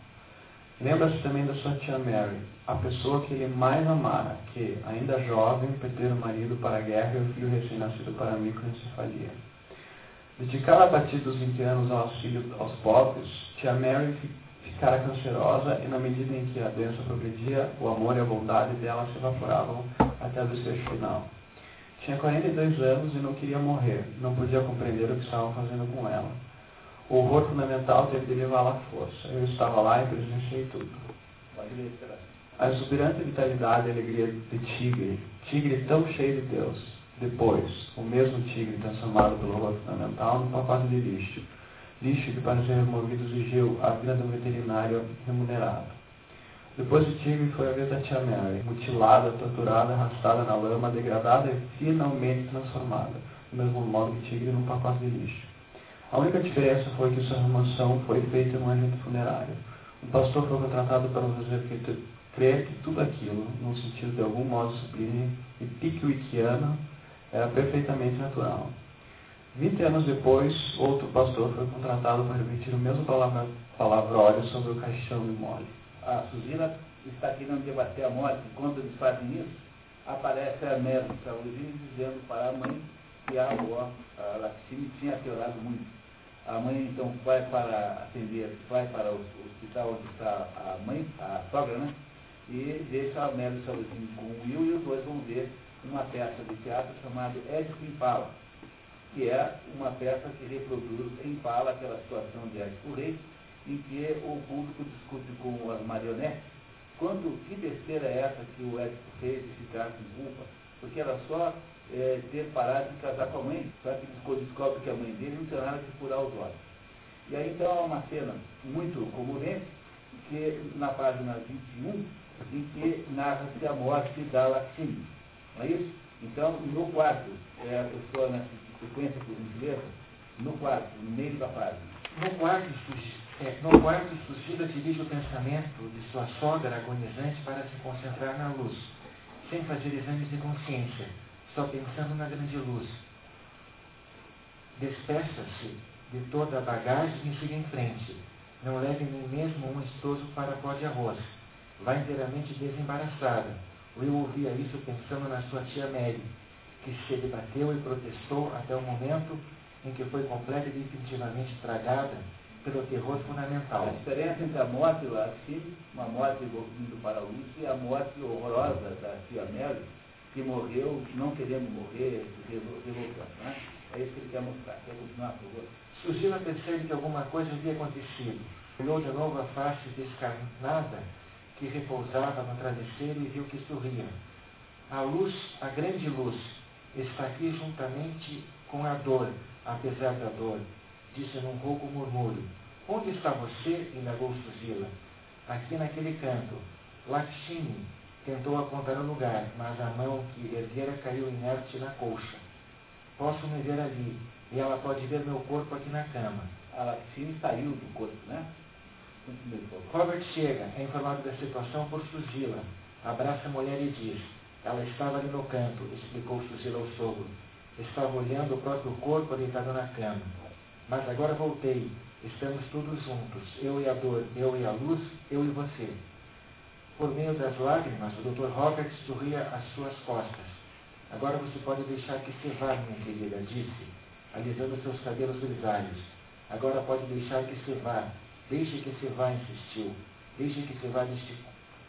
Lembra-se também da sua tia Mary, a pessoa que ele mais amara, que, ainda jovem, perdera o marido para a guerra e o filho recém-nascido para a microencefalia. Dedicada a partir dos 20 anos ao auxílio aos pobres, tia Mary ficara cancerosa e, na medida em que a doença progredia, o amor e a bondade dela se evaporavam até o desfecho final. Tinha 42 anos e não queria morrer, não podia compreender o que estavam fazendo com ela. O horror fundamental teve de levá-la à força. Eu estava lá e presenciei tudo. A exuberante vitalidade e alegria de tigre, tigre tão cheio de Deus. Depois, o mesmo tigre transformado pelo horror fundamental no pacote de lixo. Lixo que para ser removido exigiu a vida do veterinário remunerado. Depois do tigre foi a vez da tia Mary, mutilada, torturada, arrastada na lama, degradada e finalmente transformada, do mesmo modo que tigre num pacote de lixo. A única diferença foi que sua remoção foi feita em um agente funerário. O pastor foi contratado para que que tudo aquilo, num sentido de algum modo sublime e piquewickiano, era perfeitamente natural. Vinte anos depois, outro pastor foi contratado para repetir o mesmo palavra, palavrório sobre o caixão de mole. A Suzila está querendo debater a morte, quando eles fazem isso, aparece a Mary Saúde dizendo para a mãe que a avó, a Laxine, tinha piorado muito a mãe então vai para atender, vai para o hospital onde está a mãe, a sogra, né? E deixa a Mary sozinho com o Will e os dois vão ver uma peça de teatro chamada Édipo Impala, que é uma peça que reproduz em Impala aquela situação de Édipo Rei, em que o público discute com as marionetes quando, que besteira é essa que o Édipo fez de ficar com culpa? Porque era só é, ter parado de casar com a mãe, só que descobre que a mãe dele não tinha nada que furar os olhos. E aí então há uma cena muito comovente, que na página 21, em que narra-se a morte da Laxine. Não é isso? Então, no quarto, é, a pessoa nessa sequência, por gentileza, no quarto, no meio da página. No quarto, é, no quarto, Susila dirige o pensamento de sua sogra agonizante para se concentrar na luz, sem fazer exames de consciência, só pensando na grande luz. Despeça-se de toda a bagagem e siga em frente. Não leve nem mesmo um estojo para pó de arroz. Vá inteiramente desembaraçada. Will ouvia isso pensando na sua tia Mary, que se debateu e protestou até o momento em que foi completa e definitivamente tragada pelo terror fundamental. A diferença entre a morte lá, sim, uma morte indo para a luz, e a morte horrorosa da tia Mary, que morreu não querendo morrer, revoltando. Né? É isso que ele quer mostrar. Quer continuar, por favor? Susila percebe que alguma coisa havia acontecido. Olhou de novo a face descarnada que repousava no travesseiro e viu que sorria. A luz, a grande luz, está aqui juntamente com a dor, apesar da dor, disse num rouco murmúrio. Onde está você? indagou Susila. Aqui naquele canto. Lakshmi tentou apontar o lugar, mas a mão que erguera caiu inerte na colcha. Posso me ver ali, e ela pode ver meu corpo aqui na cama. A Lakshmi saiu do corpo, né? Robert chega, é informado da situação por Susila. Abraça a mulher e diz: Ela estava ali no canto, explicou Susila ao sogro. Estava olhando o próprio corpo deitado na cama. Mas agora voltei. Estamos todos juntos, eu e a dor, eu e a luz, eu e você. Por meio das lágrimas, o Dr. Roberts sorria às suas costas. Agora você pode deixar que se vá, minha querida, disse, alisando seus cabelos grisalhos. Agora pode deixar que se vá. Deixe que se vá, insistiu. Deixe que se vá deste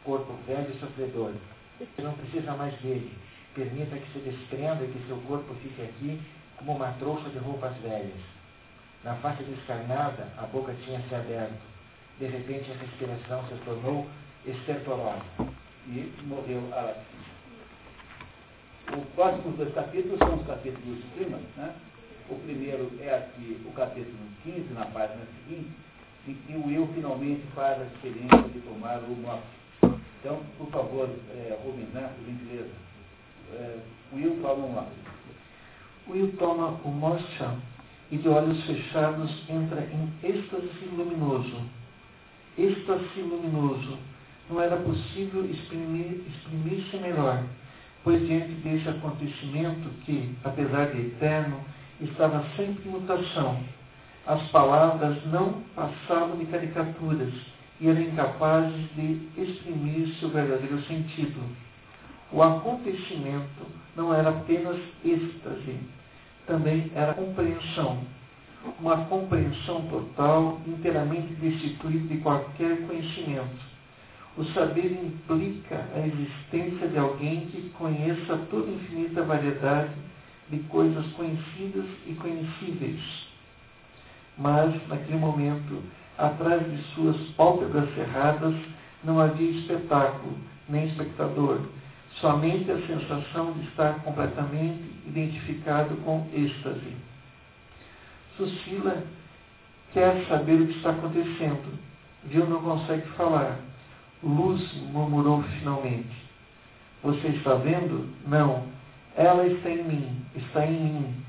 corpo velho e sofredor. Você não precisa mais dele. Permita que se desprenda e que seu corpo fique aqui como uma trouxa de roupas velhas. Na face descarnada, a boca tinha se aberto. De repente, a respiração se tornou estertorosa. E morreu a Os próximos dois capítulos são os capítulos primas, né? O primeiro é aqui o capítulo 15, na página seguinte, em que o eu finalmente faz a experiência de tomar o mote. Então, por favor, é, né, por gentileza. É, Will toma um lápis. Will toma o mocha e de olhos fechados entra em êxtase luminoso. Êxtase luminoso. Não era possível exprimir-se exprimir melhor, pois diante desse acontecimento que, apesar de eterno, estava sempre em mutação, as palavras não passavam de caricaturas e eram incapazes de exprimir seu verdadeiro sentido. O acontecimento não era apenas êxtase, também era compreensão. Uma compreensão total, inteiramente destituída de qualquer conhecimento. O saber implica a existência de alguém que conheça toda infinita variedade de coisas conhecidas e conhecíveis. Mas, naquele momento, atrás de suas pálpebras cerradas, não havia espetáculo, nem espectador, somente a sensação de estar completamente identificado com êxtase. Susila quer saber o que está acontecendo. Gil não consegue falar. Luz murmurou finalmente. Você está vendo? Não. Ela está em mim, está em mim.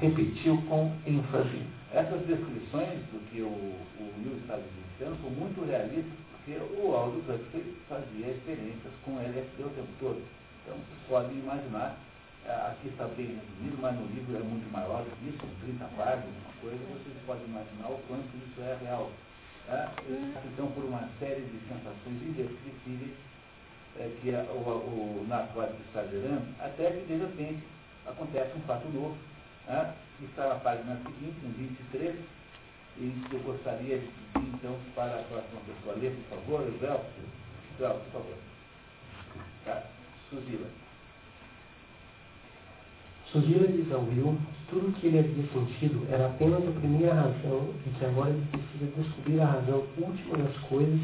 Repetiu com ênfase. Essas descrições do que o, o Will está vivenciando são muito realistas, porque o Aldo Huxley fazia experiências com LSD o tempo todo. Então, vocês podem imaginar é, aqui está bem resumido, mas no livro é muito maior do que isso, 30 páginas, uma coisa, vocês podem imaginar o quanto isso é real. Tá? Então, por uma série de sensações indescritíveis é, que a, o, o narcótico está gerando, até que, de repente, acontece um fato novo, está na página seguinte, no 23, E eu gostaria de pedir, então, para a próxima pessoa ler, por favor, Isabel. Isabel, por favor. Tá? Suzila. Suzila diz ao Will tudo o que ele havia sentido era apenas a primeira razão e que agora ele precisa descobrir a razão última das coisas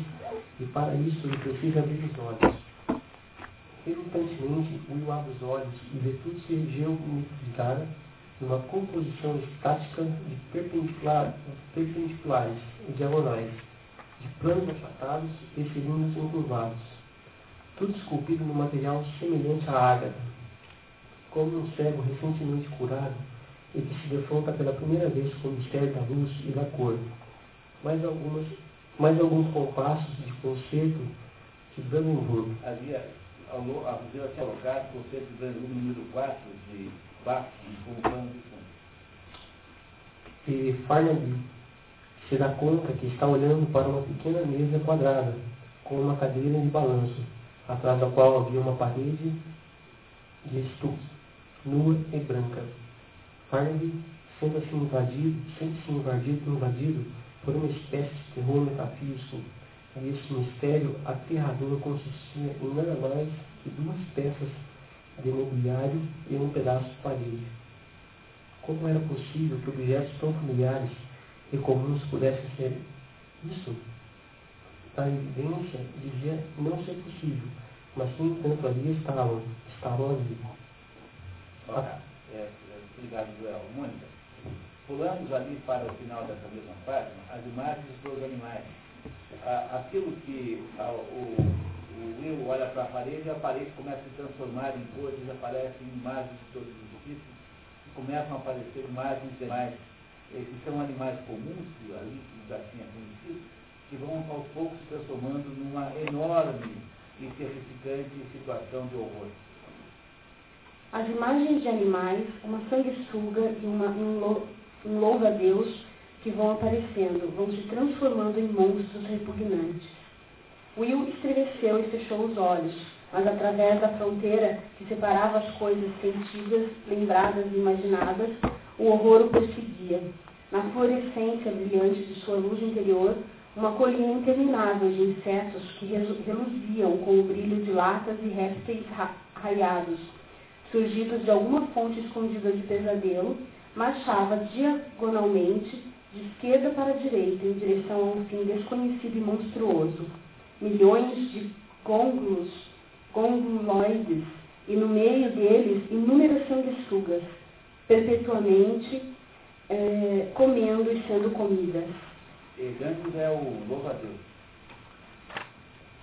e para isso ele precisa abrir os olhos. Relutantemente, Will abre os olhos e vê tudo se geometrificar numa composição estática de perpendicular, perpendiculares e diagonais, de planos achatados e cilindros encurvados, tudo esculpido no material semelhante à ágata. Como um cego recentemente curado, ele se defronta pela primeira vez com o mistério da luz e da cor. Mais, algumas, mais alguns compassos de concerto de Brandenburg. Havia, ao, ao, havia colocado o concerto de Brandenburg número 4 de Fundo. E Farnaby se dá conta que está olhando para uma pequena mesa quadrada, com uma cadeira de balanço, atrás da qual havia uma parede de estuque nua e branca. Farnaby senta-se invadido, sente-se invadido, invadido por uma espécie de terror metafísico, e esse mistério aterrador consistia em nada mais que duas peças de mobiliário e um pedaço de parede. Como era possível que objetos tão familiares e comuns pudessem ser isso? A evidência dizia não ser possível, mas no entanto ali estavam, estavam ali. Ora, é, é, Joel. Mônica, pulamos ali para o final dessa mesma página as imagens dos animais. Ah, aquilo que ah, o, o Will olha para a parede e a parede começa a se transformar em coisas, aparecem imagens de todos os tipos, começam a aparecer imagens de animais eh, que são animais comuns, que ali já tinha conhecido, que vão aos poucos se transformando numa enorme e terrificante situação de horror. As imagens de animais, uma sanguessuga e uma, um, um louva-a-Deus que vão aparecendo, vão se transformando em monstros repugnantes. Will estremeceu e fechou os olhos, mas através da fronteira que separava as coisas sentidas, lembradas e imaginadas, o horror o perseguia. Na fluorescência brilhante de sua luz interior, uma colina interminável de insetos que reluziam com o brilho de latas e répteis raiados, surgidos de alguma fonte escondida de pesadelo, marchava diagonalmente de esquerda para direita em direção a um fim desconhecido e monstruoso. Milhões de gôngulos, gonguloides, e no meio deles inúmeras sanguessugas, perpetuamente é, comendo e sendo comidas. E Gângulos é o louva-a-Deus.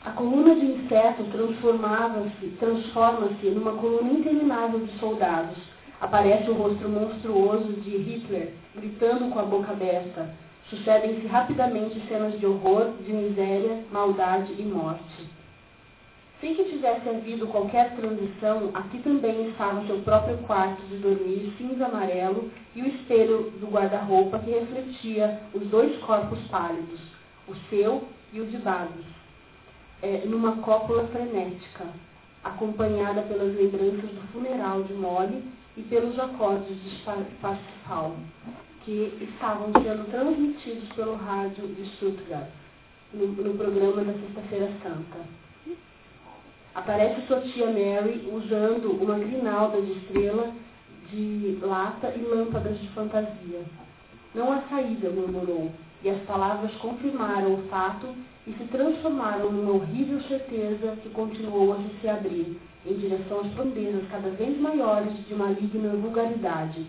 A coluna de insetos transformava-se, transforma-se numa coluna interminável de soldados. Aparece o rosto monstruoso de Hitler, gritando com a boca aberta. Sucedem-se rapidamente cenas de horror, de miséria, maldade e morte. Sem que tivesse havido qualquer transição, aqui também estava seu próprio quarto de dormir cinza amarelo e o espelho do guarda-roupa que refletia os dois corpos pálidos, o seu e o de Babs é, numa cópula frenética, acompanhada pelas lembranças do funeral de Molly e pelos acordes de Parsifal, que estavam sendo transmitidos pelo rádio de Stuttgart, no, no programa da Sexta-feira Santa. Aparece sua tia Mary usando uma grinalda de estrela de lata e lâmpadas de fantasia. Não há saída, murmurou, e as palavras confirmaram o fato e se transformaram numa horrível certeza que continuou a se abrir em direção às profundezas cada vez maiores de maligna vulgaridade,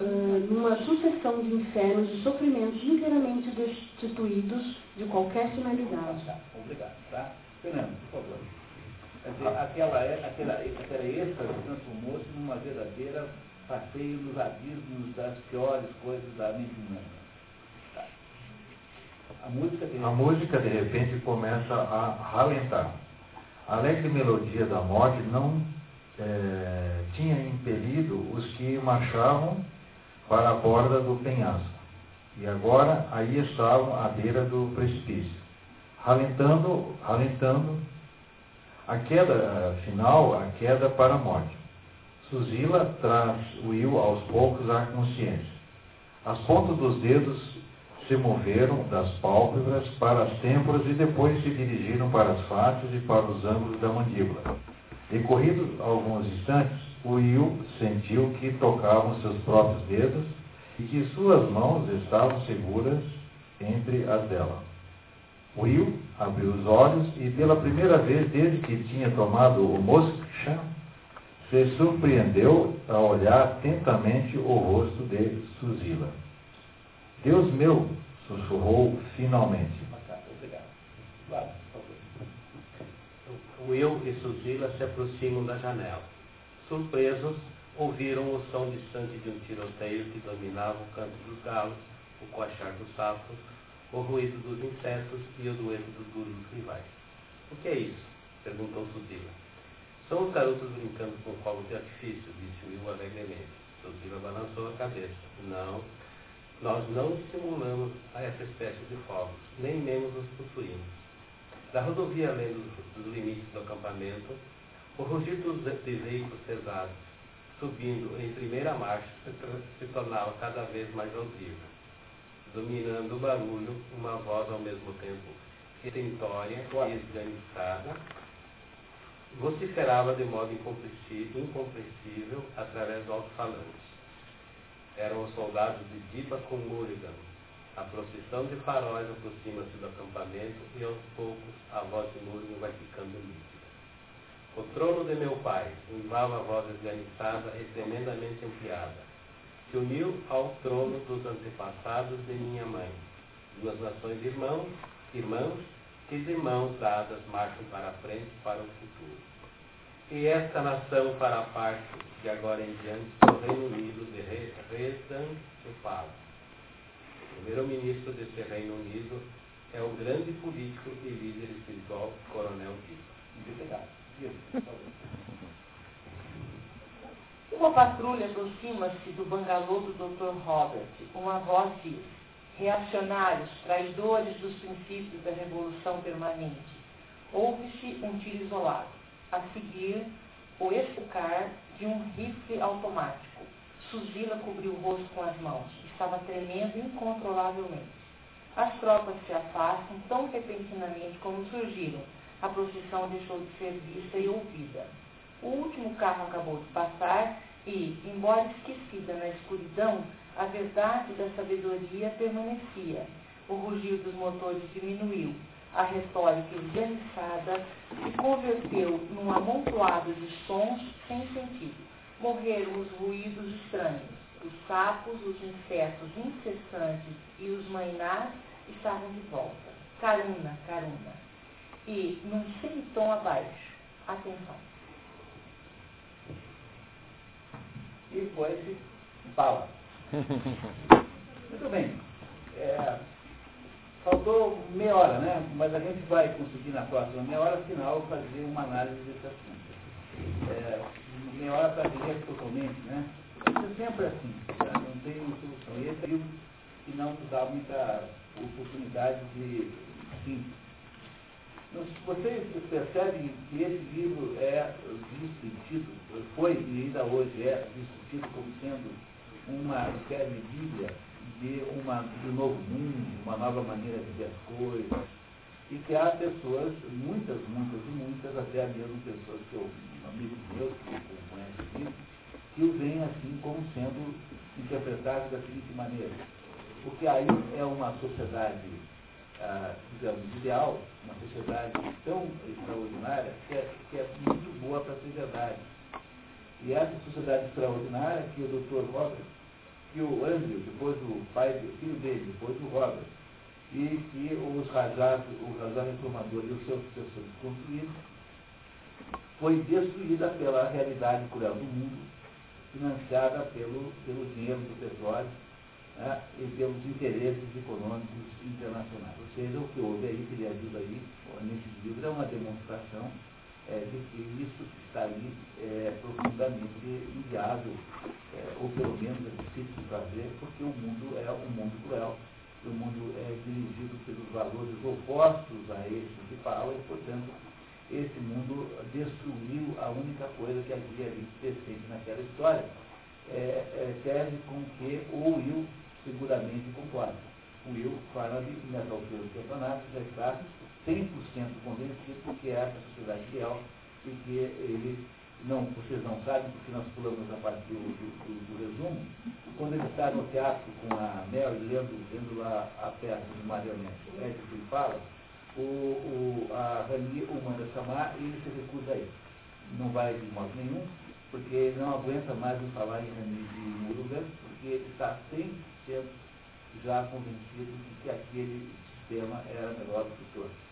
uh, numa sucessão de infernos e sofrimentos inteiramente destituídos de qualquer finalidade. Obrigado, tá? Fernando, por favor. Dizer, aquela, aquela, aquela êxtase transformou-se numa verdadeira passeio nos abismos das piores coisas da mente humana. A música, de a música de repente começa a ralentar. A alegre melodia da morte não é, tinha impelido os que marchavam para a borda do penhasco. E agora aí estavam à beira do precipício. Ralentando, ralentando, a queda final, a queda para a morte. Suzila traz Will aos poucos à consciência. As pontas dos dedos se moveram das pálpebras para as têmporas e depois se dirigiram para as faces e para os ângulos da mandíbula. Decorridos alguns instantes, Will sentiu que tocavam seus próprios dedos e que suas mãos estavam seguras entre as dela. Will abriu os olhos e, pela primeira vez desde que tinha tomado o Moksha, se surpreendeu a olhar atentamente o rosto de Suzila. Deus meu, sussurrou finalmente. Will e Suzila se aproximam da janela. Surpresos, ouviram o som distante de um tiroteio que dominava o canto dos galos, o coachar dos sapos, o ruído dos insetos e o dueto dos gurus rivais. O que é isso? perguntou Suzila. São os garotos brincando com fogos de artifício, disse Will alegremente. Suzila balançou a cabeça. Não, nós não estimulamos a essa espécie de fogos, nem mesmo os possuímos. Da rodovia além dos, dos limites do acampamento, o rugir dos veículos pesados, subindo em primeira marcha, se, tornava cada vez mais audível. Dominando o barulho, uma voz ao mesmo tempo retentória e esganiçada, vociferava de modo incompreensível através do alto-falante. Eram os soldados de Diba com Mulligan. A procissão de faróis aproxima-se do acampamento e aos poucos a voz de Mulligan vai ficando nítida. O trono de meu pai, uivava a voz esganiçada e tremendamente ampliada, se uniu ao trono dos antepassados de minha mãe. Duas nações irmãos, irmãos, que de mãos dadas marcham para a frente para o futuro. E esta nação fará parte, de agora em diante, do Reino Unido de Redan Cepalo. O primeiro-ministro desse Reino Unido é o grande político e líder espiritual Coronel Dipa. Uma patrulha aproxima-se do bangalô do Dr. Robert. Uma voz diz: Reacionários, traidores dos princípios da revolução permanente. Ouve-se um tiro isolado. A seguir, o esfucar de um rifle automático. Suzila cobriu o rosto com as mãos. Estava tremendo incontrolavelmente. As tropas se afastam tão repentinamente como surgiram. A procissão deixou de ser vista e ouvida. O último carro acabou de passar e, embora esquecida na escuridão, a verdade da sabedoria permanecia. O rugir dos motores diminuiu. A retórica esganiçada se converteu num amontoado de sons sem sentido. Morreram os ruídos estranhos. Os sapos, os insetos incessantes e os mainás estavam de volta. Caruna, caruna. E, num semitom abaixo, atenção. E foi-se bala. <laughs> Muito bem. É, faltou meia hora, né? Mas a gente vai conseguir na próxima meia hora final fazer uma análise desse assunto. É, meia hora para dizer totalmente, né? Isso é sempre assim, tá? não tem solução. E esse livro que não nos dá muita oportunidade de síntese. Vocês percebem que esse livro é visto foi e ainda hoje é visto como sendo uma espécie de Bíblia de, uma, de um novo mundo, uma nova maneira de ver as coisas, e que há pessoas, muitas, muitas e muitas, até mesmo pessoas que eu, amigos meus que conhecem isso, que o veem assim como sendo interpretado da seguinte maneira. Porque aí é uma sociedade, ah, digamos, ideal, uma sociedade tão extraordinária que é, que é muito boa para ser verdade. E essa sociedade extraordinária que o Dr. Robert que o Andrew, depois o pai do filho dele, depois o Robert, e que os Rajás, o Rajá Reformador e os seus sucessores construíram, foi destruída pela realidade cruel do mundo, financiada pelo, pelo dinheiro do petróleo né, e pelos interesses econômicos internacionais. Ou seja, o que houve aí, que ele ajuda aí, nesse livro, é uma demonstração é, de que isso está ali é, profundamente inviável, é, ou pelo menos é difícil de fazer, porque o mundo é um mundo cruel, o mundo é dirigido pelos valores opostos a esse que fala, e, portanto, esse mundo destruiu a única coisa que havia ali decente naquela história. É, é, serve com que o Will seguramente concorda. o Will Farnaby, nessa altura do campeonato, já está 100% convencido porque é essa sociedade ideal e que ele, não, vocês não sabem, porque nós pulamos a parte do, do, do, do resumo, quando ele está no teatro com a Mary lendo, lendo lá a peça de marionete, é que ele fala, o, o, a Rani o manda chamar e ele se recusa a ir. Não vai de modo nenhum, porque ele não aguenta mais falar em Rani de Murugan, porque ele está 100% já convencido de que aquele sistema era melhor do que todos.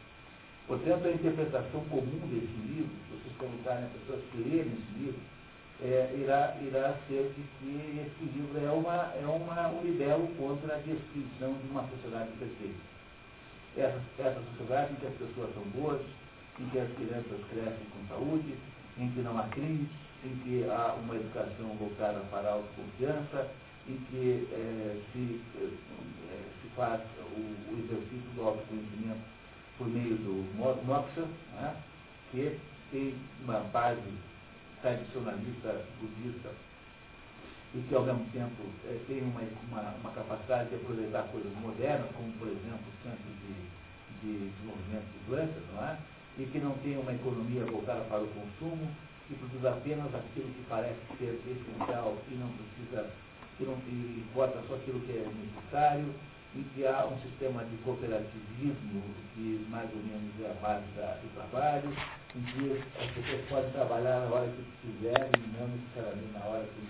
Portanto, a interpretação comum desse livro, se vocês perguntarem a pessoas que lerem esse livro, é, irá, irá ser de que esse livro é, uma, é uma, um libelo contra a descrição de uma sociedade perfeita. Essa, essa sociedade em que as pessoas são boas, em que as crianças crescem com saúde, em que não há crime, em que há uma educação voltada para a autoconfiança, em que é, se, é, se faz o, o exercício do autoconhecimento por meio do moksha, né, que tem uma base tradicionalista budista e que ao mesmo tempo é, tem uma, uma, uma, capacidade de aproveitar coisas modernas, como por exemplo o centro de, de desenvolvimento de doenças, não é? e que não tem uma economia voltada para o consumo, que produz apenas aquilo que parece ser essencial e não precisa, que não importa só aquilo que é necessário, em que há um sistema de cooperativismo que mais ou menos é a base da, do trabalho, em que as pessoas podem trabalhar na hora que quiserem, não necessariamente na hora que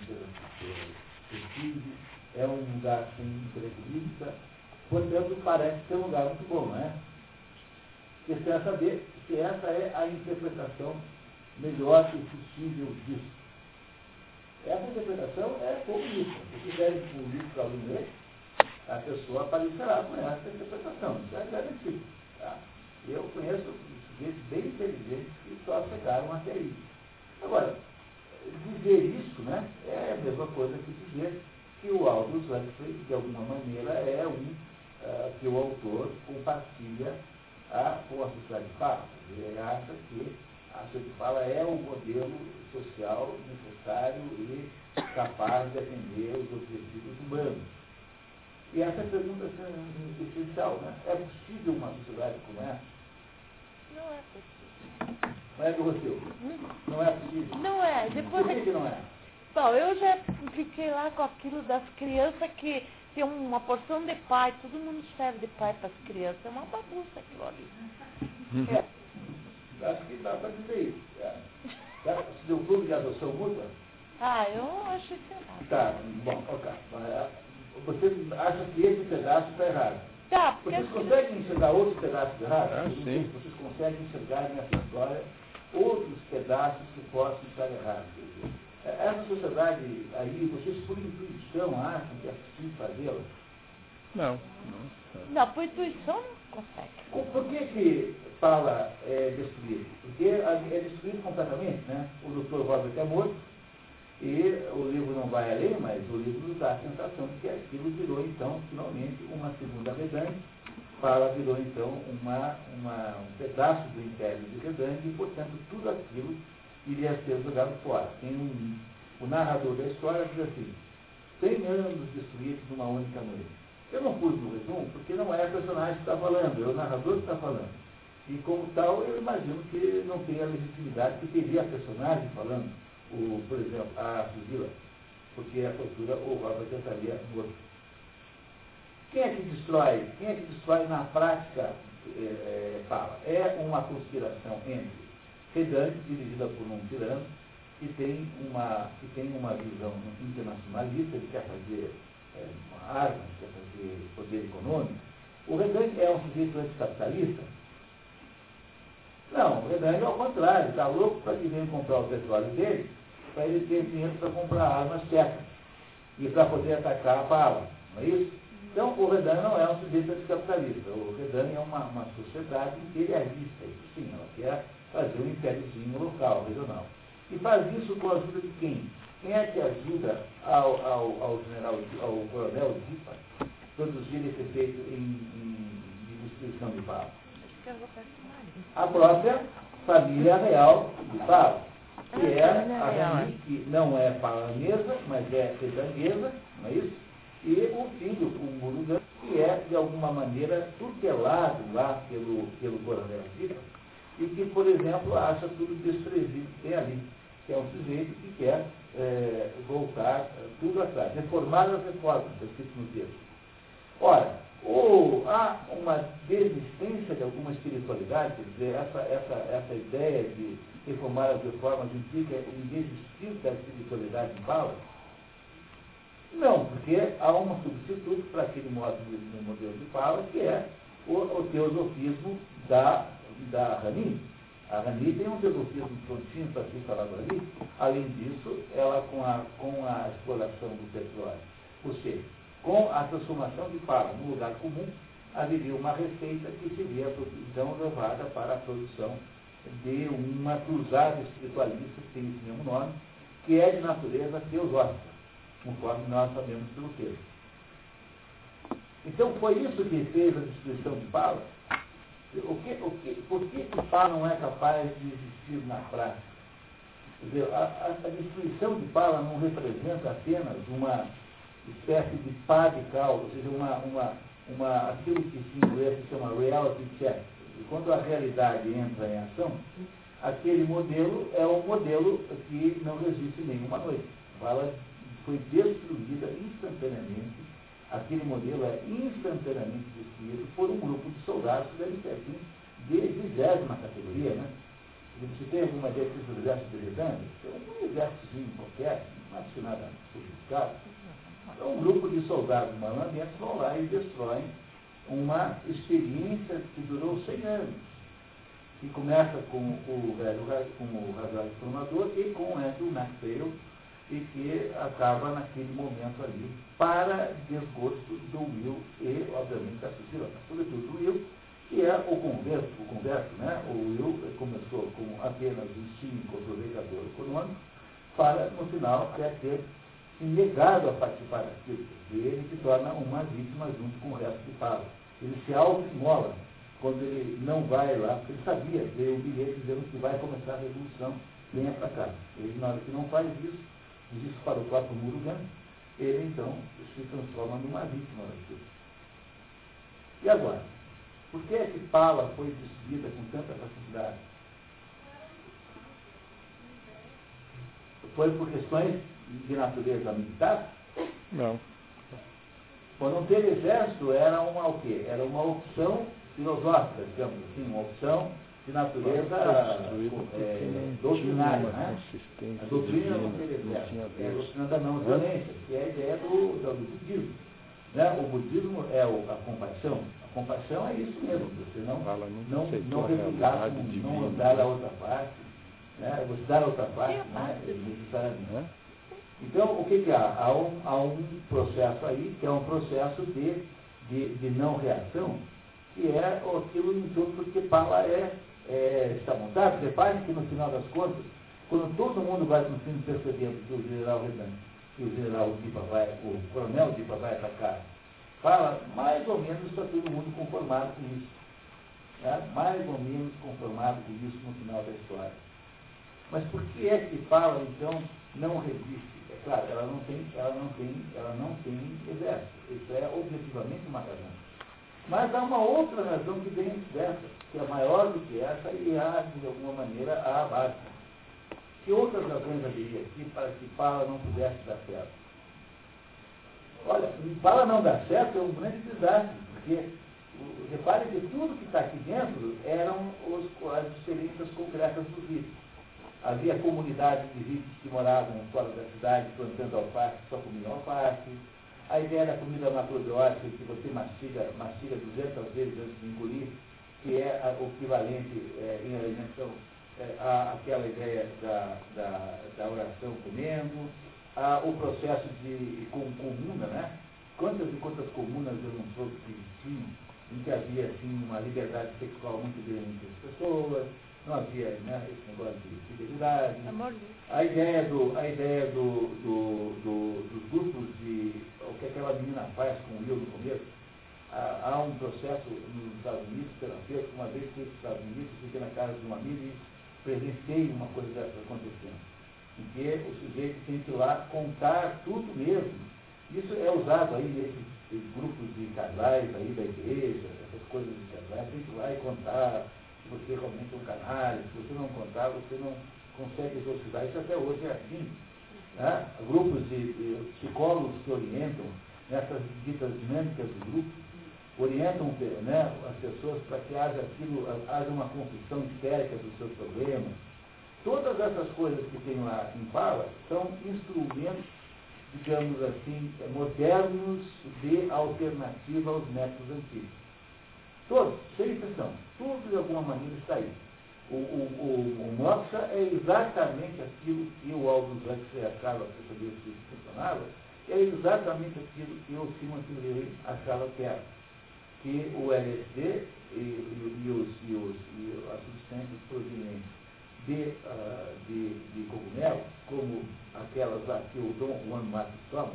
decide. É um lugar sem equilibrista. Portanto, parece ser um lugar muito bom, não é? Questão saber se essa é a interpretação melhor possível disso. Essa interpretação é comunista. Se quiserem um livro para ler, a pessoa aparecerá com essa interpretação. Isso é garantido. Tá? Eu conheço sujeitos bem inteligentes que só chegaram até aí. Agora, dizer isso né, é a mesma coisa que dizer que o Aldous Huxley, de alguma maneira, é um uh, que o autor compartilha a, com a sociedade fala. Ele acha que a sociedade fala é o modelo social necessário e capaz de atender os objetivos humanos. E essa é pergunta essencial, né? É possível uma sociedade como essa? Não é possível. Não é do Rosseu? Hum? Não é possível? Não é. Depois Por que, que não é? Bom, eu já fiquei lá com aquilo das crianças que tem uma porção de pai, todo mundo serve de pai para as crianças. É uma bagunça aquilo ali. Uhum. É. Acho que dá para dizer isso. É. Se deu clube de adoção mútua? Ah, eu acho que errado. Tá, bom, ok. Você acha que esse pedaço está errado? Tá, porque Vocês conseguem enxergar outros pedaços errados? Ah, sim. Vocês conseguem enxergar nessa história outros pedaços que possam estar errados. Essa sociedade aí, vocês por intuição acham que é possível fazê-la? Não. Não, por intuição não consegue. Por que que fala é, destruído? Porque é destruído completamente, né? O doutor Robert é morto, e o livro não vai além, mas o livro dá a sensação de que aquilo virou, então, finalmente, uma segunda Vedante. Fala virou, então, uma, uma, um pedaço do império de Vedante, e, portanto, tudo aquilo iria ser jogado fora. Tem um, o narrador da história diz assim, 100 anos destruídos numa única noite. Eu não pus no resumo, porque não é a personagem que está falando, é o narrador que está falando. E, como tal, eu imagino que não tem a legitimidade que teria a personagem falando o, por exemplo, a fuzila, porque a tortura o Robert estaria morto. Quem é que destrói? Quem é que destrói na prática é, fala? É uma conspiração entre Redante, dirigida por um tirano, que tem uma, que tem uma visão internacionalista, ele quer fazer é, uma arma, quer fazer poder econômico. O Redante é um sujeito anticapitalista, não, o Renan é ao contrário, está louco para que venha comprar o petróleo dele, para ele ter dinheiro para comprar armas certas e para poder atacar a bala, não é isso? Então, o Redan não é um sujeito anticapitalista. O Redan é uma, uma sociedade imperialista, isso sim, ela quer fazer um impériozinho local, regional. E faz isso com a ajuda de quem? Quem é que ajuda ao, ao, ao general, ao coronel Zipa produzir esse efeito em, em, de destruição de bala? A própria família real de Paulo, que é a Rani, que não é palanesa, mas é pedanguesa, não é isso? E o filho, o Murugan, que é, de algum alguma maneira, tutelado lá pelo, pelo coronel Zita, e que, por exemplo, acha tudo desprezível que tem ali, que é um sujeito que quer é, voltar tudo atrás, reformar as reformas, está escrito no texto. Ora, ou há uma desistência de alguma espiritualidade, quer dizer, essa, essa, essa ideia de reformar as reformas implica em desistir da espiritualidade em Paulo? Não, porque há um substituto para aquele modo de, modelo de fala, que é o, o teosofismo da, da Rani. A Rani tem um teosofismo prontinho para ser falado ali. Além disso, ela com a, com a exploração do petróleo, ou seja, com a transformação de fala no lugar comum, haveria uma receita que seria então levada para a produção de uma cruzada espiritualista, que tem esse mesmo nome, que é de natureza teosófica, conforme nós sabemos pelo texto. Então foi isso que fez a destruição de Paulo. O que, o que, por que, Paulo não é capaz de existir na prática? Dizer, a, a, destruição de Paulo não representa apenas uma espécie de pá de cal, ou seja, uma, uma, uma, aquilo que em inglês se chama reality check. E quando a realidade entra em ação, aquele modelo é um modelo que não resiste nenhuma noite. Ela foi destruída instantaneamente, aquele modelo é instantaneamente destruído por um grupo de soldados que devem assim, de vigésima categoria, né? Você tem alguma ideia do exército britânico? É um exército qualquer, não acho nada sofisticado então, um grupo de soldados malandrentos vão lá e destroem uma experiência que durou 100 anos. Que começa com o velho com o rasgado formador e com Andrew Maxwell e que acaba naquele momento ali para desgosto do Will e, obviamente, da mas sobretudo do Will, que é o converso, o converso, né? O Will começou com apenas um cínico aproveitador econômico, para, no final, até ter negado a participar daquilo. E ele se torna uma vítima junto com o resto que fala. Ele se auto-imola quando ele não vai lá, porque ele sabia, veio o bilhete dizendo que vai começar a revolução, venha para cá. Ele, na hora que não faz isso, diz isso para o próprio Murugan, ele então se transforma numa vítima daquilo. E agora? Por que é que Pala foi destruída com tanta facilidade? Foi por questões de natureza militar? Não. Por não ter exército era uma o quê? Era uma opção filosófica, digamos assim, uma opção de natureza é, doutrinária. Né? A doutrina não ter exército, é a doutrina da não violência, que é a ideia do, do, budismo. Né? O budismo é o, a compaixão. A compaixão é isso mesmo, você não, não, não refutar, não andar a outra parte, né? você dar a outra parte, né? necessariamente. Então, o que, que há? Há um, há um, processo aí, que é um processo de, de, de não reação, que é aquilo em torno do que Pala é, é, está montado. Reparem que no final das contas, quando todo mundo vai no fim percebendo que o general Redan, que o general Dipa vai, o coronel Dipa vai atacar, fala, mais ou menos está todo mundo conformado com isso. Né? Mais ou menos conformado com isso no final da história. Mas por que é que fala, então, não resiste? Claro, ela não tem, ela não tem, ela não tem exército. Isso é objetivamente uma razão. Mas há uma outra razão que vem dessa, que é maior do que essa e há, de alguma maneira, a base. Que outras razões haveria aqui para que Pala não pudesse dar certo? Olha, Pala não dar certo é um grande desastre, porque repare que tudo que está aqui dentro eram os, as experiências concretas do ritos Havia comunidades de ricos que moravam fora da cidade, plantando alface, só comiam alface. A ideia da comida macrobiótica, que você mastiga, mastiga 200 vezes antes de engolir, que é o equivalente é, em alimentação é, àquela ideia da, da, da oração comendo, a, o processo de com, comuna, né? Quantas e quantas comunas eu não soube que existiam, em que havia assim, uma liberdade sexual muito grande entre as pessoas, não havia né, esse negócio de fidelidade. A ideia, do, a ideia do, do, do, dos grupos de o que aquela menina faz com o Will no começo. Há, há um processo nos Estados Unidos, terapêutico, uma vez que nos Estados Unidos, fiquei na casa de um amigo e presenciei uma coisa dessa acontecendo. Em que o sujeito tem que ir lá contar tudo mesmo. Isso é usado aí nesse grupos de casais aí da igreja, essas coisas de casais, tem que ir lá e contar você realmente é um canalha, se você não contar, você não consegue exorcizar. Isso até hoje é assim. Né? Grupos de, de psicólogos que orientam nessas ditas dinâmicas do grupo, orientam né, as pessoas para que haja, aquilo, haja uma confissão histérica dos seus problemas. Todas essas coisas que tem lá em Bala são instrumentos digamos assim, modernos de alternativa aos métodos antigos. Todos, sem exceção. Tudo de alguma maneira está aí. O, o, o, o moxa é exatamente aquilo que o Aldous Huxley achava que sabia que funcionava, é exatamente aquilo que o Simon Leary achava que era. Que o LSD e, e, e, os, e, os, e as substâncias provenientes de, uh, de, de cogumelo, como aquelas lá que o Dom Juan Marcos toma,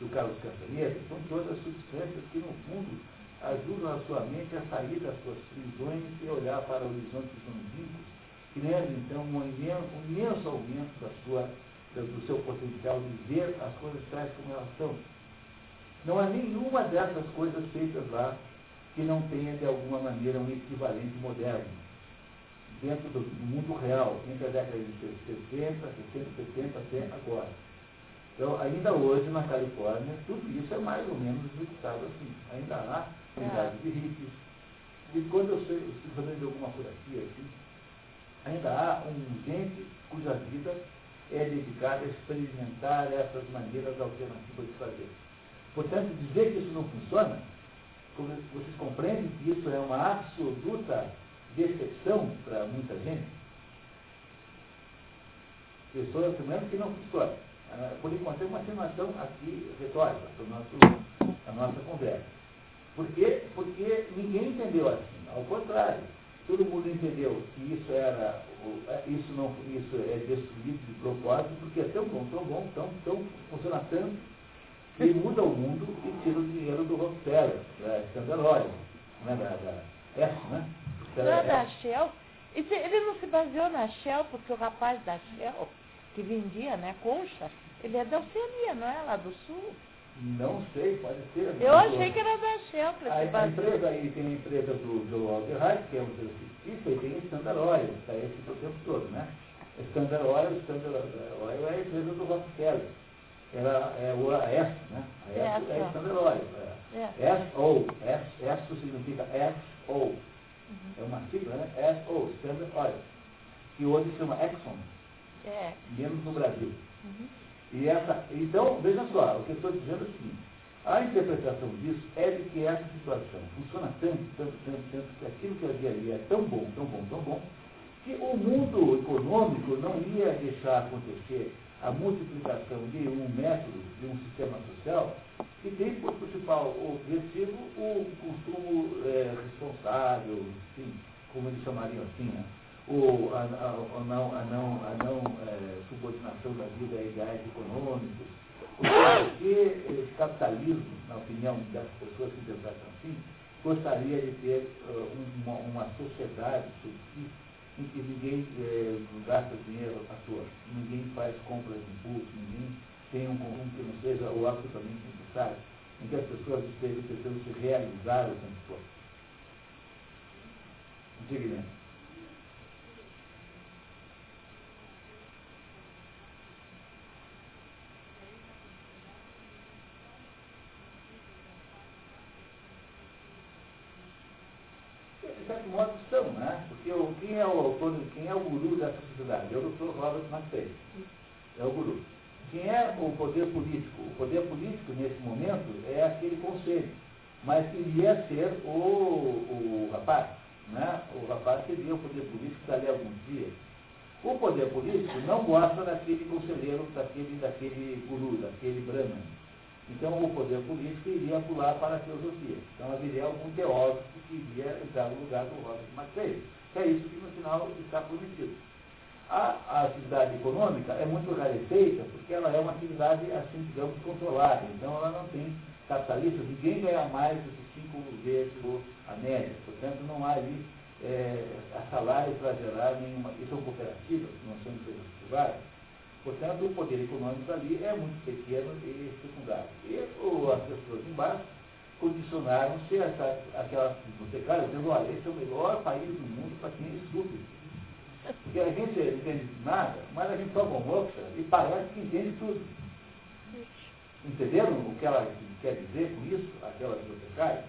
do Carlos Castanheira, são todas substâncias que, no fundo, ajudam a sua mente a sair das suas prisões e olhar para horizontes longínquos, criando, então, um imenso, um imenso aumento da sua, do seu potencial de ver as coisas tais como elas são. Não há nenhuma dessas coisas feitas lá que não tenha, de alguma maneira, um equivalente moderno dentro do mundo real, entre a década de 60, 60, 70 até agora. Então, ainda hoje, na Califórnia, tudo isso é mais ou menos executado assim. Ainda há unidades de hippies. E quando eu estou fazendo alguma fotografia assim, ainda há um gente cuja vida é dedicada a experimentar essas maneiras alternativas de fazer. Portanto, dizer que isso não funciona, vocês compreendem que isso é uma absoluta decepção para muita gente. Pessoas, primeiro, que não funciona. Ah, por enquanto, é uma afirmação aqui retórica para a nossa conversa. Por quê? Porque ninguém entendeu assim. Ao contrário, todo mundo entendeu que isso era, é, isso não, isso é destruído de propósito, porque é tão bom, tão bom, tão, tão, funciona tanto, que muda o mundo e tira o dinheiro do Rockefeller, da Standard Oil, né, da, da, essa, né? Não é da Shell? Ele não se baseou na Shell, porque o rapaz da Shell, que vendia né, concha, ele é da Oceania, não é? Lá do sul. Não sei, pode ser. Eu achei que era da Shell a, a empresa aí tem a empresa do, do Alderheim, que é um fictício, e tem a Standard Oil, está esse o tempo todo, né? Standard Oil, Standard Oil é a empresa do Rockefeller. Ela é o a S, né? A S é, é Standard Oil. É. S-O, S, S significa S-O. Uhum. É uma sigla, né? SO, Standard Oil. Que hoje se chama Exxon. É. Menos no Brasil. Uhum. E essa, então, veja só, o que eu estou dizendo é o seguinte. A interpretação disso é de que essa situação funciona tanto, tanto, tanto, tanto, que aquilo que havia ali é tão bom, tão bom, tão bom, que o mundo econômico não ia deixar acontecer a multiplicação de um método, de um sistema social, que tem por principal objetivo o consumo é, responsável, enfim, como eles chamariam assim, né? O, a, a, a, não, a não, a não é, subordinação da vida a ideais econômicos. Porque esse capitalismo, na opinião das pessoas que interpretam assim, gostaria de ter uh, uma, uma sociedade em que ninguém é, gasta dinheiro à toa, ninguém faz compras de impulso, ninguém tem um consumo que não seja o absolutamente necessário, em que as pessoas estejam tentando se realizar o tempo todo. Diga, certo modo são, né? Porque o, quem é o autor, quem é o guru dessa sociedade? É o Dr. Robert McVeigh. É o guru. Quem é o poder político? O poder político, nesse momento, é aquele conselho. Mas iria ser o, o rapaz. Né? O rapaz seria o poder político dali a alguns dias. O poder político não gosta daquele conselheiro, daquele, daquele guru, daquele brahman. Então o poder político iria pular para a filosofia. Então haveria algum teórico que iria entrar no lugar do Robert McVeigh. É isso que no final está prometido. A, a, atividade econômica é muito rarefeita porque ela é uma atividade, assim, digamos, controlada. Então ela não tem capitalista, ninguém ganha mais do que cinco vezes a média. Portanto, não há ali é, salário para gerar nenhuma. E são cooperativas, não são empresas privadas. Portanto, o poder econômico ali é muito pequeno e secundário. E o, as pessoas embaixo condicionaram-se a aquelas bibliotecárias dizendo, olha, esse é o melhor país do mundo para quem estuda. Porque a gente não entende nada, mas a gente toma moça e parece que entende tudo. Entenderam o que ela quer dizer com isso, aquela bibliotecária?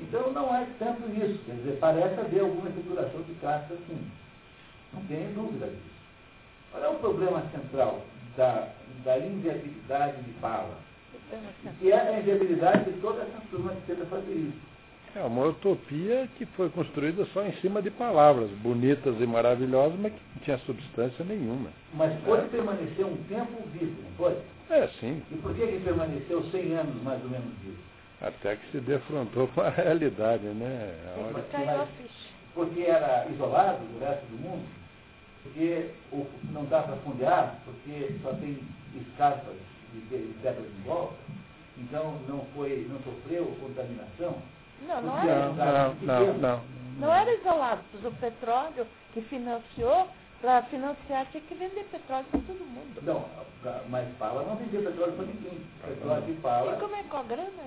Então não é tanto isso, quer dizer, parece haver alguma estruturação de casta sim. Não tem dúvida disso. Qual é o problema central da, da inviabilidade de fala? Que é a inviabilidade de toda essa turma que tenta fazer isso. É uma utopia que foi construída só em cima de palavras bonitas e maravilhosas, mas que não tinha substância nenhuma. Mas pode é. permanecer um tempo vivo, não pode? É, sim. E por que, que permaneceu 100 anos mais ou menos vivo? Até que se defrontou <laughs> com a realidade, né? A hora que, porque era isolado do resto do mundo, porque não dá para fundear, porque só tem escarpas de pedras em volta, então não, foi, não sofreu contaminação. Não, não era. Não, não, não, não. era isolado, o petróleo que financiou, para financiar tinha que vender petróleo para todo mundo. Não, mas Pala não vendia petróleo para ninguém. Petróleo de Pala. E como é com a grana?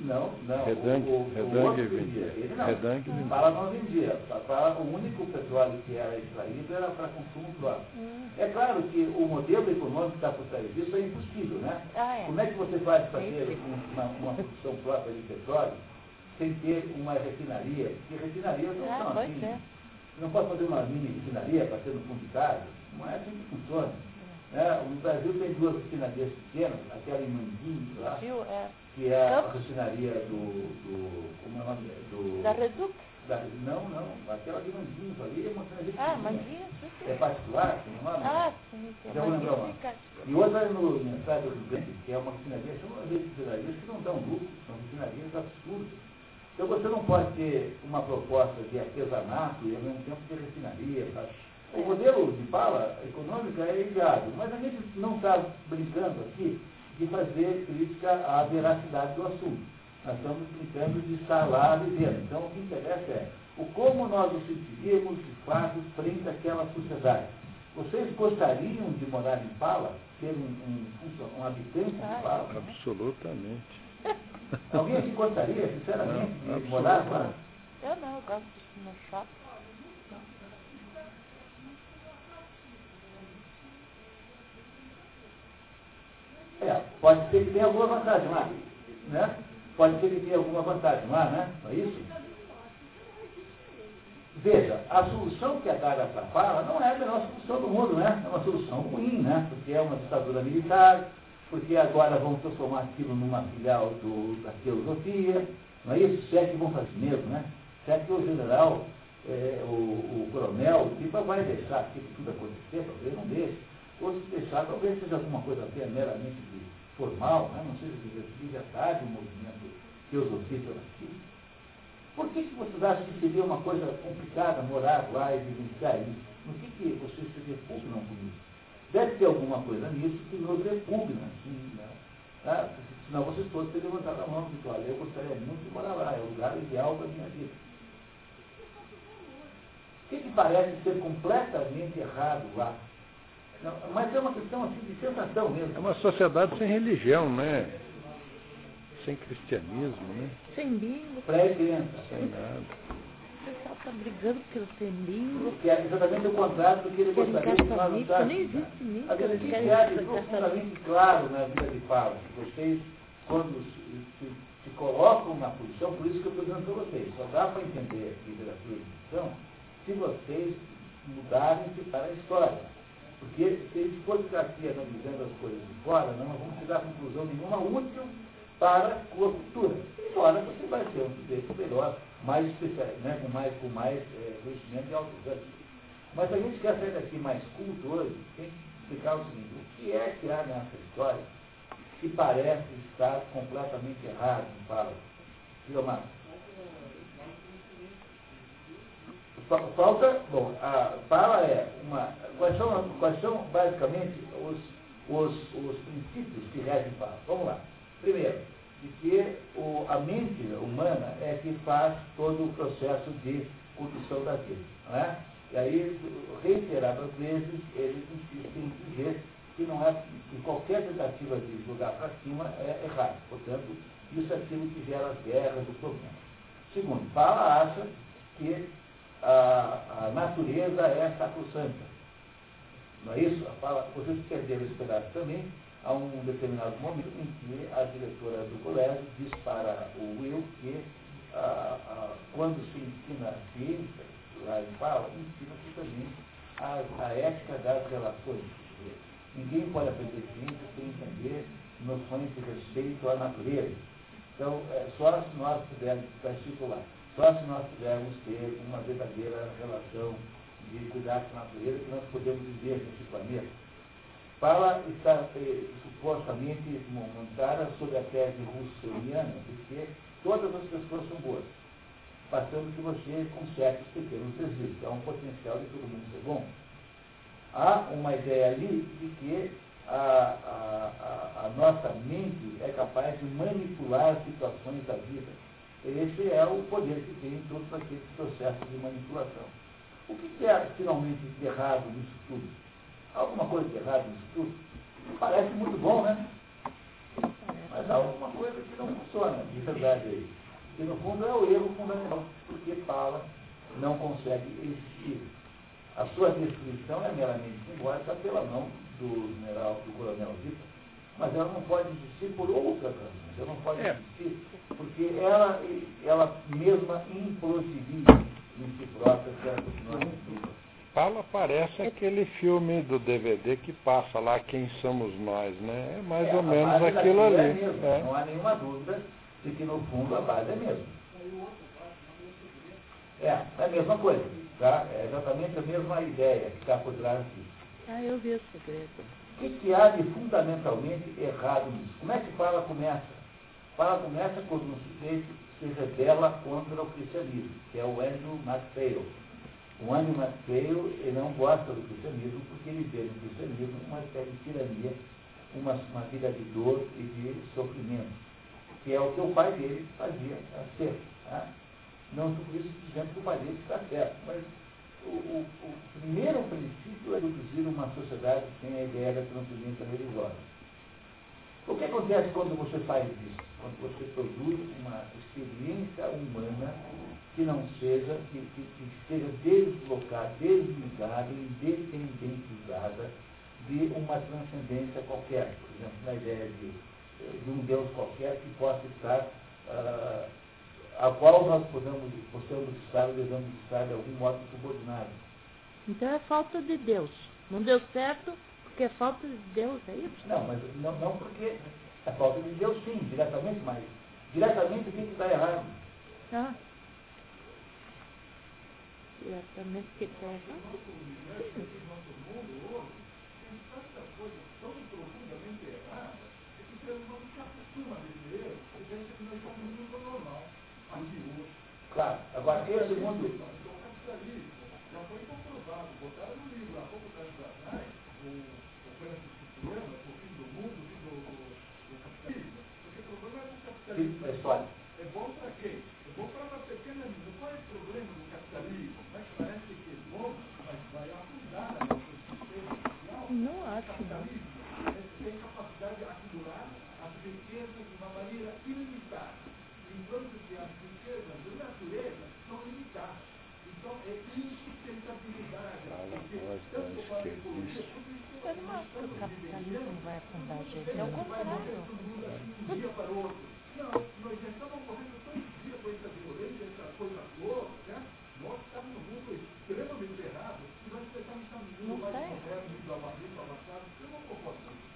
Não, não. Redangue, o, o, Redangue o vendia. Ele não. Redangue vendia. Pala não vendia. Pala, o único petróleo que era extraído era para consumo próprio. Hum. É claro que o modelo econômico que está por trás disso é impossível, né? Ah, é. Como é que você faz para ter uma, uma produção própria de petróleo? sem ter uma refinaria, porque refinarias não ah, são assim. É. Não pode fazer uma mini refinaria para ter no fundo de casa. Não é assim que funciona. É, no Brasil tem duas refinarias pequenas, aquela em Manguinhos lá, é. Que é a refinaria do, do. Como é o nome? Do, da Reduc? Da, não, não, aquela de Manguinhos ali é uma refinaria Ah, Manguinhos, É particular, tem o nome? Ah, sim, sim. Já vou lembrar o nome. E outra é no Estado do Rio Grande, que é uma refinaria, são refinarias que não dão lucro, são refinarias absurdas. Então você não pode ter uma proposta de artesanato e ao mesmo tempo de refinaria. Sabe? O modelo de fala econômica é ligado, mas a gente não está brincando aqui de fazer crítica à veracidade do assunto. Nós estamos brincando de estar lá vivendo. Então o que interessa é o como nós nos sentiríamos de fato frente àquela sociedade. Vocês gostariam de morar em Pala, ser um, um, um habitante de Pala? Absolutamente. Alguém aqui gostaria, sinceramente, não, de morar lá? Eu não, eu gosto de ir no shopping. É, pode ser que tenha alguma vantagem lá, né? Pode ser que tenha alguma vantagem lá, né? Não é isso? Veja, a solução que a Gaga fala não é a melhor solução do mundo, né? É uma solução ruim, né? Porque é uma ditadura militar, porque agora vão transformar aquilo numa filial do, da teosofia, não é isso? Se é que vão fazer mesmo, né? Se é que o general, é, o, o coronel, o tipo vai deixar aquilo tudo acontecer, talvez não deixe. Ou se deixar, talvez seja alguma coisa até meramente formal, né? não seja de verdade o movimento teosofia aqui. Por que, que vocês acham que seria uma coisa complicada morar lá e vivenciar isso? No que, que vocês se repugnam com isso? Deve ter alguma coisa nisso que nos repugna, assim, né? Ah, senão vocês todos teriam levantado a mão e dito, olha, eu gostaria muito de morar lá, é o lugar ideal da minha vida. O que, que parece ser completamente errado lá? Não, mas é uma questão assim de sensação mesmo. É uma sociedade sem religião, né? Sem cristianismo, né? Sem língua. Pré-crença. Sem nada pessoal está brigando porque eu tenho língua. Que é exatamente o contrário do que ele gostaria de nós não Nem existe língua. Agora, o que é profundamente claro na vida de Paulo? Vocês, quando se, se, se, colocam na posição, por isso que eu estou dizendo para vocês, só dá para entender a literatura de ficção se vocês mudarem-se para a história. Porque se a gente aqui analisando as coisas de fora, não vamos chegar a conclusão nenhuma útil para a cultura. E fora você vai ter um sujeito melhor mais especial, né, com mais, com mais é, conhecimento e autoridade. Mas a gente quer sair daqui mais culto hoje, tem que explicar o seguinte, o que é que há nessa história que parece estar completamente errado, fala. Guilherme. Falta, bom, a fala é uma. Quais são, quais são basicamente os, os, os princípios que regem fala? Vamos lá. Primeiro, de que o, a mente humana é que faz todo o processo de condução da vida. Não é? E aí, reiteradas vezes, eles insistem em dizer que não é que qualquer tentativa de jogar para cima é errado. Portanto, Isso é aquilo que gera as guerras, os problemas. Segundo, Fala acha que a, a natureza é sacrossanta. Não é isso? Fala, vocês perderam esse pedaço também. Há um determinado momento em que a diretora do colégio diz para o Will que a, a, quando se ensina a ciência, lá em Fala, ensina-se também a, a ética das relações. Ninguém pode aprender ciência sem entender noções de respeito à natureza. Então, é, só se nós pudermos, para circular, só se nós pudermos ter uma verdadeira relação de cuidar com a natureza que nós podemos viver nesse planeta. Fala está eh, supostamente montada sobre a tese russoniana, porque todas as pessoas são boas, passando que você com certos pequenos desvios. Há um potencial de todo mundo ser bom. Há uma ideia ali de que a, a, a, nossa mente é capaz de manipular situações da vida. Esse é o poder que tem em todos aqueles processos de manipulação. O que é finalmente de errado nisso tudo? Alguma coisa de errado nisso tudo? Parece muito bom, né? Mas há alguma coisa que não funciona, de verdade aí. E no fundo é o erro fundamental, porque fala, não consegue existir. A sua destruição é meramente simbólica pela mão do general, do coronel Vitor, mas ela não pode existir por outras razões. Ela não pode é. existir porque ela, ela mesma implosiviza em si própria se ela continuar. Fala parece aquele filme do DVD que passa lá Quem Somos Nós, né? É mais é, ou menos aquilo ali. É mesmo, é. Não há nenhuma dúvida de que no fundo a base é mesmo. É, é a mesma coisa. Tá? É exatamente a mesma ideia que está por trás disso. Ah, eu vi o segredo. O que, que há de fundamentalmente errado nisso? Como é que fala começa? Fala começa quando um sujeito se rebela contra o cristianismo, que é o Andrew MacPhail. O Andrew MacPhail ele não gosta do cristianismo porque ele vê no cristianismo uma espécie de tirania, uma, uma vida de dor e de sofrimento, que é o que o pai dele fazia a ser. Tá? Não estou por isso dizendo que o pai dele está certo, mas o, o, o, primeiro princípio é reduzir uma sociedade sem a ideia da transcendência religiosa. O que acontece quando você faz isso? Quando você produz uma experiência humana que não seja, que, que, que esteja deslocada, desligada, independentizada de uma transcendência qualquer. Por exemplo, na ideia de, de um Deus qualquer que possa estar uh, a qual nós podemos, possamos estar, devemos estar de algum modo subordinados. Então é falta de Deus. Não deu certo porque é falta de Deus, é isso? Não, mas não, não porque é falta de Deus sim, diretamente, mas diretamente o que está errado? Ah. Diretamente o que está errado? Claro, agora esse mundo. Já foi comprovado, botaram no livro há pouco tempo atrás, o, o Francis Fukuyama, o fim do mundo, o fim do, do, do capitalismo, porque o problema é do capitalismo. É, só. é bom para quem? É bom para uma pequena medida. Qual é o problema do capitalismo? Mas parece que é bom, mas vai afundar a nossa sistema social. Não acho. O capitalismo tem capacidade de acumular as riquezas de uma maneira ilimitada. Enquanto que as riquezas da natureza são limitadas. Então, é insustentabilidade. Tanto para a economia, tudo isso Eu não acho que o capitalismo vai afundar a gente. É o contrário. De um dia para o outro.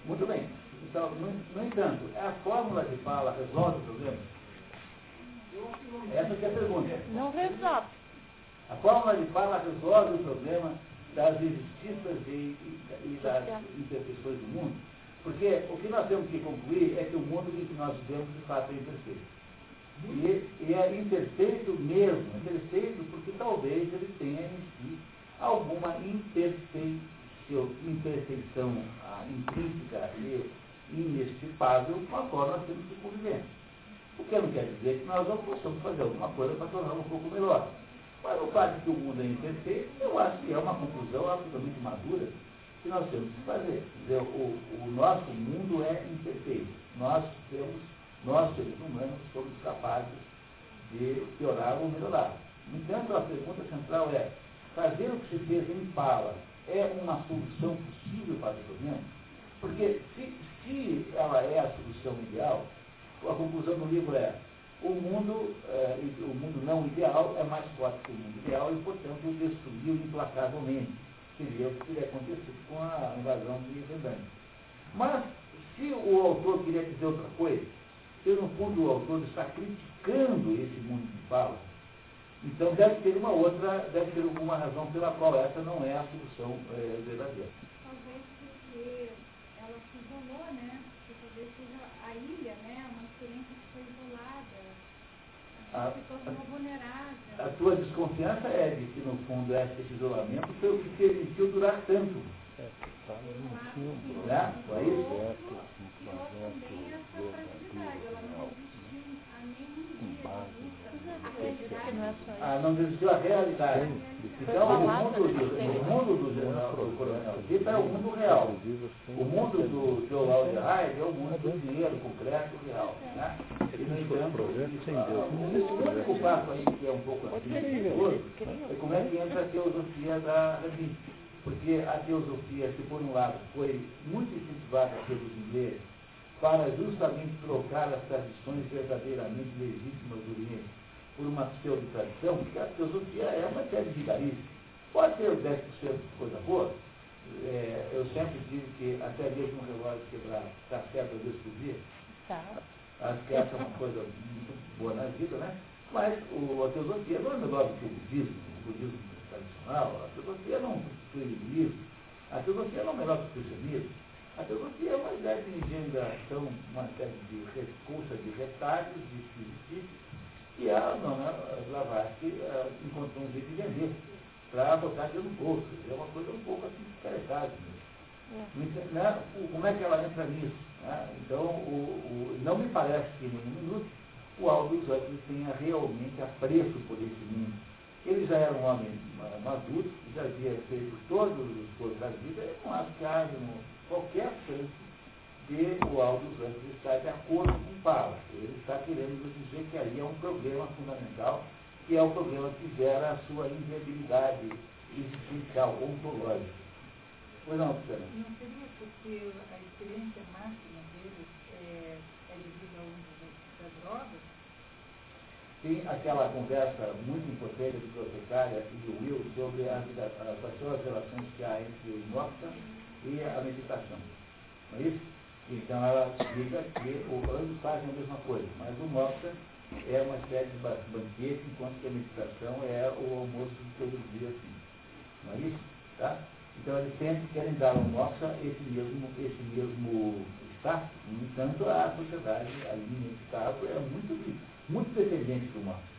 Muito bem. Então, no, no entanto, a fórmula de fala resolve o problema? Essa que é a pergunta. Não resolve. A fórmula de fala resolve o problema das injustiças e, e, e das imperfeições do mundo. Porque o que nós temos que concluir é que o mundo em que nós vivemos de fato é imperfeito. E, e é imperfeito mesmo, imperfeito porque talvez ele tenha em si alguma imperfeição, imperfeição ah, intrínseca e inextirpável com a qual nós temos que conviver. O que não quer dizer que nós não possamos fazer alguma coisa para torná-lo um pouco melhor. Mas o fato de que o mundo é imperfeito, eu acho que é uma conclusão absolutamente madura que nós temos que fazer. Dizer, o, o nosso mundo é imperfeito. Nós temos Nós, seres humanos, somos capazes de piorar ou melhorar. No entanto, a pergunta central é, fazer o que se fez em Pala é uma solução possível para o problema? Porque se, se ela é a solução ideal, a conclusão do livro é o mundo, eh, o mundo não ideal é mais forte que o mundo ideal e, portanto, o destruiu implacavelmente. Seria o que teria acontecido com a invasão de Redane. Mas, se o autor queria dizer outra coisa, se no fundo o autor está criticando esse mundo que fala, então deve ter uma outra, deve ter alguma razão pela qual essa não é a solução é, verdadeira. Talvez porque ela se isolou, né? Talvez seja a ilha, né? Uma experiência que foi isolada. A, se tornou vulnerável. A tua desconfiança é de que, no fundo, esse isolamento foi o que permitiu durar tanto. É, tá. Né? Foi isso? não a nenhum dia. Ah, não desistiu a realidade. Então, o mundo do, o mundo do, do coronel Zita é o mundo real. O mundo do João de Raid é o mundo do dinheiro concreto real. Né? E, no entanto, o único passo aí que é um pouco assim, é como é que entra a teosofia da Rabi. Porque a teosofia, que por um lado foi muito incentivada pelos ingleses para justamente trocar as tradições verdadeiramente legítimas do Oriente por uma pseudo-tradição, porque a filosofia é uma série de vigarista. Pode ser 10% de coisa boa. É, eu sempre digo que até mesmo um relógio quebrado está certo às vezes por dia. Tá. Acho que essa é uma coisa muito boa na vida, né? Mas o, a filosofia não é melhor do que o budismo, o budismo tradicional. A filosofia não o budismo. A filosofia não é melhor que o cristianismo. A filosofia é uma ideia de engendração, uma série de recursos, de retalhos, de espiritismo, e a dona Blavatsky encontrou um jeito de vender para botar aquilo no bolso. É uma coisa um pouco assim interessada mesmo. É. Né? Como é que ela entra nisso? Né? Então, o, o, não me parece que em nenhum minuto o Aldous Huxley tenha realmente apreço por esse mundo. Ele já era um homem maduro, já havia feito todos os coisas da vida, eu não acho que haja qualquer chance de o Aldous Huxley estar de acordo com o Paulo. Ele está querendo dizer que aí é um problema fundamental, que é o problema que gera a sua inviabilidade existencial, ontológica. Pois não, Luciana? Não seria porque a experiência máxima dele é, é devido ao uso das drogas? Tem aquela conversa muito importante do bibliotecária e do Will sobre as, as, as relações que há entre o Noxa e a meditação. Não é isso? Então ela explica que o ambos fazem a mesma coisa, mas o moksha é uma espécie de banquete, enquanto que a meditação é o almoço de todo dia assim. Não é isso? Tá? Então eles sempre querem dar ao moksha esse mesmo, esse mesmo status. No entanto, a sociedade ali nesse caso é muito, muito dependente do moksha.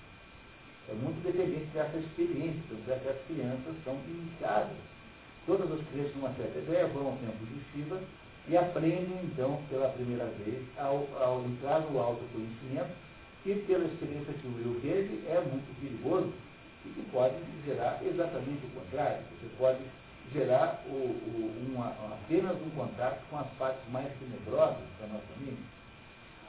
É muito dependente dessa experiência, tanto é que as crianças são iniciadas. Todas as crianças, numa certa ideia, vão ao tempo de Shiva e aprendem, então, pela primeira vez, ao, ao entrar no autoconhecimento, que pela experiência que o Will teve, é muito perigoso e que pode gerar exatamente o contrário. Você pode gerar o, o, uma, apenas um contato com as partes mais tenebrosas da nossa mente.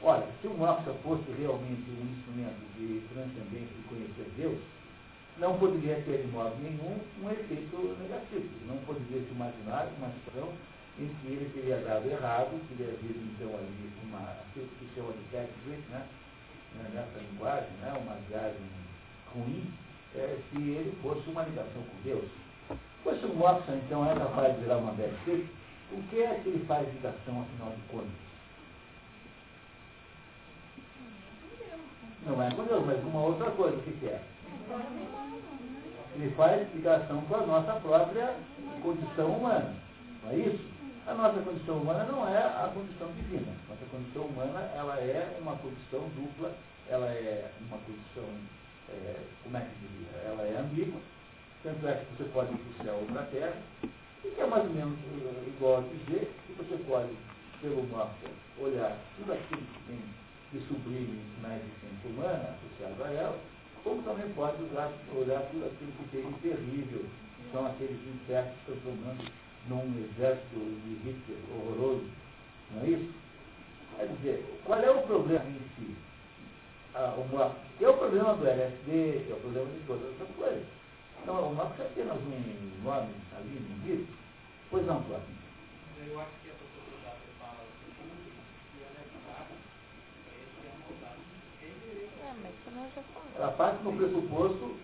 Olha, se o Moksha fosse realmente um instrumento de transcendência e conhecer Deus, não poderia ter de modo nenhum um efeito negativo. Não poderia se imaginar uma situação em que ele teria dado errado, teria havido então ali uma, aquilo que se chama de né? nessa linguagem, né? uma viagem ruim, é, se ele fosse uma ligação com Deus. Pois o Moxa então é capaz de virar uma backdrip, o que é que ele faz ligação afinal de contas? Não é com Deus, mas uma outra coisa, o que, que é? Ele faz ligação com a nossa própria condição humana. Não é isso? A nossa condição humana não é a condição divina. Nossa condição humana ela é uma condição dupla, ela é uma condição, é, como é que diria? Ela é ambígua, tanto é que você pode ir para o céu ou para a terra, e que é mais ou menos uh, igual a dizer que você pode, pelo mapa, olhar tudo aquilo que tem de sublime na existência humana associado a ela, como também pode olhar, olhar tudo aquilo que tem de terrível, que são aqueles insetos transformando num exército de Hitler horroroso, não é isso? Quer dizer, qual é o problema em si? Ah, uma, é o problema do LSD, é o problema de todas essas coisas. Então, o Marx é apenas um nome ali no livro. Pois não, Flávio? Eu acho que a sociedade fala ela parte no pressuposto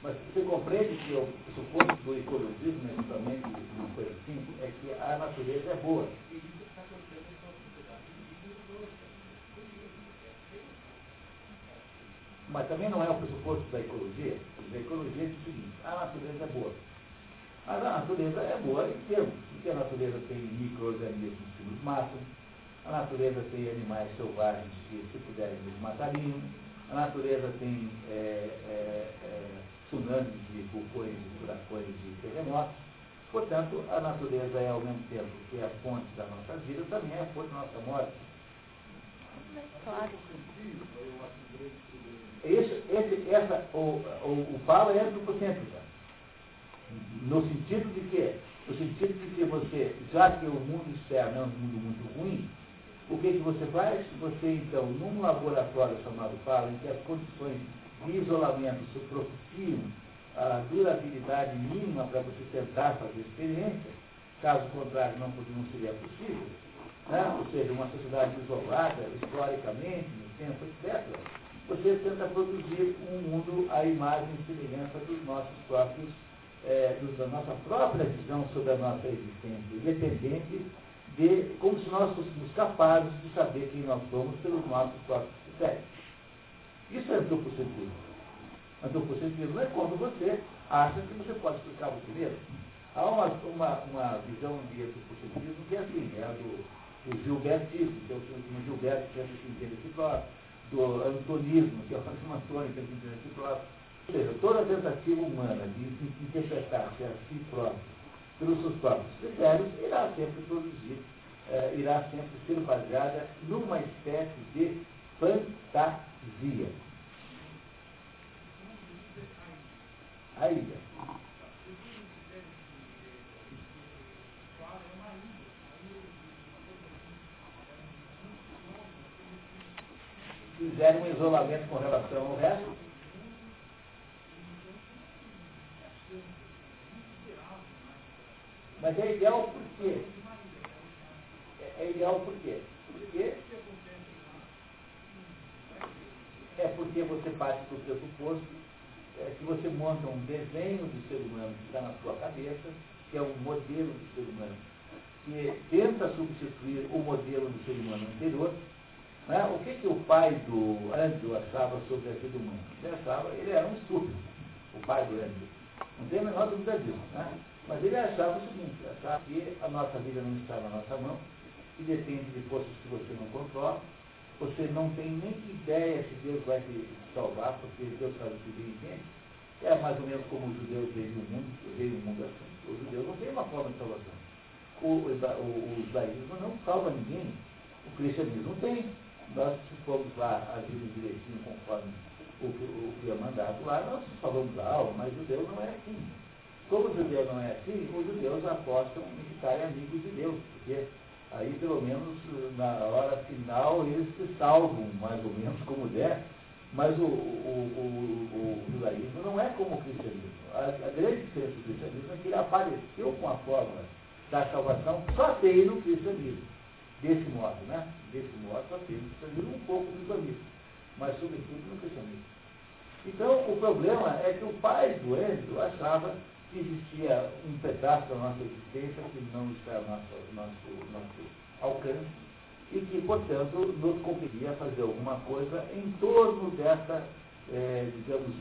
Mas você compreende que o suposto do ecologismo, justamente, uma coisa assim, é que a natureza é boa. Mas também não é o pressuposto da ecologia. A ecologia diz o seguinte, a natureza é boa. Mas a natureza é boa em termos, porque a natureza tem micro-organismos que nos matam, a natureza tem animais selvagens que, se puderem, nos matariam, a natureza tem é, é, tsunamis de vulcões, de furacões, de terremotos. Portanto, a natureza é, ao mesmo tempo que é a fonte da nossa vida, também é a fonte da nossa morte. Claro. Esse, esse, essa, o, o, o fala é antropocêntrica. No sentido de que, no sentido de que você, já que o mundo externo é um mundo muito ruim, o que, que você faz? Você, então, num laboratório chamado Fala, em que as condições de isolamento se propiciam a durabilidade mínima para você tentar fazer experiência, caso contrário não, não seria possível, né? ou seja, uma sociedade isolada, historicamente, no tempo, etc., você tenta produzir um mundo à imagem e semelhança dos nossos próprios, é, da nossa própria visão sobre a nossa existência, independente de, como se nós fôssemos capazes de saber quem nós somos pelos nossos próprios critérios. Isso é antropocentrismo. Antropocentrismo é quando você acha que você pode explicar você mesmo. Há uma, uma, uma visão de antropocentrismo que é assim, é a do, do Gilbertismo, que é o último Gilberto que é o entende si próprio, do antonismo, que é o último Antônio que é o entende si próprio. Ou seja, toda tentativa humana de interpretar-se a si próprio pelos seus próprios critérios irá sempre produzir, eh, irá sempre ser baseada numa espécie de fantasia. A ilha. Fizeram um isolamento com relação ao resto. Mas é ideal por quê? É, é ideal por quê? Porque é porque você parte do pressuposto é, que você monta um desenho de ser humano que está na sua cabeça, que é um modelo de ser humano, que tenta substituir o modelo do ser humano anterior. Né? O que, que o pai do Andrew achava sobre a vida humana? Ele achava, ele era um estúpido, o pai do Andrew. Não tem a menor dúvida disso. Né? Mas ele achava o seguinte, achava que a nossa vida não está na nossa mão, que depende de forças que você não controla, você não tem nem ideia se Deus vai te salvar, porque Deus sabe que bem entende. É mais ou menos como os judeus veem o mundo, veem o mundo assim. Os judeus não têm uma forma de salvação. O, o, o, judaísmo não salva ninguém. O cristianismo tem. Nós, se formos lá agir direitinho conforme o, o, que é mandado lá, nós falamos da alma, mas o judeu não é assim. Como o judeu não é assim, os judeus apostam em ficarem amigos de Deus, porque aí pelo menos na hora final eles se salvam, mais ou menos como der, mas o, o, o, o judaísmo não é como o cristianismo. A, a, grande diferença do cristianismo é que ele apareceu com a fórmula da salvação, só tem no cristianismo. Desse modo, né? Desse modo, só tem no cristianismo um pouco no islamismo, mas sobretudo no cristianismo. Então, o problema é que o pai do Êxodo achava que existia um pedaço da nossa existência que não está ao nosso, nosso, nosso alcance e que, portanto, nos compelia fazer alguma coisa em torno dessa, é, digamos,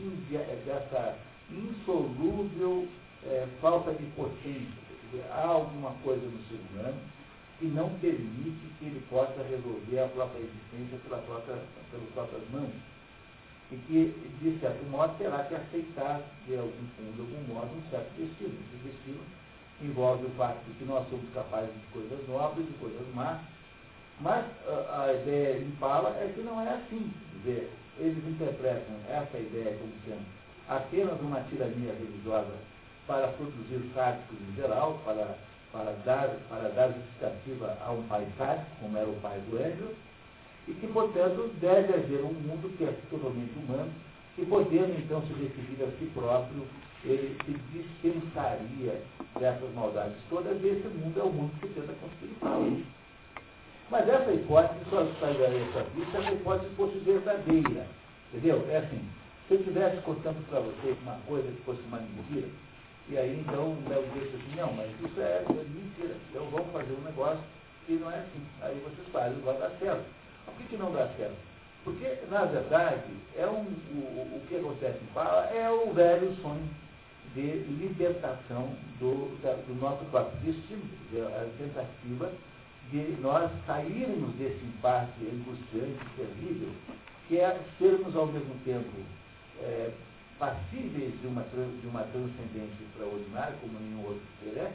dessa insolúvel é, falta de potência. Dizer, há alguma coisa no ser humano que não permite que ele possa resolver a própria existência pela própria, pelas próprias mãos e que, de certo modo, terá que aceitar, de algum, de algum modo, um certo destino. Esse destino envolve o fato de que nós somos capazes de coisas nobres, de coisas más, mas a, a ideia em fala é que não é assim. Dizer, eles interpretam essa ideia como sendo apenas uma tirania religiosa para produzir sádicos em geral, para, para, dar, para dar justificativa a um pai sádico, como era o pai do Êngelo, e que, portanto, deve haver um mundo que é totalmente humano, e podendo então se referir a si próprio, ele se dispensaria dessas maldades todas, e esse mundo é o mundo que tenta construir Mas essa hipótese só estaria essa vista se essa hipótese fosse verdadeira. Entendeu? É assim, se eu estivesse contando para vocês uma coisa que fosse uma mentira, e aí então Léo disse assim, não, mas isso é, mentira, então vamos fazer um negócio e não é assim. Aí vocês fazem, vai dar certo. Por que, que não dá certo? Porque, na verdade, é um, o, o que acontece Fala é o velho sonho de libertação do, da, do nosso destino, a tentativa de nós sairmos desse impasse angustiante, terrível, que é sermos ao mesmo tempo é, passíveis de uma, de uma transcendência extraordinária, como nenhum outro ser é,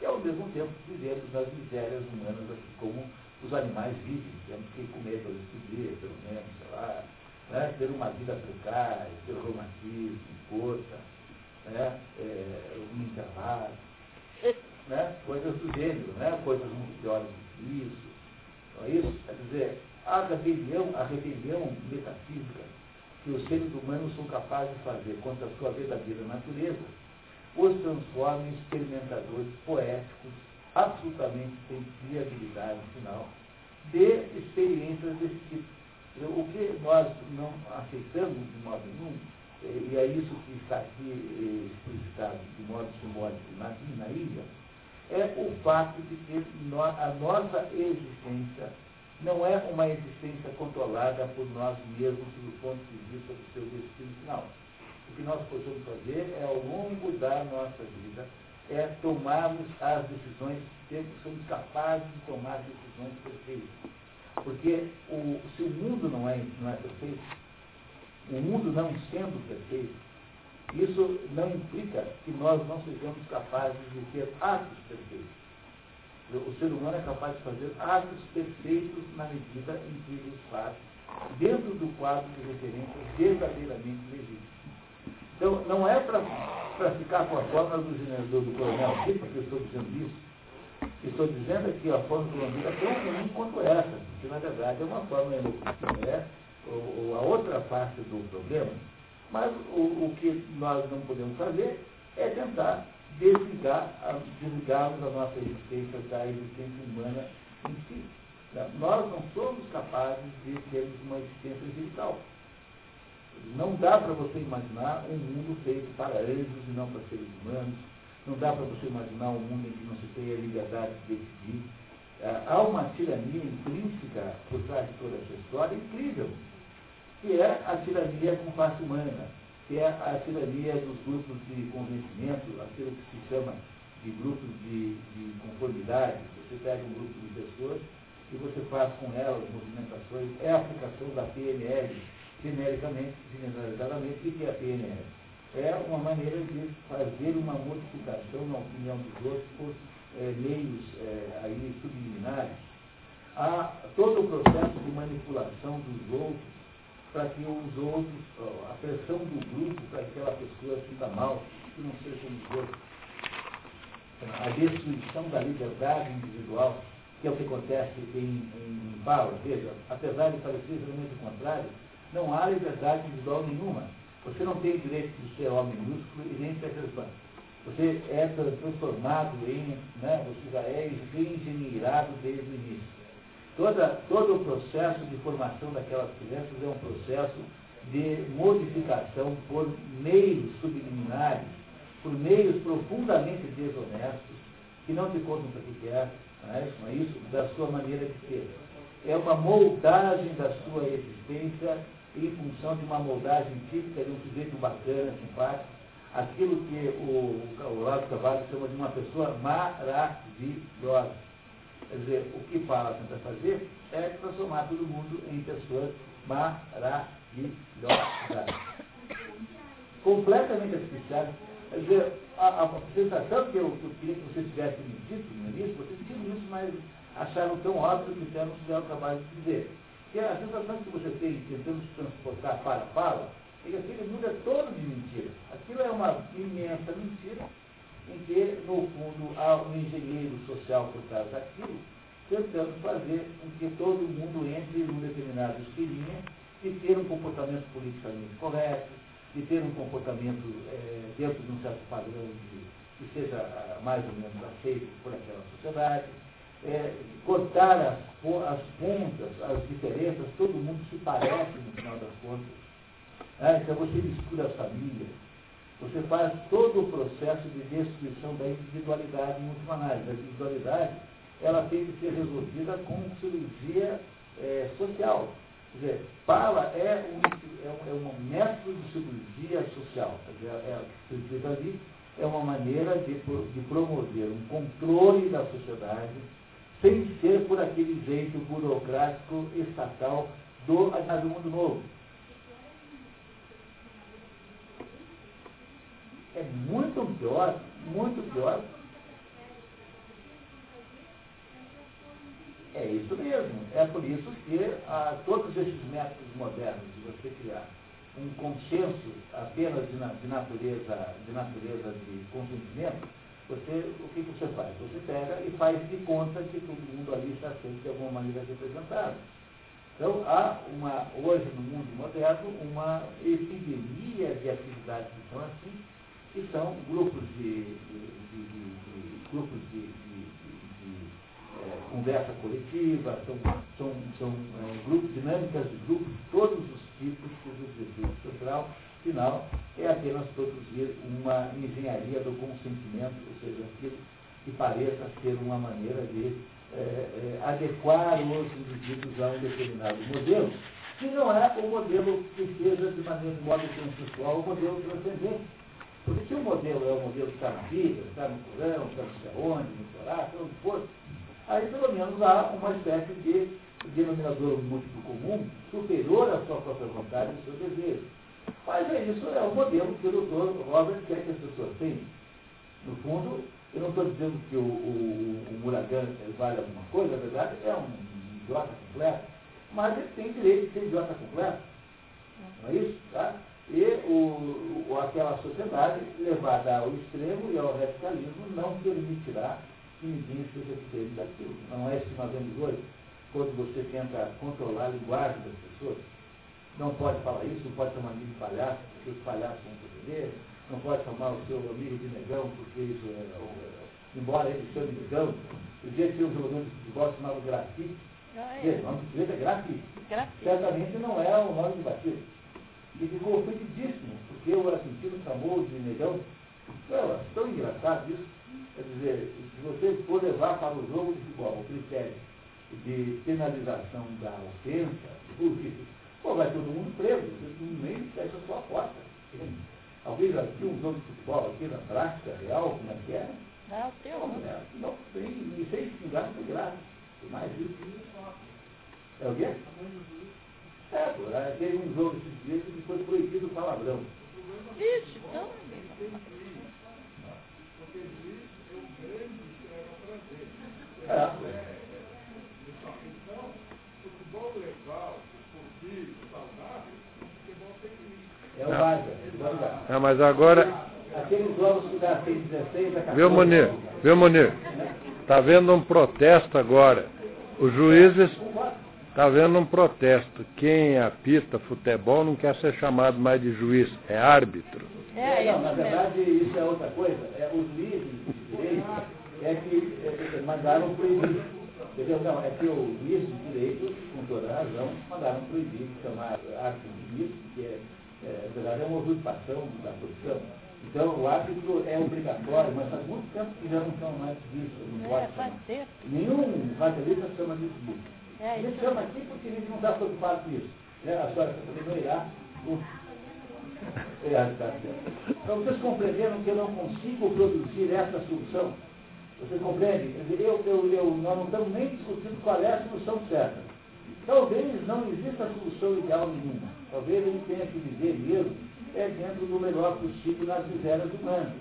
e ao mesmo tempo vivemos nas misérias humanas, assim como os animais vivem. Temos que comer todos os dias, pelo menos, sei lá, né, ter uma vida precária, ter reumatismo, força, né, é, um intervalo, né, coisas do gênero, né, coisas muito piores do que isso. Não é isso? Quer dizer, a rebelião, a rebelião metafísica que os seres humanos são capazes de fazer contra a sua verdadeira natureza, os transforma em experimentadores poéticos, absolutamente sem viabilidade final, de experiências desse tipo. O que nós não aceitamos de modo nenhum, e é isso que está aqui eh, explicitado de modo simbólico na, na ilha, é o fato de que a nossa existência não é uma existência controlada por nós mesmos do ponto de vista do seu destino final. O que nós podemos fazer é, ao longo da nossa vida, é tomarmos as decisões, somos capazes de tomar decisões perfeitas. Porque o, se o mundo não é, não é perfeito, o mundo não sendo perfeito, isso não implica que nós não sejamos capazes de ter atos perfeitos. O ser humano é capaz de fazer atos perfeitos na medida em que os faz, dentro do quadro de referências verdadeiramente legítimos. Então, não é para ficar com a forma do, do, do coronel porque eu estou dizendo isso. Estou dizendo aqui a forma do Lambida é tão ruim quanto essa, porque na verdade é uma forma que é a outra face do problema, mas o, o que nós não podemos fazer é tentar desligar, desligarmos a nossa existência da existência humana em si. Nós não somos capazes de termos uma existência vital. Não dá para você imaginar um mundo feito para anjos e não para seres humanos. Não dá para você imaginar um mundo em que não se tenha liberdade de decidir. É, há uma tirania intrínseca por trás de toda essa história incrível, que é a tirania com face humana que é a tirania dos grupos de convencimento, aquilo que se chama de grupos de, de conformidade. Você pega um grupo de pessoas e você faz com elas movimentações, é a aplicação da PNL, genericamente, generalizadamente, o que é a PNL? É uma maneira de fazer uma modificação na opinião dos outros por é, meios é, aí subliminares. Há todo o processo de manipulação dos outros para que os outros, a pressão do grupo para que aquela pessoa sinta mal, que não seja como os outros. A destruição da liberdade individual, que é o que acontece em, em, Paulo, veja, apesar de parecer exatamente o contrário, não há liberdade individual nenhuma. Você não tem direito de ser homem minúsculo e nem ser cristão. Você é transformado em, né, você já é engenheirado desde o início. Toda, todo o processo de formação daquelas crianças é um processo de modificação por meios subliminares, por meios profundamente desonestos, que não te contam para que é, é, não é isso? Da sua maneira de ser. É uma moldagem da sua existência em função de uma moldagem típica de um sujeito bacana, simpático, aquilo que o, o Lado Cavalo chama de uma pessoa maravilhosa. Quer dizer, o que Fala tenta fazer é transformar todo mundo em pessoas maravilhosas. Completamente artificiais. Quer dizer, a, a sensação que eu, que eu, queria que vocês tivessem me dito no início, vocês tinham isso, mas acharam tão óbvio que então fizeram o trabalho de dizer. Que a sensação que você tem tentando se transportar para a fala é que aquele mundo é todo de mentira. Aquilo é uma imensa mentira em que, no fundo, há um engenheiro social por trás daquilo, tentando fazer com que todo mundo entre num determinado esqueminha de ter um comportamento politicamente correto, de ter um comportamento é, dentro de um certo padrão de, que seja ah, mais ou menos aceito por aquela sociedade, é, cortar as, as pontas, as diferenças, todo mundo se parece no final das contas. É, então você mistura as famílias, você faz todo o processo de destruição da individualidade em última análise. A individualidade ela tem que ser resolvida com cirurgia é, social. Quer dizer, Pala é um, é, um, é um método de cirurgia social. Quer dizer, é, é, ali é uma maneira de, de promover um controle da sociedade sem ser por aquele jeito burocrático estatal do, do mundo novo. É muito pior, muito pior É isso mesmo. É por isso que ah, todos esses métodos modernos de você criar um consenso apenas de, de, natureza, de natureza de consentimento, você, o que, você faz? Você pega e faz de conta que todo mundo ali está sendo de alguma maneira representado. Então, há uma, hoje no mundo moderno uma epidemia de atividades que são assim, que são grupos de, de, de grupos de é, conversa coletiva, são, são, são é, grupos, dinâmicas de grupos, todos os tipos, cujo objetivo central, final, é apenas produzir uma engenharia do consentimento, ou seja, aquilo que pareça ser uma maneira de é, é, adequar os indivíduos a um determinado modelo, que não é o modelo que seja de maneira de modo consensual, o modelo transcendente. Porque se o modelo é o modelo que está na Bíblia, está no Corão, está no Cerone, no Torá, onde for, aí pelo menos há uma espécie de denominador múltiplo comum superior à sua própria vontade e ao seu desejo. Mas é isso, é o modelo que o doutor Robert quer que as pessoas tenham. No fundo, eu não estou dizendo que o, o, o Muragan vale alguma coisa, na verdade é um idiota completo, mas ele tem direito de ser idiota completo. Não é isso? Tá? E o, o, aquela sociedade levada ao extremo e ao radicalismo não permitirá que ninguém seja daquilo. Não é isso que nós vemos hoje, quando você tenta controlar a linguagem das pessoas. Não pode falar isso, não pode chamar ninguém de palhaço, porque os palhaços vão poder, não pode chamar o seu amigo de negão, porque isso é, é embora ele chame negão, o dia que um jogador de futebol chamado grafite, ah, é. o nome do sujeito é grafite. Certamente não é o nome de batismo. E ficou ofendidíssimo, porque o argentino chamou de negão. Não, tão engraçado isso. Quer dizer, se você for levar para o jogo de futebol o critério de penalização da ofensa, pô, vai todo mundo preso, todo mundo nem fecha a sua porta. Alguém já viu um jogo de futebol aqui na prática real, como é que é? Não, teu. Não, é, não tem, e sem xingar não tem graça. Mais isso. É o quê? É, pô, teve um jogo esses dias que foi proibido o palavrão. Vixe, então. É. É o básico. É, mas agora. Aqueles jogos que dá 16 a 14. Viu, Munir? Viu, Munir? Está vendo um protesto agora. Os juízes. Está vendo um protesto. Quem apita futebol não quer ser chamado mais de juiz, é árbitro. É, não, na verdade, isso é outra coisa. É, os juízes de direito é que é, mandaram proibir. Entendeu? Não, é que o juiz de direito, com toda razão, mandaram proibir, chamar árbitro de juízo, que é, é, verdade é uma usurpação da profissão. Então, o árbitro é obrigatório, mas faz muito tempo que já não são mais disso. Não pode é, Nenhum radialista chama disso disso. É, ele chama aqui porque ele não está preocupado com isso. É, a senhora o... É, tá então, vocês compreenderam que eu não consigo produzir essa solução você compreende? Eu, eu, eu, nós não estamos nem discutindo qual é a solução certa. Talvez não exista solução ideal nenhuma. Talvez ele tenha que viver mesmo é dentro do melhor possível nas misérias humanas.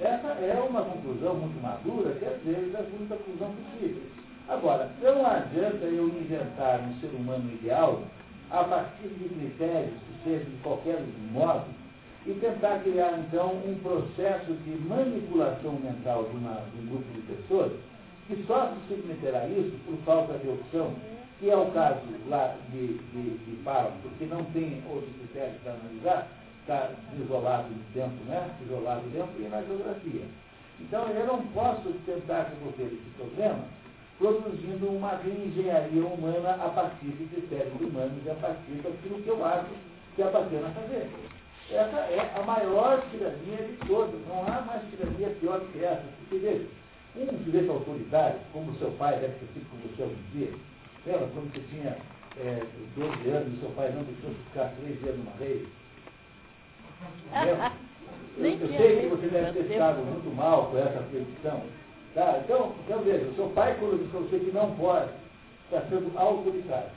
Essa é uma conclusão muito madura, que às vezes é a única conclusão possível. Agora, não adianta eu inventar um ser humano ideal a partir de critérios que sejam de qualquer modo e tentar criar, então, um processo de manipulação mental de, uma, de um grupo de pessoas que só se submeterá a isso por falta de opção, que é o caso lá de, de, de porque não tem outros critérios para analisar, está isolado no tempo, né? Isolado no tempo e na geografia. Então, eu não posso tentar resolver esse problema produzindo uma reengenharia humana a partir de critérios humanos e a partir daquilo que eu acho que é bacana fazer. Essa é a maior tirania de todas. Não há mais tirania pior que essa. Porque, veja, um sujeito autoritário, como seu pai deve ter sido com você algum dia, lembra quando você tinha é, 12 anos e seu pai não deixou ficar três dias numa rede? <laughs> Eu, eu sei que você deve ter ficado muito mal com essa predicção. Tá? Então, então veja, o seu pai, disse para você que não pode, está sendo autoritário.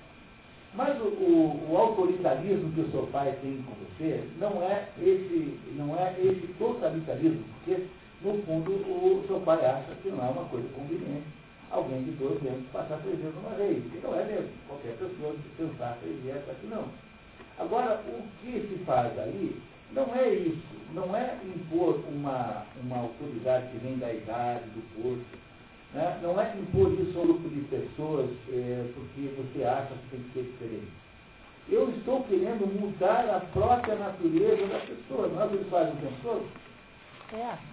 Mas o, o, o, autoritarismo que o seu pai tem com você não é esse, não é esse totalitarismo, porque, no fundo, o seu pai acha que não é uma coisa conveniente alguém de 12 anos passar três dias numa vez. E não é mesmo. Qualquer pessoa pensar três dias aqui não. Agora, o que se faz aí não é isso, não é impor uma, uma autoridade que vem da idade, do posto, né? Não é impor isso ao grupo de pessoas é, porque você acha que tem que ser diferente. Eu estou querendo mudar a própria natureza da pessoa. Não é o que eles fazem o tempo todo? É.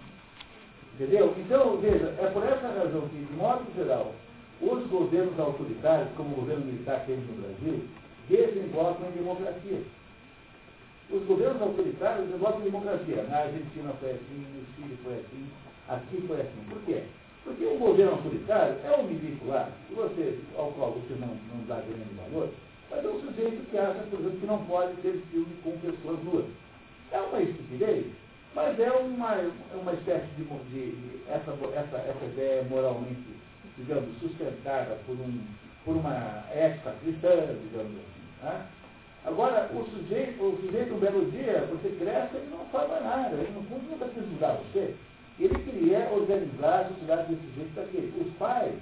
Entendeu? Então, veja, é por essa razão que, de modo geral, os governos autoritários, como o governo militar que temos no Brasil, desembocam em democracia. Os governos autoritários desembocam em democracia. Na Argentina foi assim, no Chile foi assim, aqui foi assim. Por quê? Porque o governo autoritário é um indivíduo lá, você, ao qual você não, não dá grande valor, mas é um sujeito que acha, por exemplo, que não pode ter filme com pessoas nuas. É uma estupidez, mas é uma, uma espécie de, de, essa, essa, essa ideia moralmente, digamos, sustentada por, um, por uma ética cristã, digamos assim. Né? Agora, o sujeito, o sujeito, um belo dia, você cresce, ele não mais nada, ele no fundo nunca quis mudar você. Ele queria organizar a sociedade desse jeito para quê? Os pais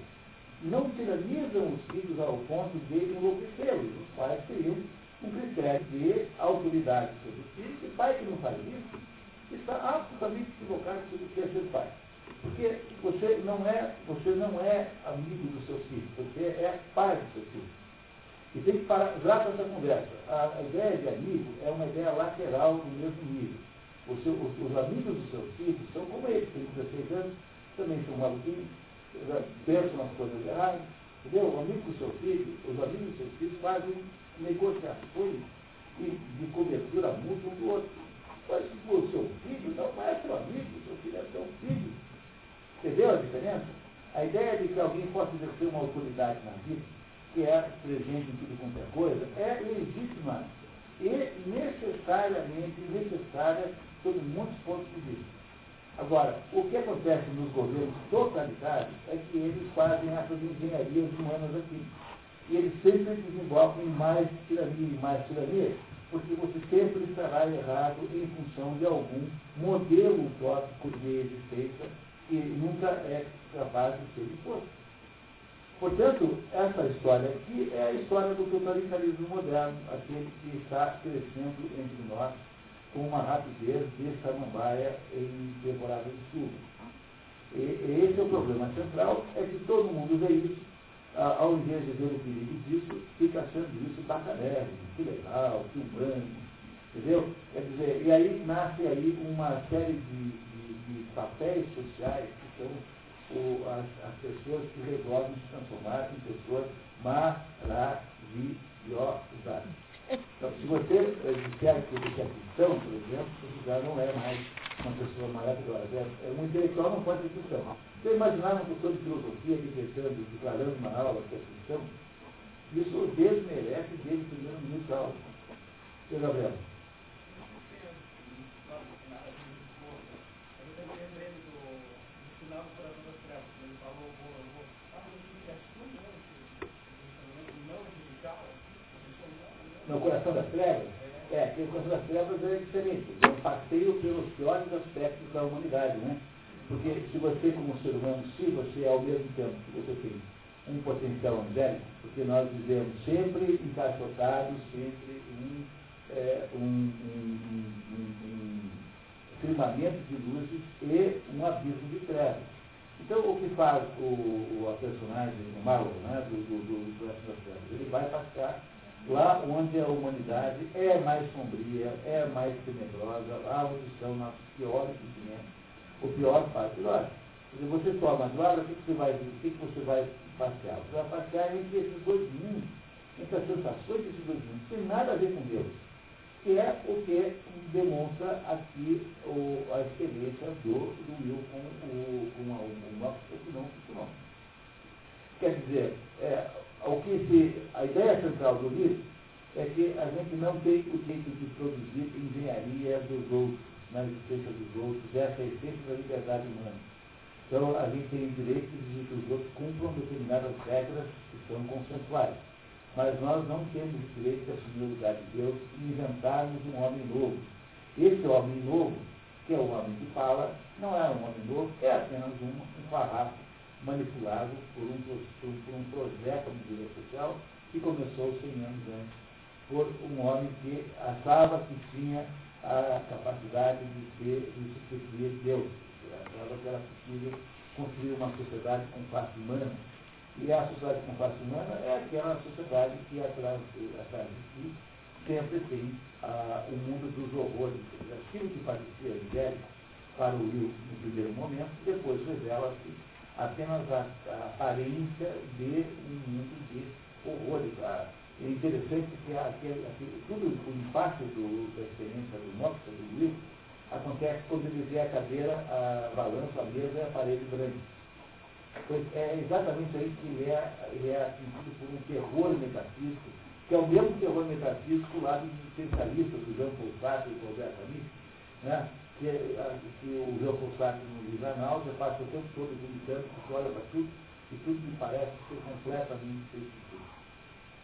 não tiranizam os filhos ao ponto de enlouquecê-los. Os pais teriam um critério de autoridade sobre os filhos. E pai que não faz isso está absolutamente equivocado sobre o que é ser pai. Porque você não é, você não é amigo dos seus filhos, você é pai dos seus filhos. E tem que parar, para essa conversa. A, a ideia de amigo é uma ideia lateral do mesmo nível. Seu, os, os, amigos dos seus filhos são como eles, têm 16 anos, também são maluquinhos, pensam nas coisas erradas. Entendeu? O amigo do seu filho, os amigos dos seus filhos fazem negociações de cobertura mútua um do outro. Mas o seu filho não é seu amigo, seu filho é seu filho. Entendeu a diferença? A ideia de que alguém possa exercer uma autoridade na vida, que é presente em tudo quanto é coisa, é legítima e necessariamente necessária sob muitos pontos de vista. Agora, o que acontece nos governos totalitários é que eles fazem essas engenharias humanas aqui. E eles sempre desembocam em mais tirania e mais tirania, porque você sempre estará errado em função de algum modelo utópico de existência que nunca é capaz de ser imposto. Portanto, essa história aqui é a história do totalitarismo moderno, aquele que está crescendo entre nós com uma rapidez de samambaia em temporada de chuva. E, esse é o problema central, é que todo mundo vê isso, a, ao invés de ver o perigo disso, fica achando isso bacanérrimo, que legal, que humano, entendeu? Quer dizer, e aí nasce aí uma série de, de, de papéis sociais que são o, as, as, pessoas que resolvem se transformar em pessoas maravilhosas. Então, se você eh, disser que você é cristão, por exemplo, você já não é mais uma pessoa maravilhosa. É, é, um intelectual não pode ser cristão. Você imaginar um professor de filosofia decretando, declarando uma aula que é isso desmerece desde o primeiro minuto da aula. Seu Gabriel. no coração das trevas, é, que o coração das trevas é diferente. É um passeio pelos piores aspectos da humanidade, né? Porque se você, como ser humano, se você, ao mesmo tempo que você tem um potencial angélico, porque nós vivemos sempre encaixotados, sempre em é, um, um, um, firmamento de luzes e um abismo de trevas. Então, o que faz o, o a personagem, o Marlon, né, do, do, do, do das Trevas? Ele vai passear lá onde a humanidade é mais sombria, é mais tenebrosa, lá onde estão nossos piores sentimentos, o pior parte. Olha, se você toma droga, o que, você vai o que, você vai passear? Você vai passear entre esses dois mundos, entre as sensações desses dois mundos, sem nada a ver com Deus. Que é o que demonstra aqui o, a experiência do, do Will com o, com o nosso. Quer dizer, é, o que se, a ideia central do livro é que a gente não tem o direito de produzir engenharia dos outros, na existência dos outros, essa é a essência da liberdade humana. Então, a gente tem o direito de que os outros cumpram determinadas regras que são consensuais. Mas nós não temos o direito de assumir o lugar de Deus e inventarmos um homem novo. Esse homem novo, que é o homem que fala, não é um homem novo, é apenas um, um farrapo manipulado por um, por, um projeto de vida social que começou 100 anos antes, por um homem que achava que tinha a capacidade de ser, de substituir Deus achava que era possível construir uma sociedade com face humana. E a sociedade com face humana é aquela sociedade que atrás, atrás de si sempre tem ah, o mundo dos horrores. Aquilo que parecia angélico para o Will no primeiro momento, depois revela-se apenas a, a, aparência de um mundo de horrores. Ah, é interessante que aquele, aquele, tudo o impacto do, da experiência do Moxa, do Will, acontece quando ele vê a cadeira, a balança, a mesa e a parede branca. Pois é exatamente aí que ele é, ele é atingido por um terror metafísico, que é o mesmo terror metafísico lá dos especialistas, do Jean Paul Sartre e do Roberto Amici, né? que, que o Jean Paul Sartre no livro Anal, já passa o tempo todo vomitando, que olha para tudo, e tudo me parece ser completamente